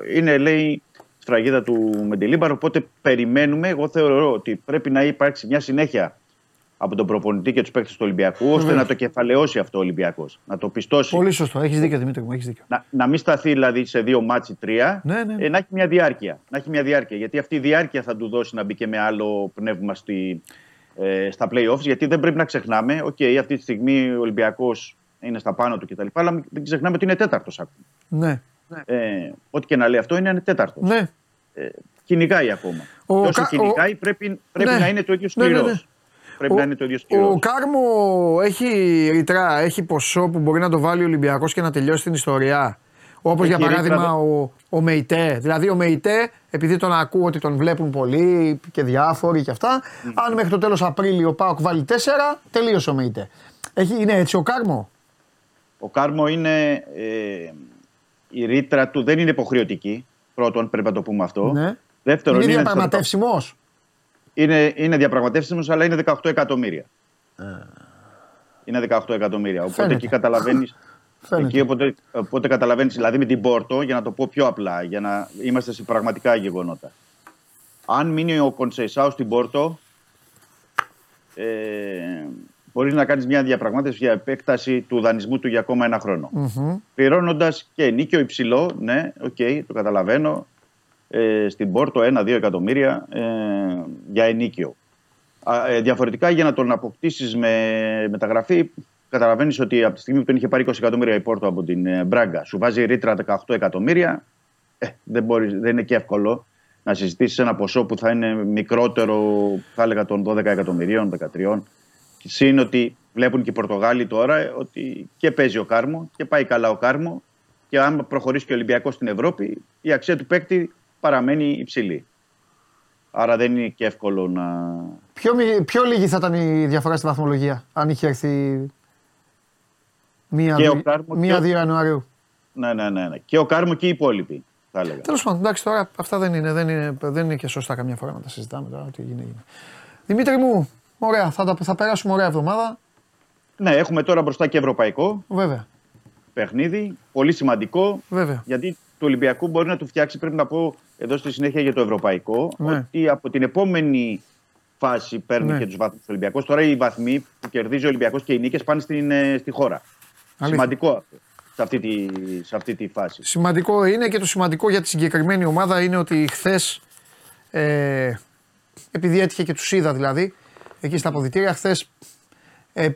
ε, είναι, λέει, σφραγίδα του Μεντιλίμπαρ. Οπότε περιμένουμε. Εγώ θεωρώ ότι πρέπει να υπάρξει μια συνέχεια από τον προπονητή και τους παίκτες του Ολυμπιακού, ώστε Βεβαίως. να το κεφαλαιώσει αυτό ο Ολυμπιακός. Να το πιστώσει. Πολύ σωστό. Έχεις δίκιο Δημήτρη μου, έχεις δίκιο. Να, να μην σταθεί δηλαδή σε δύο ματς ή τρία, Ναι, ναι. ε, να έχει μια διάρκεια. Να έχει μια διάρκεια. Γιατί αυτή η διάρκεια θα του δώσει να μπει και με άλλο πνεύμα στη, ε, στα playoffs. Γιατί δεν πρέπει να ξεχνάμε, οκ, αυτή τη στιγμή ο Ολυμπιακός είναι στα πάνω του κτλ. Αλλά μην μην ξεχνάμε ότι είναι τέταρτος ακόμα. Ναι. Ε, ό,τι και να λέει αυτό είναι τέταρτος. Ναι. Ε, κυνηγάει ακόμα. Ο Και όσο Κα- κυνηγάει πρέπει, πρέπει Ναι. να είναι το ίδιο Ναι, ναι, σκληρό. ναι. Πρέπει Ο- να είναι το ίδιο σκληρό. Ο Κάρμο έχει ρήτρα, έχει ποσό που μπορεί να το βάλει ο Ολυμπιακός και να τελειώσει την ιστορία. Όπως για Έχει παράδειγμα ρήτρα, ο, ο Μεϊτέ. Δηλαδή ο Μεϊτέ, επειδή τον ακούω ότι τον βλέπουν πολλοί και διάφοροι και αυτά, αν μέχρι το τέλος Απρίλιο ο Πάοκ βάλει 4, τελείωσε ο Μεϊτέ. Έχει, είναι έτσι ο Κάρμο; Ο Κάρμο είναι. Ε, η ρήτρα του δεν είναι υποχρεωτική. Πρώτον, πρέπει να το πούμε αυτό. Ναι. Δεύτερον, είναι είναι, διαπραγματεύσιμος; είναι, είναι διαπραγματεύσιμος, αλλά είναι 18 εκατομμύρια. Είναι 18 εκατομμύρια. Οπότε Φαίνεται. εκεί καταλαβαίνει. Φαίνεται. Εκεί οπότε, οπότε καταλαβαίνεις, δηλαδή με την Πόρτο, για να το πω πιο απλά, για να είμαστε σε πραγματικά γεγονότα. Αν μείνει ο Κονσεϊσάο στην Πόρτο, ε, μπορείς να κάνεις μια διαπραγμάτευση για επέκταση του δανεισμού του για ακόμα ένα χρόνο. Μμμ. Πληρώνοντας και ενοίκιο υψηλό, ναι, οκ, το καταλαβαίνω. Ε, στην Πόρτο 1-2 εκατομμύρια ε, για ενοίκιο. Α, ε, διαφορετικά για να τον αποκτήσεις με μεταγραφή, καταλαβαίνεις ότι από τη στιγμή που τον είχε πάρει 20 εκατομμύρια η Πόρτο από την ε, Μπράγκα, σου βάζει ρήτρα 18 εκατομμύρια. Ε, δεν, μπορείς, δεν είναι και εύκολο να συζητήσεις ένα ποσό που θα είναι μικρότερο, θα έλεγα των 12 εκατομμυρίων, 13. Συν ότι βλέπουν και οι Πορτογάλοι τώρα ε, ότι και παίζει ο Κάρμο και πάει καλά ο Κάρμο και αν προχωρήσει και ο Ολυμπιακός στην Ευρώπη, η αξία του παίκτη παραμένει υψηλή. Άρα δεν είναι και εύκολο να. Πιο, μη- πιο λίγη θα ήταν η διαφορά στη βαθμολογία αν είχε έρθει μία, Και ο δι- Κάρμο μία και ο- 2 Ιανουαρίου. Ναι, ναι, ναι, ναι. Και ο Κάρμο και οι υπόλοιποι. θα έλεγα. Τέλος πάντων, εντάξει τώρα αυτά δεν είναι, δεν, είναι, δεν είναι και σωστά καμιά φορά να τα συζητάμε τώρα. Ό,τι γίνει, έγινε. Δημήτρη μου, ωραία, θα, τα, θα περάσουμε ωραία εβδομάδα. Ναι, έχουμε τώρα μπροστά και ευρωπαϊκό Βέβαια. παιχνίδι. Πολύ σημαντικό. Βέβαια. Γιατί του Ολυμπιακού μπορεί να του φτιάξει, πρέπει να πω εδώ στη συνέχεια για το ευρωπαϊκό, Ναι. ότι από την επόμενη φάση παίρνει Ναι. και τους βαθμούς του Ολυμπιακού. Τώρα οι βαθμοί που κερδίζει ο Ολυμπιακός και οι νίκες πάνε στην, ε, στη χώρα. Σημαντικό αυτό σε αυτή, τη, σε αυτή τη φάση. Σημαντικό είναι και το σημαντικό για τη συγκεκριμένη ομάδα είναι ότι χθες. Ε, επειδή έτυχε και τους είδα δηλαδή, εκεί στα αποδητήρια, χθες ε,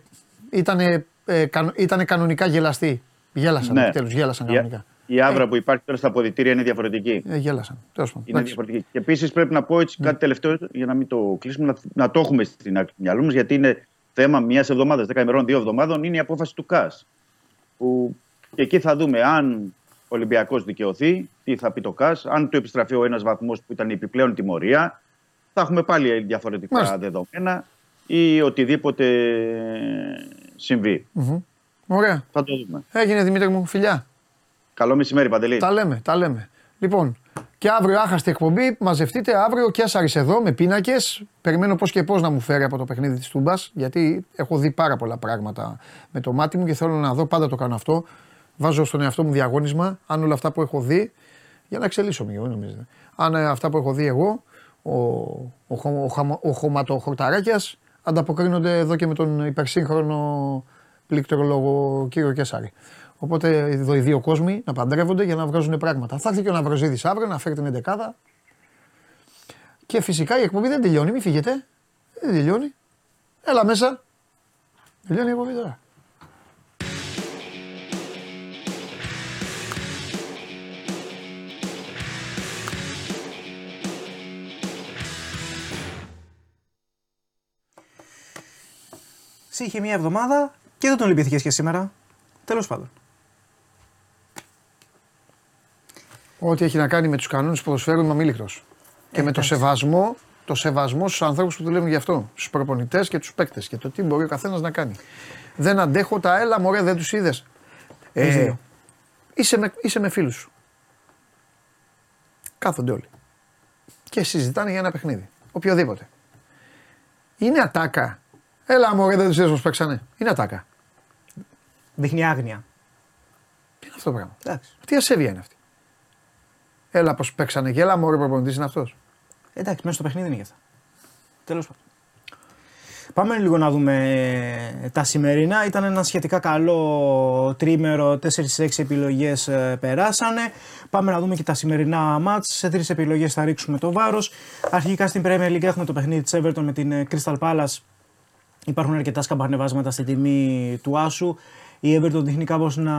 ήταν ε, κανο- ήτανε κανονικά γελαστοί. Γέλασαν, Ναι. επιτέλους, γέλασαν Η, κανονικά. η άβρα που υπάρχει τώρα στα αποδητήρια είναι διαφορετική. Ε, γέλασαν. Τέλος πάντων. Είναι Εντάξει. διαφορετική. Και επίσης πρέπει να πω έτσι κάτι τελευταίο για να μην το κλείσουμε, να, να το έχουμε στην άκρη του μυαλού μας, γιατί είναι θέμα μιας εβδομάδας, δέκα ημερών, δύο εβδομάδων, είναι η απόφαση του ΚΑΣ. Που και εκεί θα δούμε αν ο Ολυμπιακός δικαιωθεί, τι θα πει το ΚΑΣ, αν του επιστραφεί ο ένας βαθμός που ήταν η επιπλέον τιμωρία. Θα έχουμε πάλι διαφορετικά Μάλιστα. δεδομένα ή οτιδήποτε συμβεί. Μμμ. Ωραία. Θα το δούμε. Έγινε Δημήτρη μου, φιλιά. Καλό μεσημέρι, Παντελή. Τα λέμε, τα λέμε. Λοιπόν, και αύριο άχαστη εκπομπή. Μαζευτείτε αύριο και Άσαρη εδώ με πίνακες. Περιμένω πώς και πώς να μου φέρει από το παιχνίδι της Τούμπας. Γιατί έχω δει πάρα πολλά πράγματα με το μάτι μου και θέλω να δω. Πάντα το κάνω αυτό. Βάζω στον εαυτό μου διαγώνισμα. Αν όλα αυτά που έχω δει. Για να εξελίσσω μην νομίζετε. Αν ε, αυτά που έχω δει εγώ, ο, ο, χω- ο, χαμο- ο χωματοχορταράκιας, ανταποκρίνονται εδώ και με τον υπερσύγχρονο πληκτρολόγο κύριο Κέσσαρη. Οπότε εδώ οι δύο κόσμοι να παντρεύονται για να βγάζουν πράγματα. Θα έρθει και ο Ναυροζίδης αύριο να φέρει την εντεκάδα. Και φυσικά η εκπομπή δεν τελειώνει, μην φύγετε. Δεν τελειώνει. Έλα μέσα. Τελειώνει η εκπομπή τώρα. Είχε μία εβδομάδα και δεν τον λυπηθήκες και σήμερα. Τέλος πάντων. Ό,τι έχει να κάνει με τους κανόνες του ποδοσφαίρου είμαι αμήλικτο. Και με το σεβασμό, το σεβασμό στους ανθρώπους που δουλεύουν γι' αυτό. Στους προπονητές και τους παίκτες. Και το τι μπορεί ο καθένας να κάνει. Δεν αντέχω τα έλα, μωρέ, δεν τους είδες. Έχεις δίκιο. είσαι με, είσαι με φίλους σου. Κάθονται όλοι. Και συζητάνε για ένα παιχνίδι. Οποιοδήποτε. Είναι ατάκα. Έλα, μωρέ, δεν τους είδε πώ παίξανε. Είναι ατάκα. Δείχνει άγνοια. Τι είναι αυτό το πράγμα; Εντάξει. Τι ασέβεια είναι αυτή; Έλα, πώ παίξανε και έλα, μωρέ, προπονητής είναι αυτός. Εντάξει, μέσα στο παιχνίδι είναι γι' αυτά. Τέλος πάντων. Πάμε λίγο να δούμε ε, τα σημερινά. Ήταν ένα σχετικά καλό τρίμερο, 4-6 επιλογές ε, περάσανε. Πάμε να δούμε και τα σημερινά μάτς. Σε τρεις επιλογές θα ρίξουμε το βάρος. Αρχικά στην Premier League έχουμε το παιχνίδι της Everton με την ε, Crystal Palace. Υπάρχουν αρκετά σκαμπανεβάσματα στη τιμή του Άσου. Η Everton δείχνει κάπως να,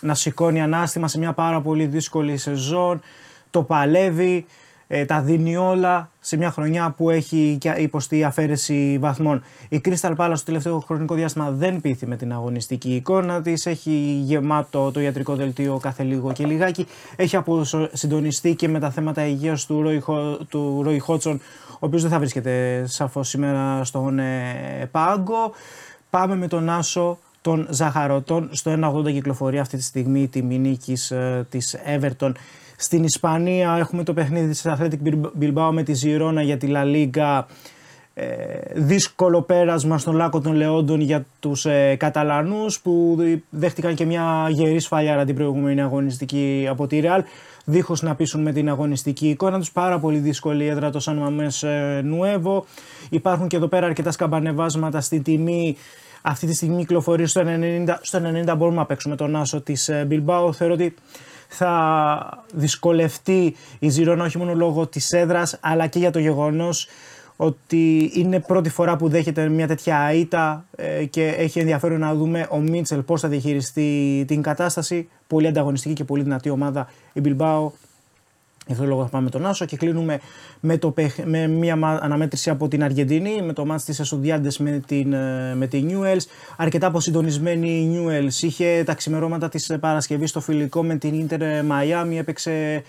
να σηκώνει ανάστημα σε μια πάρα πολύ δύσκολη σεζόν. Το παλεύει, ε, τα δίνει όλα σε μια χρονιά που έχει και υποστεί αφαίρεση βαθμών. Η Crystal Palace στο τελευταίο χρονικό διάστημα δεν πείθει με την αγωνιστική εικόνα της. Έχει γεμάτο το ιατρικό δελτίο κάθε λίγο και λιγάκι. Έχει αποσυντονιστεί και με τα θέματα υγείας του Ρόι, Χο- του Ρόι Χότσον, ο οποίος δεν θα βρίσκεται σαφώς σήμερα στον ε, πάγκο. Πάμε με τον Άσο των Ζαχαρωτών. Στο 1,80 κυκλοφορεί αυτή τη στιγμή η τιμή νίκης ε, της Everton. Στην Ισπανία έχουμε το παιχνίδι της Athletic Bilbao με τη Ζιρόνα για τη La Liga. Ε, δύσκολο πέρασμα στον Λάκο των Λεόντων για τους ε, Καταλανούς που δέχτηκαν και μια γερή σφαλιάρα την προηγούμενη αγωνιστική από τη Real δίχως να πείσουν με την αγωνιστική εικόνα τους. Πάρα πολύ δύσκολη έδρα το Σαν Μαμές ε, Νουέβο. Υπάρχουν και εδώ πέρα αρκετά σκαμπανεβάσματα στη τιμή. Αυτή τη στιγμή κυκλοφορεί στο 90, στο 90 μπορούμε να παίξουμε τον άσο της ε, Bilbao. Θεωρώ ότι θα δυσκολευτεί η Ζηρώνα όχι μόνο λόγω της έδρας αλλά και για το γεγονός ότι είναι πρώτη φορά που δέχεται μια τέτοια ήττα ε, και έχει ενδιαφέρον να δούμε ο Μίτσελ πώς θα διαχειριστεί την κατάσταση. Πολύ ανταγωνιστική και πολύ δυνατή ομάδα η Bilbao. Γι' αυτό το λόγο θα πάμε με τον Άσο και κλείνουμε με, το, παιχ- με μια μα- αναμέτρηση από την Αργεντινή, με το μάτς της Εσουδιάντες με την, ε, με την Newells. Αρκετά αποσυντονισμένη η Newells. Είχε τα ξημερώματα της ε, Παρασκευής στο φιλικό με την Inter Miami. Έπαιξε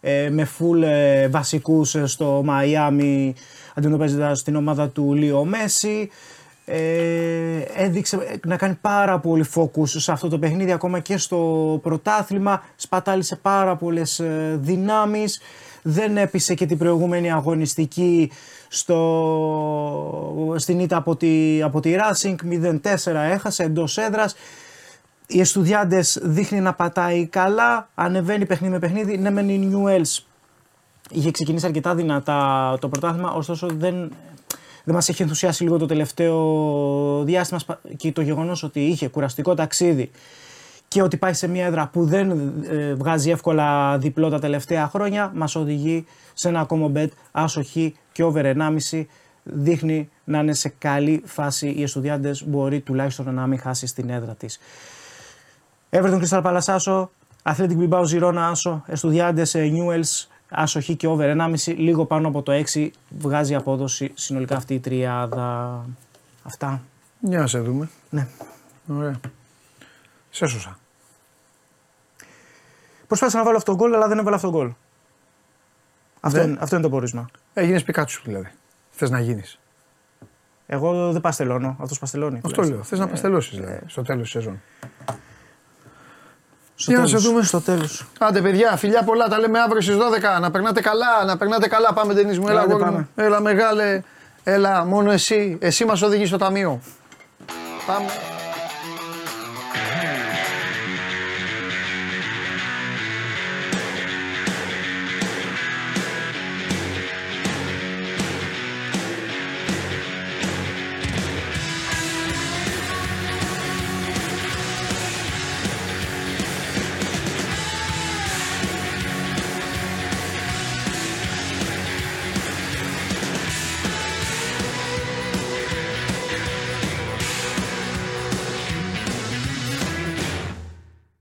ε, με full ε, βασικούς ε, στο Miami αντιμετωπίζοντας την ομάδα του Λίο Μέση. Ε, έδειξε να κάνει πάρα πολύ focus σε αυτό το παιχνίδι ακόμα και στο πρωτάθλημα σπατάλησε πάρα πολλές ε, δυνάμεις δεν έπεισε και την προηγούμενη αγωνιστική στο, στην ήττα από τη, από τη Racing 0-4 έχασε εντός έδρας οι Εστουδιάντες δείχνει να πατάει καλά, ανεβαίνει παιχνίδι με παιχνίδι. Ναι, μεν η Newells είχε ξεκινήσει αρκετά δυνατά το πρωτάθλημα, ωστόσο δεν, δεν μας έχει ενθουσιάσει λίγο το τελευταίο διάστημα και το γεγονός ότι είχε κουραστικό ταξίδι και ότι πάει σε μια έδρα που δεν ε, βγάζει εύκολα διπλό τα τελευταία χρόνια μας οδηγεί σε ένα ακόμα bet άσοχη και over 1,5 δείχνει να είναι σε καλή φάση οι Εστουδιάντες μπορεί τουλάχιστον να μην χάσει στην έδρα της. Everton Crystal Palace άσο, Athletic Bilbao Girona άσο, Estudiantes Newells άσο και over 1,5 λίγο πάνω από το 6 βγάζει απόδοση συνολικά αυτή η τριάδα. Αυτά. Για να σε δούμε. Ναι. Ωραία. Σε έσωσα. Προσπάθησα να βάλω αυτό το γκολ, αλλά δεν έβαλα αυτό το γκολ. Αυτό, Δεν. είναι, αυτό είναι το πόρισμα. Έγινες πικάτσου δηλαδή. Θες να γίνεις. Εγώ δεν παστελώνω, αυτός παστελώνει. Αυτό λέω. Θες να Ε, παστελώσεις δηλαδή, στο τέλος της σεζόν. Στο Για να σε τέλος, δούμε. Στο τέλος. Άντε παιδιά, φιλιά πολλά, τα λέμε αύριο στις 12. Να περνάτε καλά, να περνάτε καλά. Πάμε ταινίς μου, έλα Άντε, αγόρι μου. πάμε. Έλα μεγάλε, έλα μόνο εσύ. Εσύ μας οδηγείς στο ταμείο. Πάμε.